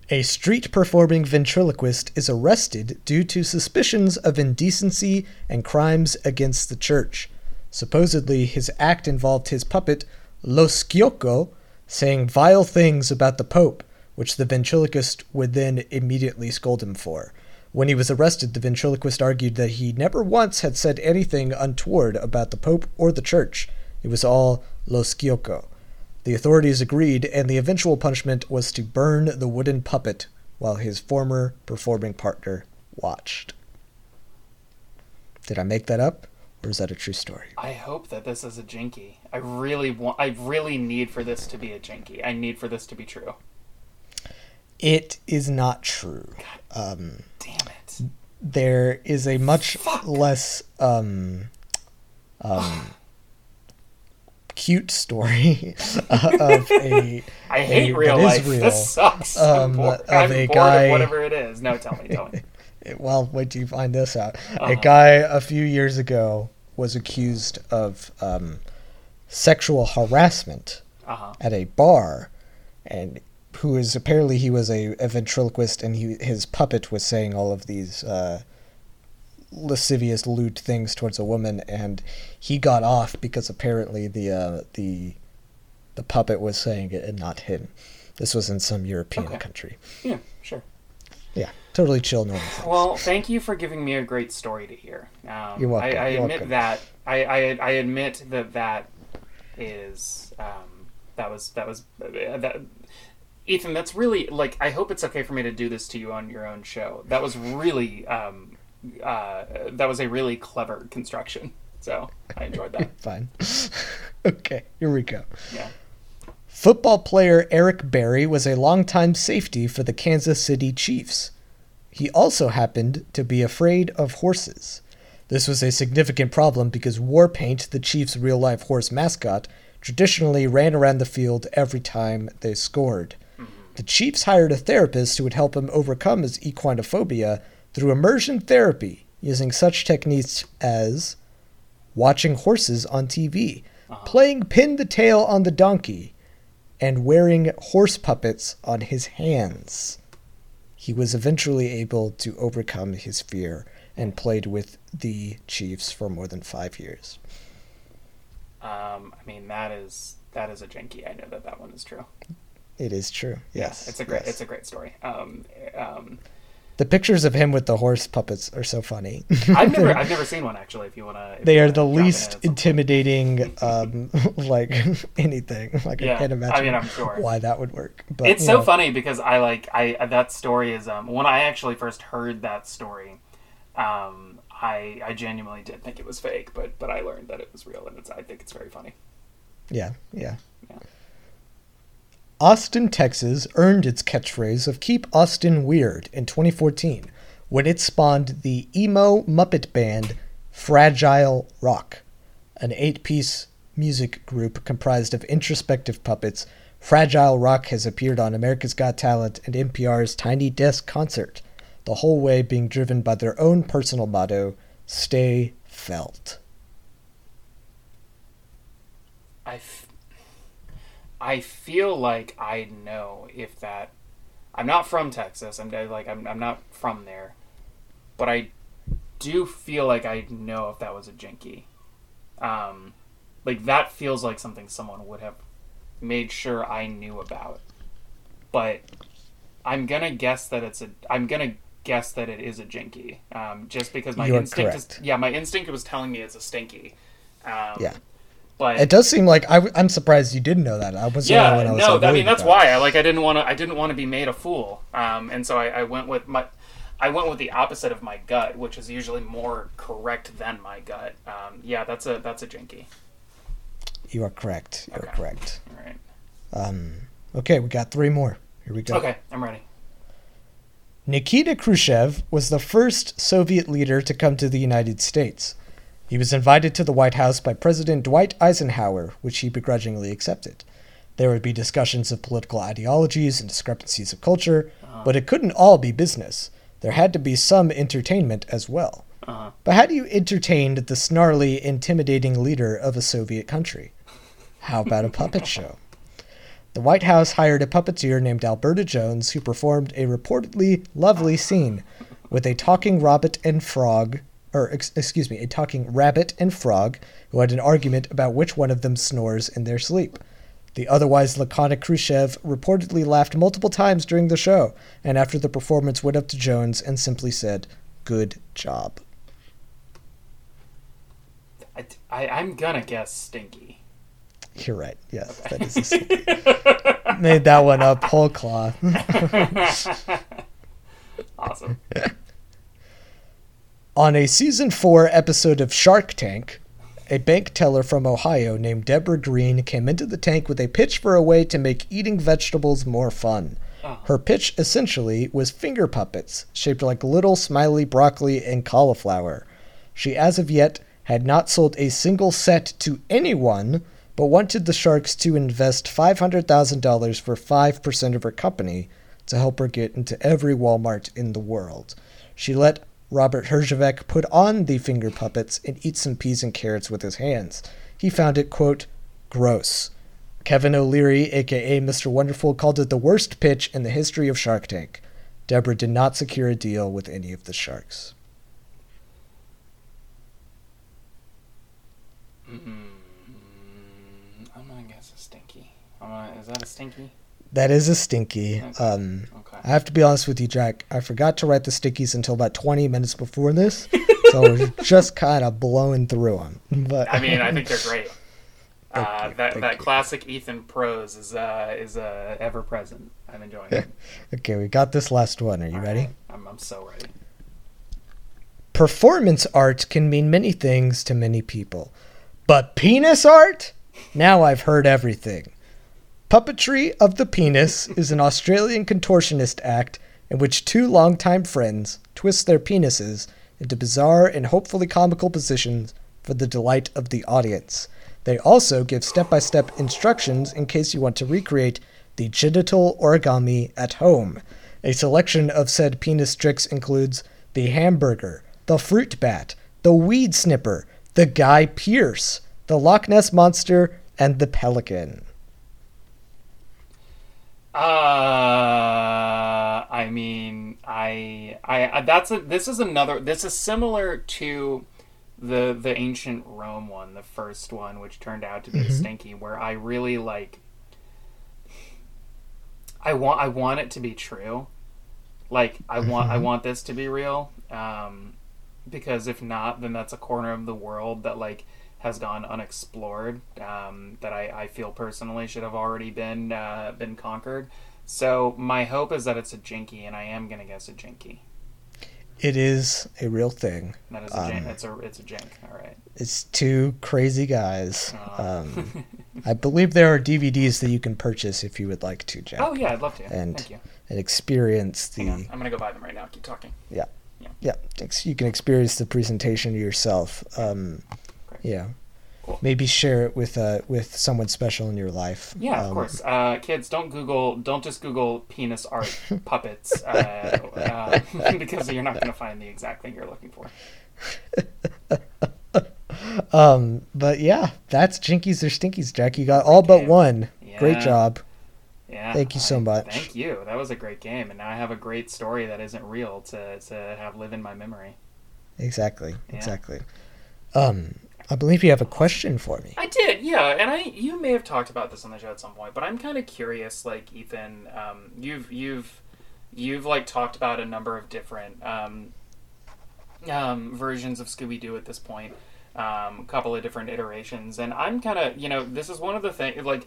[SPEAKER 5] A street performing ventriloquist is arrested due to suspicions of indecency and crimes against the church. Supposedly, his act involved his puppet, Lo Sciocco, saying vile things about the Pope, which the ventriloquist would then immediately scold him for. When he was arrested, the ventriloquist argued that he never once had said anything untoward about the Pope or the Church. It was all Lo Sciocco. The authorities agreed, and the eventual punishment was to burn the wooden puppet while his former performing partner watched. Did I make that up, or is that a true story?
[SPEAKER 6] I hope that this is a jinky. I really want. I really need for this to be a jinky. I need for this to be true.
[SPEAKER 5] It is not true. Um,
[SPEAKER 6] Damn it.
[SPEAKER 5] there is a much
[SPEAKER 6] Fuck.
[SPEAKER 5] less um, um, cute story of a
[SPEAKER 6] I hate
[SPEAKER 5] a-
[SPEAKER 6] real life.
[SPEAKER 5] real.
[SPEAKER 6] This sucks.
[SPEAKER 5] Um,
[SPEAKER 6] I'm, bored.
[SPEAKER 5] of a guy-
[SPEAKER 6] of whatever it is. No, tell me. Tell me.
[SPEAKER 5] well, wait till you find this out. A
[SPEAKER 6] Uh-huh.
[SPEAKER 5] guy a few years ago was accused of um, sexual harassment
[SPEAKER 6] Uh huh.
[SPEAKER 5] at a bar, and who is apparently he was a, a ventriloquist, and he his puppet was saying all of these uh, lascivious, lewd things towards a woman, and he got off because apparently the uh, the the puppet was saying it and not him. This was in some European
[SPEAKER 6] Okay.
[SPEAKER 5] country.
[SPEAKER 6] Yeah. Sure.
[SPEAKER 5] Yeah, totally chill, normal things.
[SPEAKER 6] Well, thank you for giving me a great story to hear. Um,
[SPEAKER 5] You're welcome,
[SPEAKER 6] I, I
[SPEAKER 5] you're
[SPEAKER 6] admit
[SPEAKER 5] welcome.
[SPEAKER 6] that. I, I I admit that that is um, that was that was uh, that. Ethan, that's really like. I hope it's okay for me to do this to you on your own show. That was really, um, uh, that was a really clever construction. So I enjoyed that.
[SPEAKER 5] Fine. okay, here we go.
[SPEAKER 6] Yeah.
[SPEAKER 5] Football player Eric Berry was a longtime safety for the Kansas City Chiefs. He also happened to be afraid of horses. This was a significant problem because Warpaint, the Chiefs' real life horse mascot, traditionally ran around the field every time they scored. The Chiefs hired a therapist who would help him overcome his equinophobia through immersion therapy using such techniques as watching horses on TV. playing pin the tail on the donkey, and wearing horse puppets on his hands. He was eventually able to overcome his fear and played with the Chiefs for more than five years.
[SPEAKER 6] Um, I mean, that is that is a jinky. I know that that one is true.
[SPEAKER 5] It is true. Yes,
[SPEAKER 6] it's a great
[SPEAKER 5] yes.
[SPEAKER 6] it's a great story. Um, um,
[SPEAKER 5] The pictures of him with the horse puppets are so funny.
[SPEAKER 6] I've never I've never seen one actually. If you wanna,
[SPEAKER 5] they are the least
[SPEAKER 6] at some point.
[SPEAKER 5] intimidating, um, like anything. Like
[SPEAKER 6] Yeah,
[SPEAKER 5] I can't
[SPEAKER 6] I
[SPEAKER 5] imagine
[SPEAKER 6] mean, I'm sure.
[SPEAKER 5] why that would work. But
[SPEAKER 6] it's so
[SPEAKER 5] know,
[SPEAKER 6] funny because I like I that story is um when I actually first heard that story, um I I genuinely did think it was fake, but but I learned that it was real, and it's I think it's very funny.
[SPEAKER 5] Yeah, yeah.
[SPEAKER 6] Yeah.
[SPEAKER 5] Austin, Texas earned its catchphrase of Keep Austin Weird in 2014 when it spawned the emo Muppet band Fragile Rock, an eight piece music group comprised of introspective puppets. Fragile Rock has appeared on America's Got Talent and NPR's Tiny Desk concert, the whole way being driven by their own personal motto Stay Felt.
[SPEAKER 6] I, I feel like I know if that. I'm not from Texas. I'm like I'm I'm not from there, but I do feel like I know if that was a jinky. Um, like that feels like something someone would have made sure I knew about. But I'm gonna guess that it's a. I'm gonna guess that it is a jinky. Um, just because my
[SPEAKER 5] You are
[SPEAKER 6] instinct is. Yeah, my instinct was telling me it's a stinky. Um,
[SPEAKER 5] Yeah.
[SPEAKER 6] But
[SPEAKER 5] It does seem like I, am surprised you didn't know that. I was
[SPEAKER 6] yeah
[SPEAKER 5] I was
[SPEAKER 6] no
[SPEAKER 5] like,
[SPEAKER 6] i mean that's
[SPEAKER 5] about.
[SPEAKER 6] why i like i didn't want to i didn't want to be made a fool um, and so I, I went with my i went with the opposite of my gut which is usually more correct than my gut um, yeah that's a that's a jinky
[SPEAKER 5] You are correct. You're correct.
[SPEAKER 6] all right
[SPEAKER 5] Um, okay, we got three more. Here we go.
[SPEAKER 6] okay i'm ready
[SPEAKER 5] Nikita Khrushchev was the first Soviet leader to come to the United States. He was invited to the White House by President Dwight Eisenhower, which he begrudgingly accepted. There would be discussions of political ideologies and discrepancies of culture, but it couldn't all be business. There had to be some entertainment as well.
[SPEAKER 6] Uh-huh.
[SPEAKER 5] But how do you entertain the snarly, intimidating leader of a Soviet country? How about a puppet show? The White House hired a puppeteer named Alberta Jones who performed a reportedly lovely scene with a talking rabbit and frog, or ex- excuse me, a talking rabbit and frog who had an argument about which one of them snores in their sleep. The otherwise laconic Khrushchev reportedly laughed multiple times during the show, and after the performance went up to Jones and simply said, Good job.
[SPEAKER 6] I, I, i'm gonna guess stinky
[SPEAKER 5] You're right. Yes, that is a stinky. Made that one up whole cloth.
[SPEAKER 6] awesome
[SPEAKER 5] On a season four episode of Shark Tank, a bank teller from Ohio named Deborah Green came into the tank with a pitch for a way to make eating vegetables more fun. Ah. Her pitch essentially was finger puppets, shaped like little smiley broccoli and cauliflower. She, as of yet, had not sold a single set to anyone, but wanted the Sharks to invest $500,000 for 5% of her company to help her get into every Walmart in the world. She let Robert Herjavec put on the finger puppets and eat some peas and carrots with his hands. He found it, quote, gross. Kevin O'Leary, aka Mr. Wonderful, called it the worst pitch in the history of Shark Tank. Deborah did not secure a deal with any of the sharks.
[SPEAKER 6] i'm gonna guess a stinky gonna, is that a stinky
[SPEAKER 5] That is a stinky. Um,
[SPEAKER 6] okay
[SPEAKER 5] I have to be honest with you, Jack. I forgot to write the stinkies until about 20 minutes before this, so I was just kind of blowing through them. But
[SPEAKER 6] i mean i think they're great
[SPEAKER 5] Thank
[SPEAKER 6] uh,
[SPEAKER 5] you,
[SPEAKER 6] that
[SPEAKER 5] thank
[SPEAKER 6] that
[SPEAKER 5] you.
[SPEAKER 6] classic Ethan prose is uh, is uh, ever present. I'm enjoying it.
[SPEAKER 5] okay, we got this last one. Are you ready?
[SPEAKER 6] I'm, I'm so ready.
[SPEAKER 5] Performance art can mean many things to many people. But penis art? Now I've heard everything. Puppetry of the Penis is an Australian contortionist act in which two longtime friends twist their penises into bizarre and hopefully comical positions for the delight of the audience. They also give step by step instructions in case you want to recreate the genital origami at home. A selection of said penis tricks includes the hamburger, the fruit bat, the weed snipper, the Guy Pearce, the Loch Ness monster, and the pelican.
[SPEAKER 6] Uh, I mean, I, I, I, that's a. This is another. This is similar to the the ancient Rome one, the first one, which turned out to be
[SPEAKER 5] Mm-hmm.
[SPEAKER 6] stinky. Where I really like. I want. I want it to be true. Like I want.
[SPEAKER 5] Mm-hmm.
[SPEAKER 6] I want this to be real. Um, because if not, then that's a corner of the world that like has gone unexplored. Um, that I, I feel personally should have already been uh, been conquered. So my hope is that it's a jinky, and I am gonna guess a jinky.
[SPEAKER 5] It is a real thing.
[SPEAKER 6] That is a
[SPEAKER 5] Um,
[SPEAKER 6] jink. It's a it's a jink. All right.
[SPEAKER 5] It's two crazy guys. Um, I believe there are DVDs that you can purchase if you would like to, Jack,
[SPEAKER 6] Oh yeah, I'd love to.
[SPEAKER 5] And
[SPEAKER 6] Thank you.
[SPEAKER 5] and experience the
[SPEAKER 6] I'm gonna go buy them right now. Keep talking.
[SPEAKER 5] yeah, yeah. ex- You can experience the presentation yourself. Um. Yeah,
[SPEAKER 6] Cool.
[SPEAKER 5] maybe share it with uh with someone special in your life.
[SPEAKER 6] Yeah, of
[SPEAKER 5] Um,
[SPEAKER 6] course. Uh, kids, don't Google. Don't just Google penis art puppets uh, uh, because you're not gonna find the exact thing you're looking for.
[SPEAKER 5] Um, but yeah, that's Jinkies or Stinkies, Jack. You got all but one. Great job.
[SPEAKER 6] Yeah.
[SPEAKER 5] Thank you so
[SPEAKER 6] I-
[SPEAKER 5] much.
[SPEAKER 6] Thank you. That was a great game, and now I have a great story that isn't real to to have live in my memory.
[SPEAKER 5] Exactly.
[SPEAKER 6] Yeah.
[SPEAKER 5] Exactly. Um, I believe you have a question for me.
[SPEAKER 6] I did, yeah, and I you may have talked about this on the show at some point, but I'm kind of curious. Like Ethan, um, you've you've you've like talked about a number of different um, um, versions of Scooby Doo at this point, um, a couple of different iterations, and I'm kind of you know this is one of the things like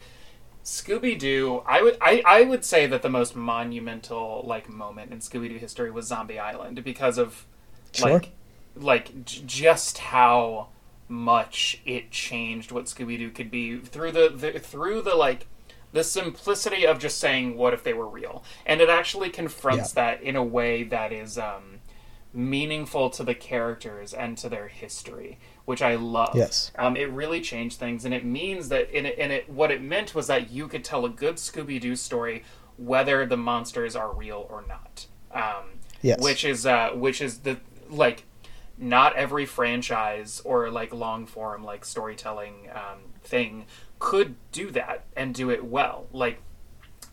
[SPEAKER 6] Scooby Doo. I would I, I would say that the most monumental like moment in Scooby Doo history was Zombie Island because of
[SPEAKER 5] Sure.
[SPEAKER 6] like like j- just how much it changed what Scooby Doo could be through the, the through the like the simplicity of just saying what if they were real and it actually confronts that in a way that is um, meaningful to the characters and to their history which i love
[SPEAKER 5] Yes.
[SPEAKER 6] um, it really changed things and it means that in it, and it what it meant was that you could tell a good scooby-doo story whether the monsters are real or not um,
[SPEAKER 5] Yes.
[SPEAKER 6] which is uh, which is the like not every franchise or like long form like storytelling um, thing could do that and do it well like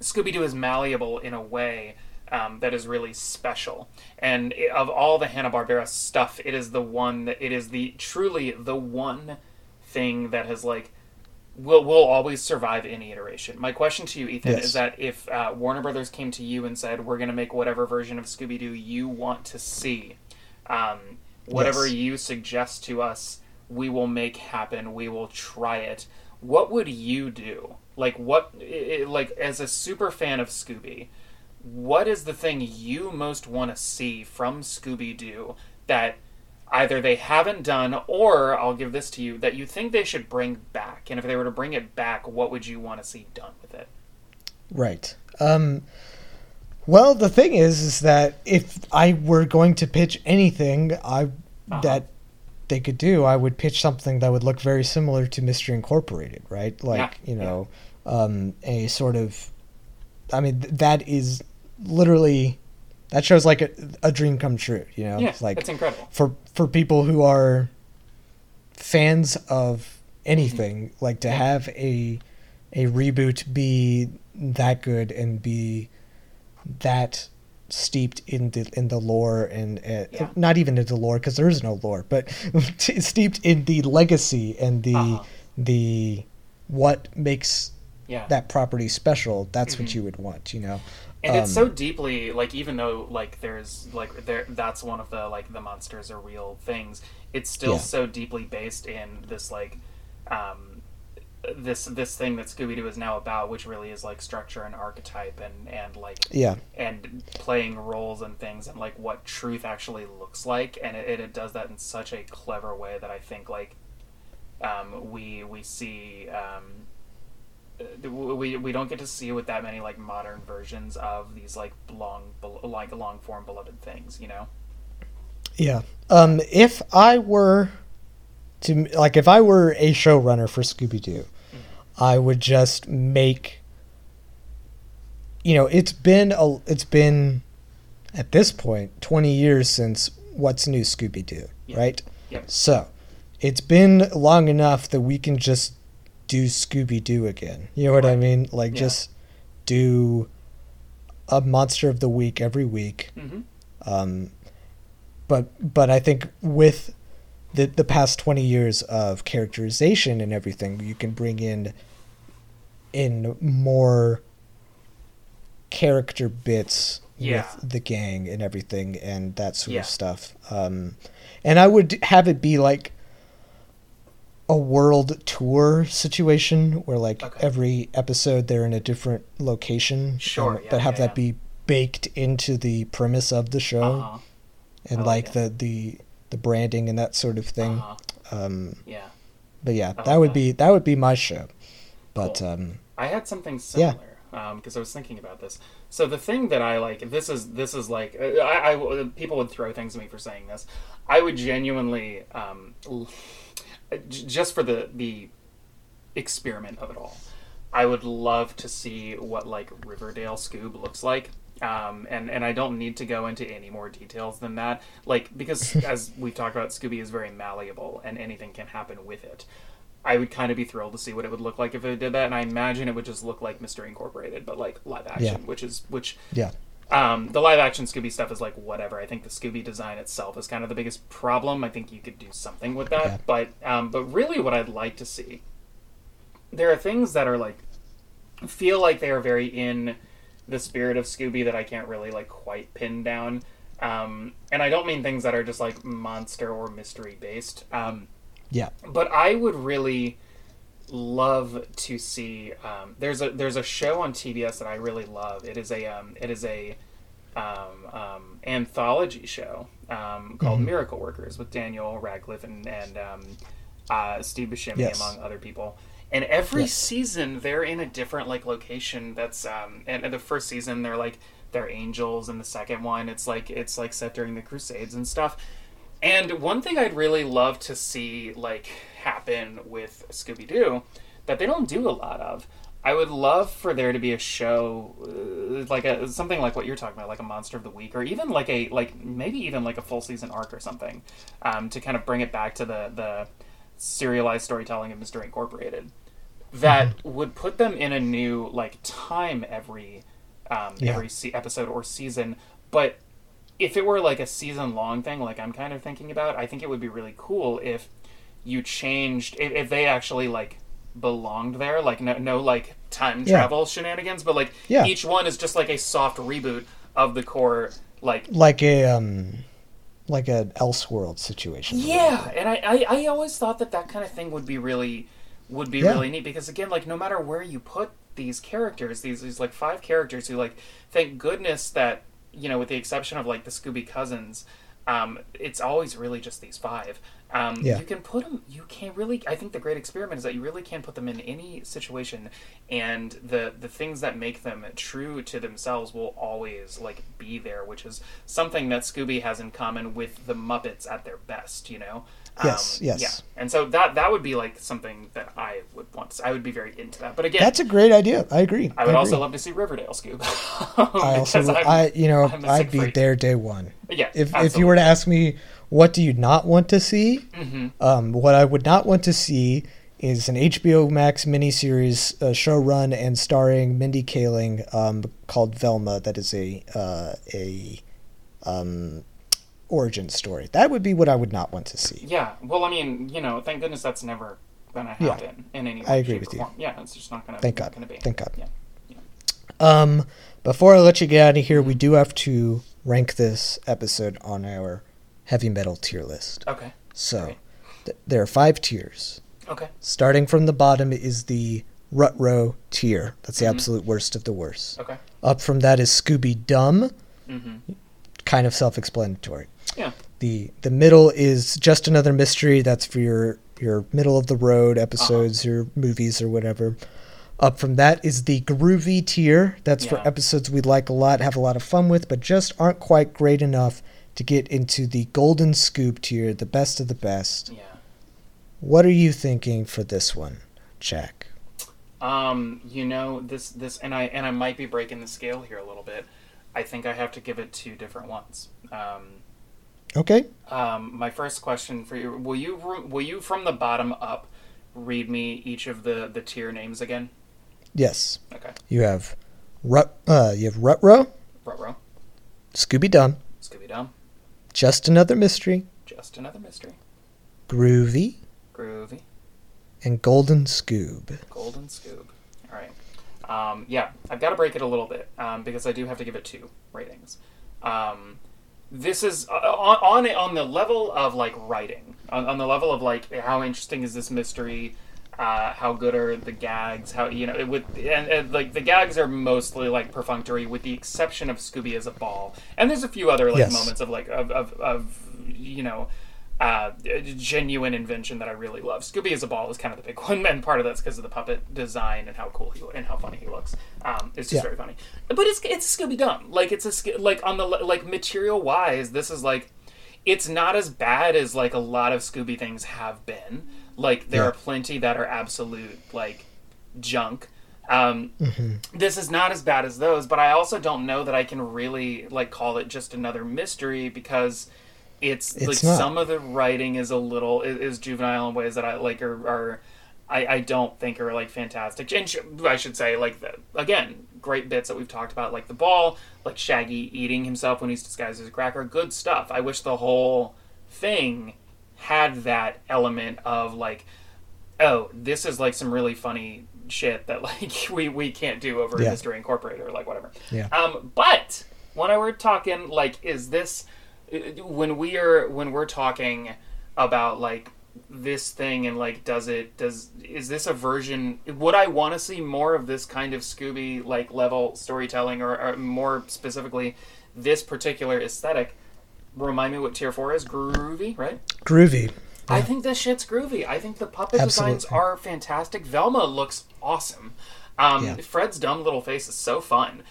[SPEAKER 6] scooby-doo is malleable in a way um, that is really special and i of all the hanna-barbera stuff it is the one that it is the truly the one thing that has like will will always survive any iteration. My question to you, Ethan,
[SPEAKER 5] Yes.
[SPEAKER 6] is that if uh, Warner Brothers came to you and said, "We're going to make whatever version of Scooby Doo you want to see, um, whatever
[SPEAKER 5] Yes.
[SPEAKER 6] you suggest to us, we will make happen. We will try it." What would you do? Like what? i- i- Like as a super fan of Scooby, what is the thing you most want to see from Scooby Doo that either they haven't done or I'll give this to you that you think they should bring back? And if they were to bring it back, what would you want to see done with it?
[SPEAKER 5] Right. Um, well, the thing is, is that if I were going to pitch anything, I
[SPEAKER 6] Uh-huh.
[SPEAKER 5] that they could do, I would pitch something that would look very similar to Mystery Incorporated, right? Like
[SPEAKER 6] Yeah,
[SPEAKER 5] you know, um, a sort of. I mean, th- that is literally that shows like a, a dream come true. You know,
[SPEAKER 6] Yeah,
[SPEAKER 5] It's like
[SPEAKER 6] that's incredible.
[SPEAKER 5] for for people who are fans of anything like to have a a reboot be that good and be that steeped in the in the lore and uh,
[SPEAKER 6] Yeah.
[SPEAKER 5] not even in the lore because there is no lore but t- steeped in the legacy and the
[SPEAKER 6] Uh-huh.
[SPEAKER 5] the what makes
[SPEAKER 6] Yeah.
[SPEAKER 5] that property special that's
[SPEAKER 6] Mm-hmm.
[SPEAKER 5] what you would want you know
[SPEAKER 6] and it's
[SPEAKER 5] Um,
[SPEAKER 6] so deeply like even though like there's like there that's one of the like the monsters are real things it's still
[SPEAKER 5] Yeah.
[SPEAKER 6] so deeply based in this like um this this thing that scooby-doo is now about which really is like structure and archetype and and like
[SPEAKER 5] yeah.
[SPEAKER 6] and playing roles and things and like what truth actually looks like. And it, it does that in such a clever way that i think like um, we we see um, we, we don't get to see with that many like modern versions of these like long like long form beloved things you know?
[SPEAKER 5] Yeah. Um, if I were to like, if I were a showrunner for Scooby Doo, I would just make. You know, it's been a, it's been, at this point, twenty years since What's New Scooby Doo,
[SPEAKER 6] Yeah.
[SPEAKER 5] right?
[SPEAKER 6] Yep.
[SPEAKER 5] So, it's been long enough that we can just do Scooby Doo again. You know what I mean? Like
[SPEAKER 6] Yeah.
[SPEAKER 5] just do a monster of the week every week.
[SPEAKER 6] hmm
[SPEAKER 5] Um, but but I think with the the past twenty years of characterization and everything, you can bring in in more character bits
[SPEAKER 6] Yeah.
[SPEAKER 5] with the gang and everything and that sort
[SPEAKER 6] Yeah.
[SPEAKER 5] of stuff. Um, and I would have it be like a world tour situation where like
[SPEAKER 6] Okay.
[SPEAKER 5] every episode they're in a different location.
[SPEAKER 6] Sure,
[SPEAKER 5] um,
[SPEAKER 6] yeah,
[SPEAKER 5] but have that be baked into the premise of the show
[SPEAKER 6] Uh-huh.
[SPEAKER 5] and
[SPEAKER 6] like
[SPEAKER 5] like the the the branding and that sort of thing.
[SPEAKER 6] Uh-huh.
[SPEAKER 5] Um,
[SPEAKER 6] Yeah.
[SPEAKER 5] but yeah, that would be that would be my show. But
[SPEAKER 6] Cool.
[SPEAKER 5] um,
[SPEAKER 6] I had something similar because I was thinking about this. So the thing that I like this is this is like uh, I, I people would throw things at me for saying this. I would genuinely um, just for the the experiment of it all. I would love to see what like Riverdale Scoob looks like. Um, and, and I don't need to go into any more details than that. Like, because as we've talked about, Scooby is very malleable and anything can happen with it. I would kind of be thrilled to see what it would look like if it did that, and I imagine it would just look like Mystery Incorporated, but like live action,
[SPEAKER 5] Yeah.
[SPEAKER 6] which is which
[SPEAKER 5] yeah,
[SPEAKER 6] um, the live action Scooby stuff is like whatever. I think the Scooby design itself is kind of the biggest problem. I think you could do something with that,
[SPEAKER 5] Yeah.
[SPEAKER 6] but um, but really, what I'd like to see, there are things that are like feel like they are very in the spirit of Scooby that I can't really like quite pin down. Um, and I don't mean things that are just like monster or mystery based. Um,
[SPEAKER 5] yeah,
[SPEAKER 6] but I would really love to see. Um, there's a there's a show on TBS that I really love. It is a um, it is a um, um, anthology show um, called Miracle Workers with Daniel Radcliffe and and um, uh, Steve Buscemi
[SPEAKER 5] Yes.
[SPEAKER 6] among other people. And every
[SPEAKER 5] Yes.
[SPEAKER 6] season they're in a different like location. That's um, and, and the first season they're like they're angels, and the second one it's like it's like set during the Crusades and stuff. And one thing I'd really love to see like happen with Scooby Doo that they don't do a lot of. I would love for there to be a show uh, like a something like what you're talking about, like a Monster of the Week, or even like a like maybe even like a full season arc or something, um, to kind of bring it back to the the serialized storytelling of Mystery Incorporated. That would put them in a new like time every um,
[SPEAKER 5] Yeah.
[SPEAKER 6] every se- episode or season, but if it were like a season long thing, like I'm kind of thinking about, I think it would be really cool if you changed if, if they actually like belonged there, like no no like time
[SPEAKER 5] Yeah.
[SPEAKER 6] travel shenanigans, but like
[SPEAKER 5] Yeah.
[SPEAKER 6] each one is just like a soft reboot of the core like
[SPEAKER 5] like a um, like an Elseworld situation.
[SPEAKER 6] yeah, and I, I, I always thought that that kind of thing would be really would be
[SPEAKER 5] Yeah.
[SPEAKER 6] really neat because again, like no matter where you put these characters, these these like five characters who like thank goodness that you know with the exception of like the Scooby cousins, um, it's always really just these five. Um,
[SPEAKER 5] Yeah.
[SPEAKER 6] You can put them. You can't really. I think the great experiment is that you really can put them in any situation, and the the things that make them true to themselves will always like be there, which is something that Scooby has in common with the Muppets at their best. You know.
[SPEAKER 5] Yes,
[SPEAKER 6] Um,
[SPEAKER 5] yes.
[SPEAKER 6] Yeah, and so that that would be like something that I would want. To, I would be very into that. But again,
[SPEAKER 5] That's a great idea. I agree.
[SPEAKER 6] I would also
[SPEAKER 5] agree.
[SPEAKER 6] love to see Riverdale Scoob.
[SPEAKER 5] I also, would-
[SPEAKER 6] I'm-
[SPEAKER 5] you know, I'd be
[SPEAKER 6] freak.
[SPEAKER 5] there day one.
[SPEAKER 6] Yeah,
[SPEAKER 5] If if you were to ask me, what do you not want to see?
[SPEAKER 6] Mm-hmm.
[SPEAKER 5] Um, what I would not want to see is an HBO Max miniseries uh, show run and starring Mindy Kaling um, called Velma. That is a uh, a um, origin story. That would be what I would not want to see.
[SPEAKER 6] Yeah, well, I mean, you know, thank goodness that's never gonna
[SPEAKER 5] Yeah.
[SPEAKER 6] happen in any way,
[SPEAKER 5] I agree with you.
[SPEAKER 6] form. Yeah, it's just not gonna.
[SPEAKER 5] Thank God.
[SPEAKER 6] Gonna be.
[SPEAKER 5] Thank God.
[SPEAKER 6] Yeah.
[SPEAKER 5] Um, before I let you get out of here, we do have to rank this episode on our heavy meddle tier list.
[SPEAKER 6] Okay.
[SPEAKER 5] So th- there are five tiers.
[SPEAKER 6] Okay.
[SPEAKER 5] Starting from the bottom is the Rut Row tier. That's the
[SPEAKER 6] Mhm.
[SPEAKER 5] absolute worst of the worst.
[SPEAKER 6] Okay.
[SPEAKER 5] Up from that is Scooby Dumb,
[SPEAKER 6] Mm-hmm.
[SPEAKER 5] Kind of self-explanatory.
[SPEAKER 6] Yeah.
[SPEAKER 5] The the middle is just another mystery. That's for your your middle of the road episodes,
[SPEAKER 6] Uh-huh.
[SPEAKER 5] your movies or whatever. Up from that is the groovy tier. That's for episodes we like a lot, have a lot of fun with, but just aren't quite great enough to get into the golden scoop tier, the best of the best.
[SPEAKER 6] Yeah.
[SPEAKER 5] What are you thinking for this one, Jack?
[SPEAKER 6] Um, you know this this, and I and I might be breaking the scale here a little bit. I think I have to give it two different ones. Um,
[SPEAKER 5] Okay.
[SPEAKER 6] Um, my first question for you: Will you will you from the bottom up read me each of the the tier names again?
[SPEAKER 5] Yes.
[SPEAKER 6] Okay.
[SPEAKER 5] You have Rut. Uh, you have Rutro,
[SPEAKER 6] Ruh-roh,
[SPEAKER 5] Scooby Dum,
[SPEAKER 6] Scooby Dum,
[SPEAKER 5] Just Another Mystery,
[SPEAKER 6] just another mystery.
[SPEAKER 5] Groovy,
[SPEAKER 6] Groovy,
[SPEAKER 5] and Golden Scoob.
[SPEAKER 6] Golden Scoob. Um, yeah, I've got to break it a little bit um, because I do have to give it two ratings. Um, this is uh, on on on the level of like writing, on, on the level of like how interesting is this mystery, uh, how good are the gags, how you know it would and, and like the gags are mostly like perfunctory with the exception of Scooby as a ball, and there's a few other like
[SPEAKER 5] Yes.
[SPEAKER 6] moments of like of of, of you know uh, genuine invention that I really love. Scooby as a ball is kind of the big one, and part of that's because of the puppet design and how cool he and how funny he looks. Um, it's just
[SPEAKER 5] Yeah.
[SPEAKER 6] very funny, but it's it's Scooby Dum. Like it's a like on the like material wise, this is like it's not as bad as like a lot of Scooby things have been. Like there
[SPEAKER 5] Yeah.
[SPEAKER 6] are plenty that are absolute like junk. Um, This is not as bad as those, but I also don't know that I can really like call it just another mystery because it's,
[SPEAKER 5] It's
[SPEAKER 6] like
[SPEAKER 5] not.
[SPEAKER 6] some of the writing is a little is, is juvenile in ways that I like are, are I, I don't think are like fantastic. And sh- I should say like the, again great bits that we've talked about like the ball, like Shaggy eating himself when he's disguised as a cracker, good stuff. I wish the whole thing had that element of like oh this is like some really funny shit that like we we can't do over
[SPEAKER 5] Yeah.
[SPEAKER 6] in Mystery Incorporated or like whatever.
[SPEAKER 5] Yeah.
[SPEAKER 6] Um, but when I were talking like, is this when we are when we're talking about like this thing and like does it does is this a version would i want to see more of this kind of scooby like level storytelling or, or more specifically this particular aesthetic remind me what tier 4 is groovy right
[SPEAKER 5] Groovy.
[SPEAKER 6] I think this shit's groovy. I think the puppet designs are fantastic. Velma looks awesome. Um,
[SPEAKER 5] Yeah.
[SPEAKER 6] Fred's dumb little face is so fun.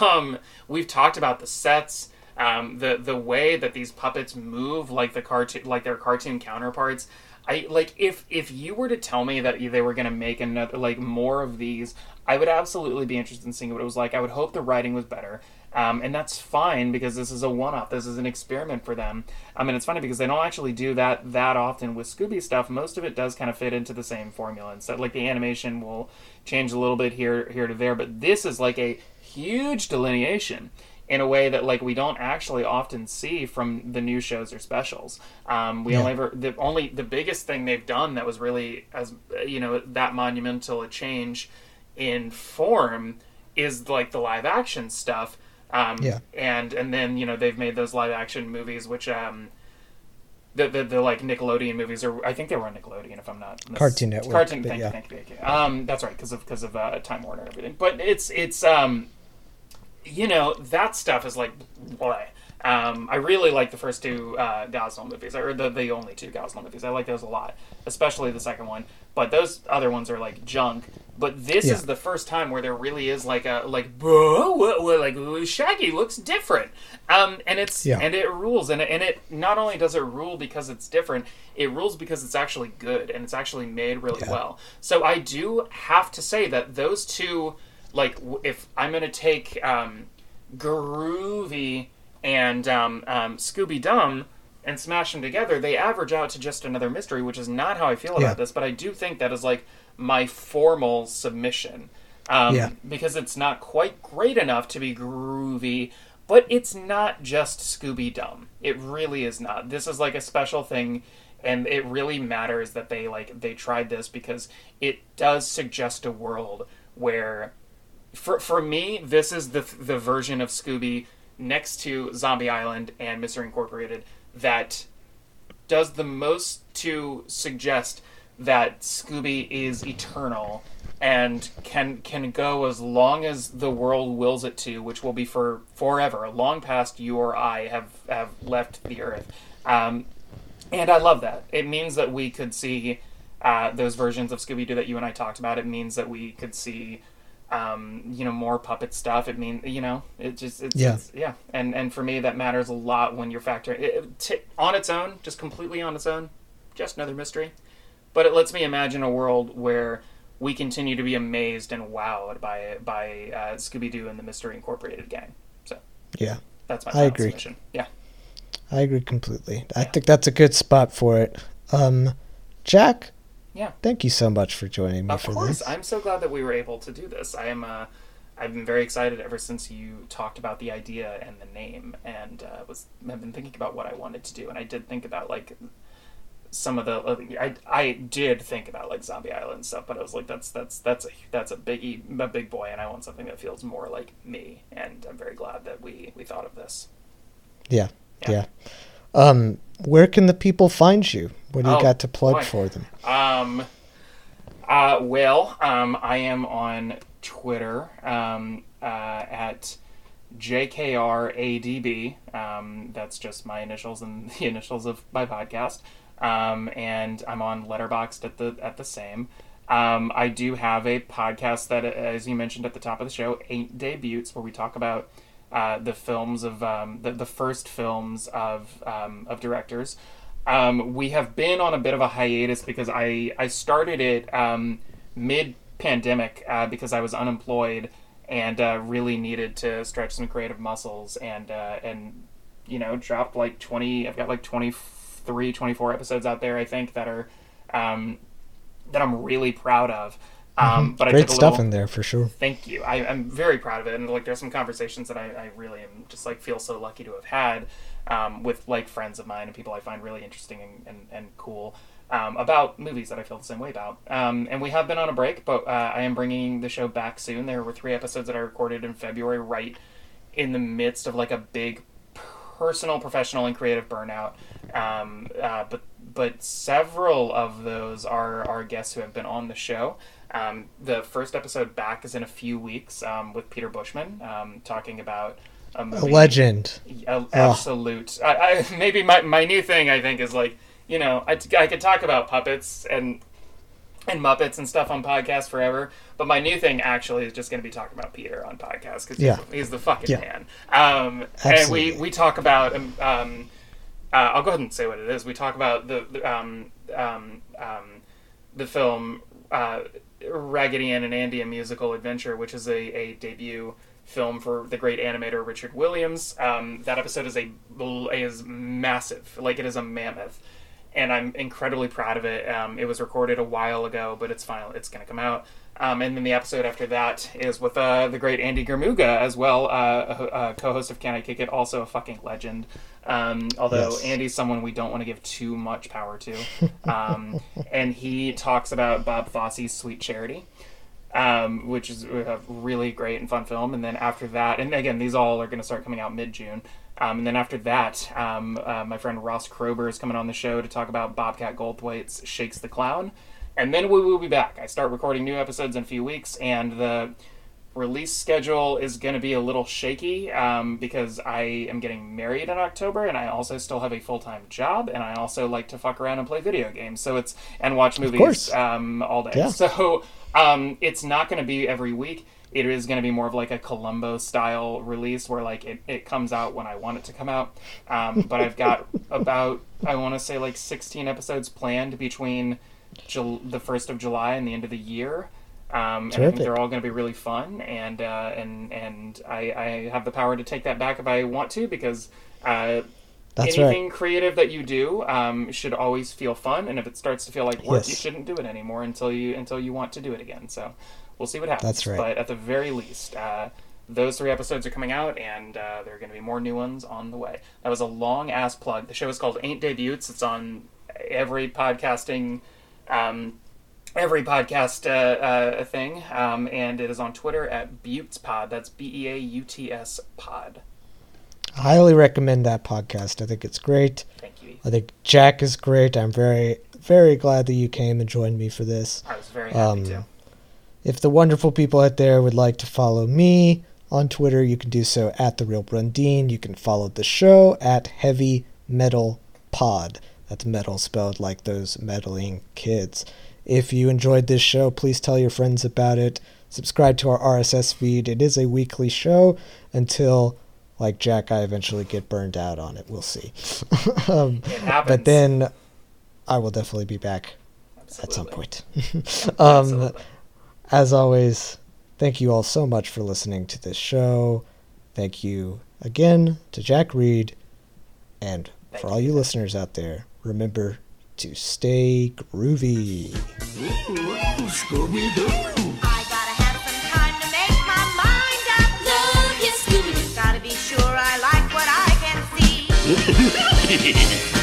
[SPEAKER 6] Um, we've talked about the sets, um, the the way that these puppets move, like the cartoon, like their cartoon counterparts. I like if if you were to tell me that they were going to make another like more of these, I would absolutely be interested in seeing what it was like. I would hope the writing was better. Um, and that's fine because this is a one-off. This is an experiment for them. I mean, it's funny because they don't actually do that that often with Scooby stuff. Most of it does kind of fit into the same formula. And so, like the animation will change a little bit here here to there, but this is like a huge delineation in a way that like we don't actually often see from the new shows or specials. Um, we
[SPEAKER 5] Yeah.
[SPEAKER 6] only ever the only the biggest thing they've done that was really as you know that monumental a change in form is like the live action stuff. Um,
[SPEAKER 5] Yeah.
[SPEAKER 6] and and then you know they've made those live action movies, which um, the, the the like Nickelodeon movies, or I think they were on Nickelodeon, if I'm not mis-
[SPEAKER 5] Cartoon Network,
[SPEAKER 6] Cartoon, thank
[SPEAKER 5] yeah.
[SPEAKER 6] thank you, thank you. Um, that's right, because of because of uh, Time Warner and everything. But it's it's um, you know that stuff is like boy. Um, I really like the first two uh, Gosnell movies, or the, the only two Gosnell movies. I like those a lot, especially the second one. But those other ones are like junk. But this
[SPEAKER 5] Yeah.
[SPEAKER 6] is the first time where there really is like a like whoa, like Shaggy looks different, um, and it's
[SPEAKER 5] Yeah.
[SPEAKER 6] and it rules, and it, and it not only does it rule because it's different, it rules because it's actually good and it's actually made really
[SPEAKER 5] Yeah.
[SPEAKER 6] well. So I do have to say that those two, like if I'm gonna take um, Groovy and um, um, Scooby Dum and smash them together, they average out to just another mystery, which is not how I feel
[SPEAKER 5] Yeah.
[SPEAKER 6] about this. But I do think that is like my formal submission. Um,
[SPEAKER 5] Yeah.
[SPEAKER 6] Because it's not quite great enough to be groovy, but it's not just Scooby Dum. It really is not. This is like a special thing, and it really matters that they like they tried this because it does suggest a world where for for me, this is the the version of Scooby next to Zombie Island and Mystery Incorporated that does the most to suggest that Scooby is eternal and can can go as long as the world wills it to, which will be for forever, long past you or I have have left the earth. Um, and I love that. It means that we could see uh, those versions of Scooby Doo that you and I talked about. It means that we could see, um, you know, more puppet stuff. It means, you know, it just, it's,
[SPEAKER 5] Yeah.
[SPEAKER 6] it's- yeah. And and for me, that matters a lot when you're factoring it, t- on its own, just completely on its own, just another mystery. But it lets me imagine a world where we continue to be amazed and wowed by by uh, Scooby Doo and the Mystery Incorporated gang. So
[SPEAKER 5] Yeah.
[SPEAKER 6] that's my
[SPEAKER 5] I agree.
[SPEAKER 6] submission. Yeah.
[SPEAKER 5] I agree completely. I think that's a good spot for it. Um, Jack,
[SPEAKER 6] Yeah.
[SPEAKER 5] thank you so much for joining me
[SPEAKER 6] Of
[SPEAKER 5] for
[SPEAKER 6] course,
[SPEAKER 5] this.
[SPEAKER 6] I'm so glad that we were able to do this. I am. Uh, I've been very excited ever since you talked about the idea and the name, and uh, was have been thinking about what I wanted to do. And I did think about like some of the. I I did think about like Zombie Island stuff, but I was like, that's that's that's a that's a biggie, a big boy, and I want something that feels more like me. And I'm very glad that we we thought of this.
[SPEAKER 5] Yeah,
[SPEAKER 6] Yeah.
[SPEAKER 5] yeah. Um, where can the people find you? What do you
[SPEAKER 6] Oh,
[SPEAKER 5] got to plug
[SPEAKER 6] boy.
[SPEAKER 5] for them?
[SPEAKER 6] Um, uh, well, um, I am on Twitter um, uh, at JKRADB. Um, that's just my initials and the initials of my podcast. Um, and I'm on Letterboxd at the at the same. Um, I do have a podcast that, as you mentioned at the top of the show, Ain't Dey Beauts, where we talk about uh, the films of um, the, the first films of um, of directors. Um, we have been on a bit of a hiatus because I I started it um, mid pandemic uh, because I was unemployed and uh, really needed to stretch some creative muscles and uh, and you know dropped like 20 I've got like 23 24 episodes out there I think that are um, that I'm really proud of um, but I
[SPEAKER 5] Mm-hmm. Great stuff in there for sure.
[SPEAKER 6] thank you. I, I'm very proud of it, and like there's some conversations that I, I really am just like feel so lucky to have had um, with like friends of mine and people I find really interesting and, and, and cool um, about movies that I feel the same way about. Um, and we have been on a break, but uh, I am bringing the show back soon. There were three episodes that I recorded in February, right in the midst of like a big personal, professional, and creative burnout. Um, uh, but but several of those are are guests who have been on the show. Um, the first episode back is in a few weeks um, with Peter Bushman um, talking about a
[SPEAKER 5] A legend.
[SPEAKER 6] A- absolute. I, I, maybe my, my new thing I think is like you know I, I could talk about puppets and and Muppets and stuff on podcasts forever, but my new thing actually is just going to be talking about Peter on podcasts because
[SPEAKER 5] Yeah.
[SPEAKER 6] he's, the fucking
[SPEAKER 5] Yeah.
[SPEAKER 6] man. Um, and we we talk about um, um, uh, I'll go ahead and say what it is. We talk about the, the um, um, um, the film uh, Raggedy Ann and Andy: A Musical Adventure, which is a, a debut film for the great animator Richard Williams. Um, that episode is a is massive, like it is a mammoth, and I'm incredibly proud of it. Um, it was recorded a while ago, but it's final. It's going to come out. Um, and then the episode after that is with uh, the great Andy Germuga as well, uh, a, a co-host of Can I Kick It, also a fucking legend. Um, although
[SPEAKER 5] Yes.
[SPEAKER 6] Andy's someone we don't want to give too much power to, um, and he talks about Bob Fosse's Sweet Charity, um, which is a really great and fun film. And then after that, and again, these all are going to start coming out mid June. Um, and then after that, um, uh, my friend Ross Krober is coming on the show to talk about Bobcat Goldthwait's Shakes the Clown. And then we will be back. I start recording new episodes in a few weeks, and the release schedule is going to be a little shaky um, because I am getting married in October, and I also still have a full time job, and I also like to fuck around and play video games. So it's and watch movies um, all day.
[SPEAKER 5] Yeah.
[SPEAKER 6] So um, it's not going to be every week. It is going to be more of like a Columbo style release where like it, it comes out when I want it to come out. Um, but I've got about I want to say like 16 episodes planned between Jul- the first of July and the end of the year. Um, and I think they're all going to be really fun, and uh, and and I, I have the power to take that back if I want to because uh, anything
[SPEAKER 5] right.
[SPEAKER 6] creative that you do um, should always feel fun, and if it starts to feel like work, you shouldn't do it anymore until you until you want to do it again. So we'll see what happens.
[SPEAKER 5] That's right.
[SPEAKER 6] But at the very least, uh, those three episodes are coming out, and uh, there are going to be more new ones on the way. That was a long ass plug. The show is called Ain't Dey Beauts. It's on every podcasting. Um, every podcast uh, uh, thing, um, and it is on Twitter at BeautsPod. That's B E A U T S Pod.
[SPEAKER 5] I highly recommend that podcast. I think it's great.
[SPEAKER 6] Thank you.
[SPEAKER 5] I think Jack is great. I'm very, very glad that you came and joined me for this.
[SPEAKER 6] I was very happy
[SPEAKER 5] Um,
[SPEAKER 6] to.
[SPEAKER 5] If the wonderful people out there would like to follow me on Twitter, you can do so at the real Brundeen. You can follow the show at Heavy Meddle Pod. That's meddle spelled like those meddling kids. If you enjoyed this show, please tell your friends about it. Subscribe to our RSS feed. It is a weekly show until, like Jack, I eventually get burned out on it. We'll see. um, but then I will definitely be back at some point. um, as always, thank you all so much for listening to this show. Thank you again to Jack Read, and For all you listeners out there, remember to stay groovy.
[SPEAKER 1] Scooby-Doo.
[SPEAKER 4] I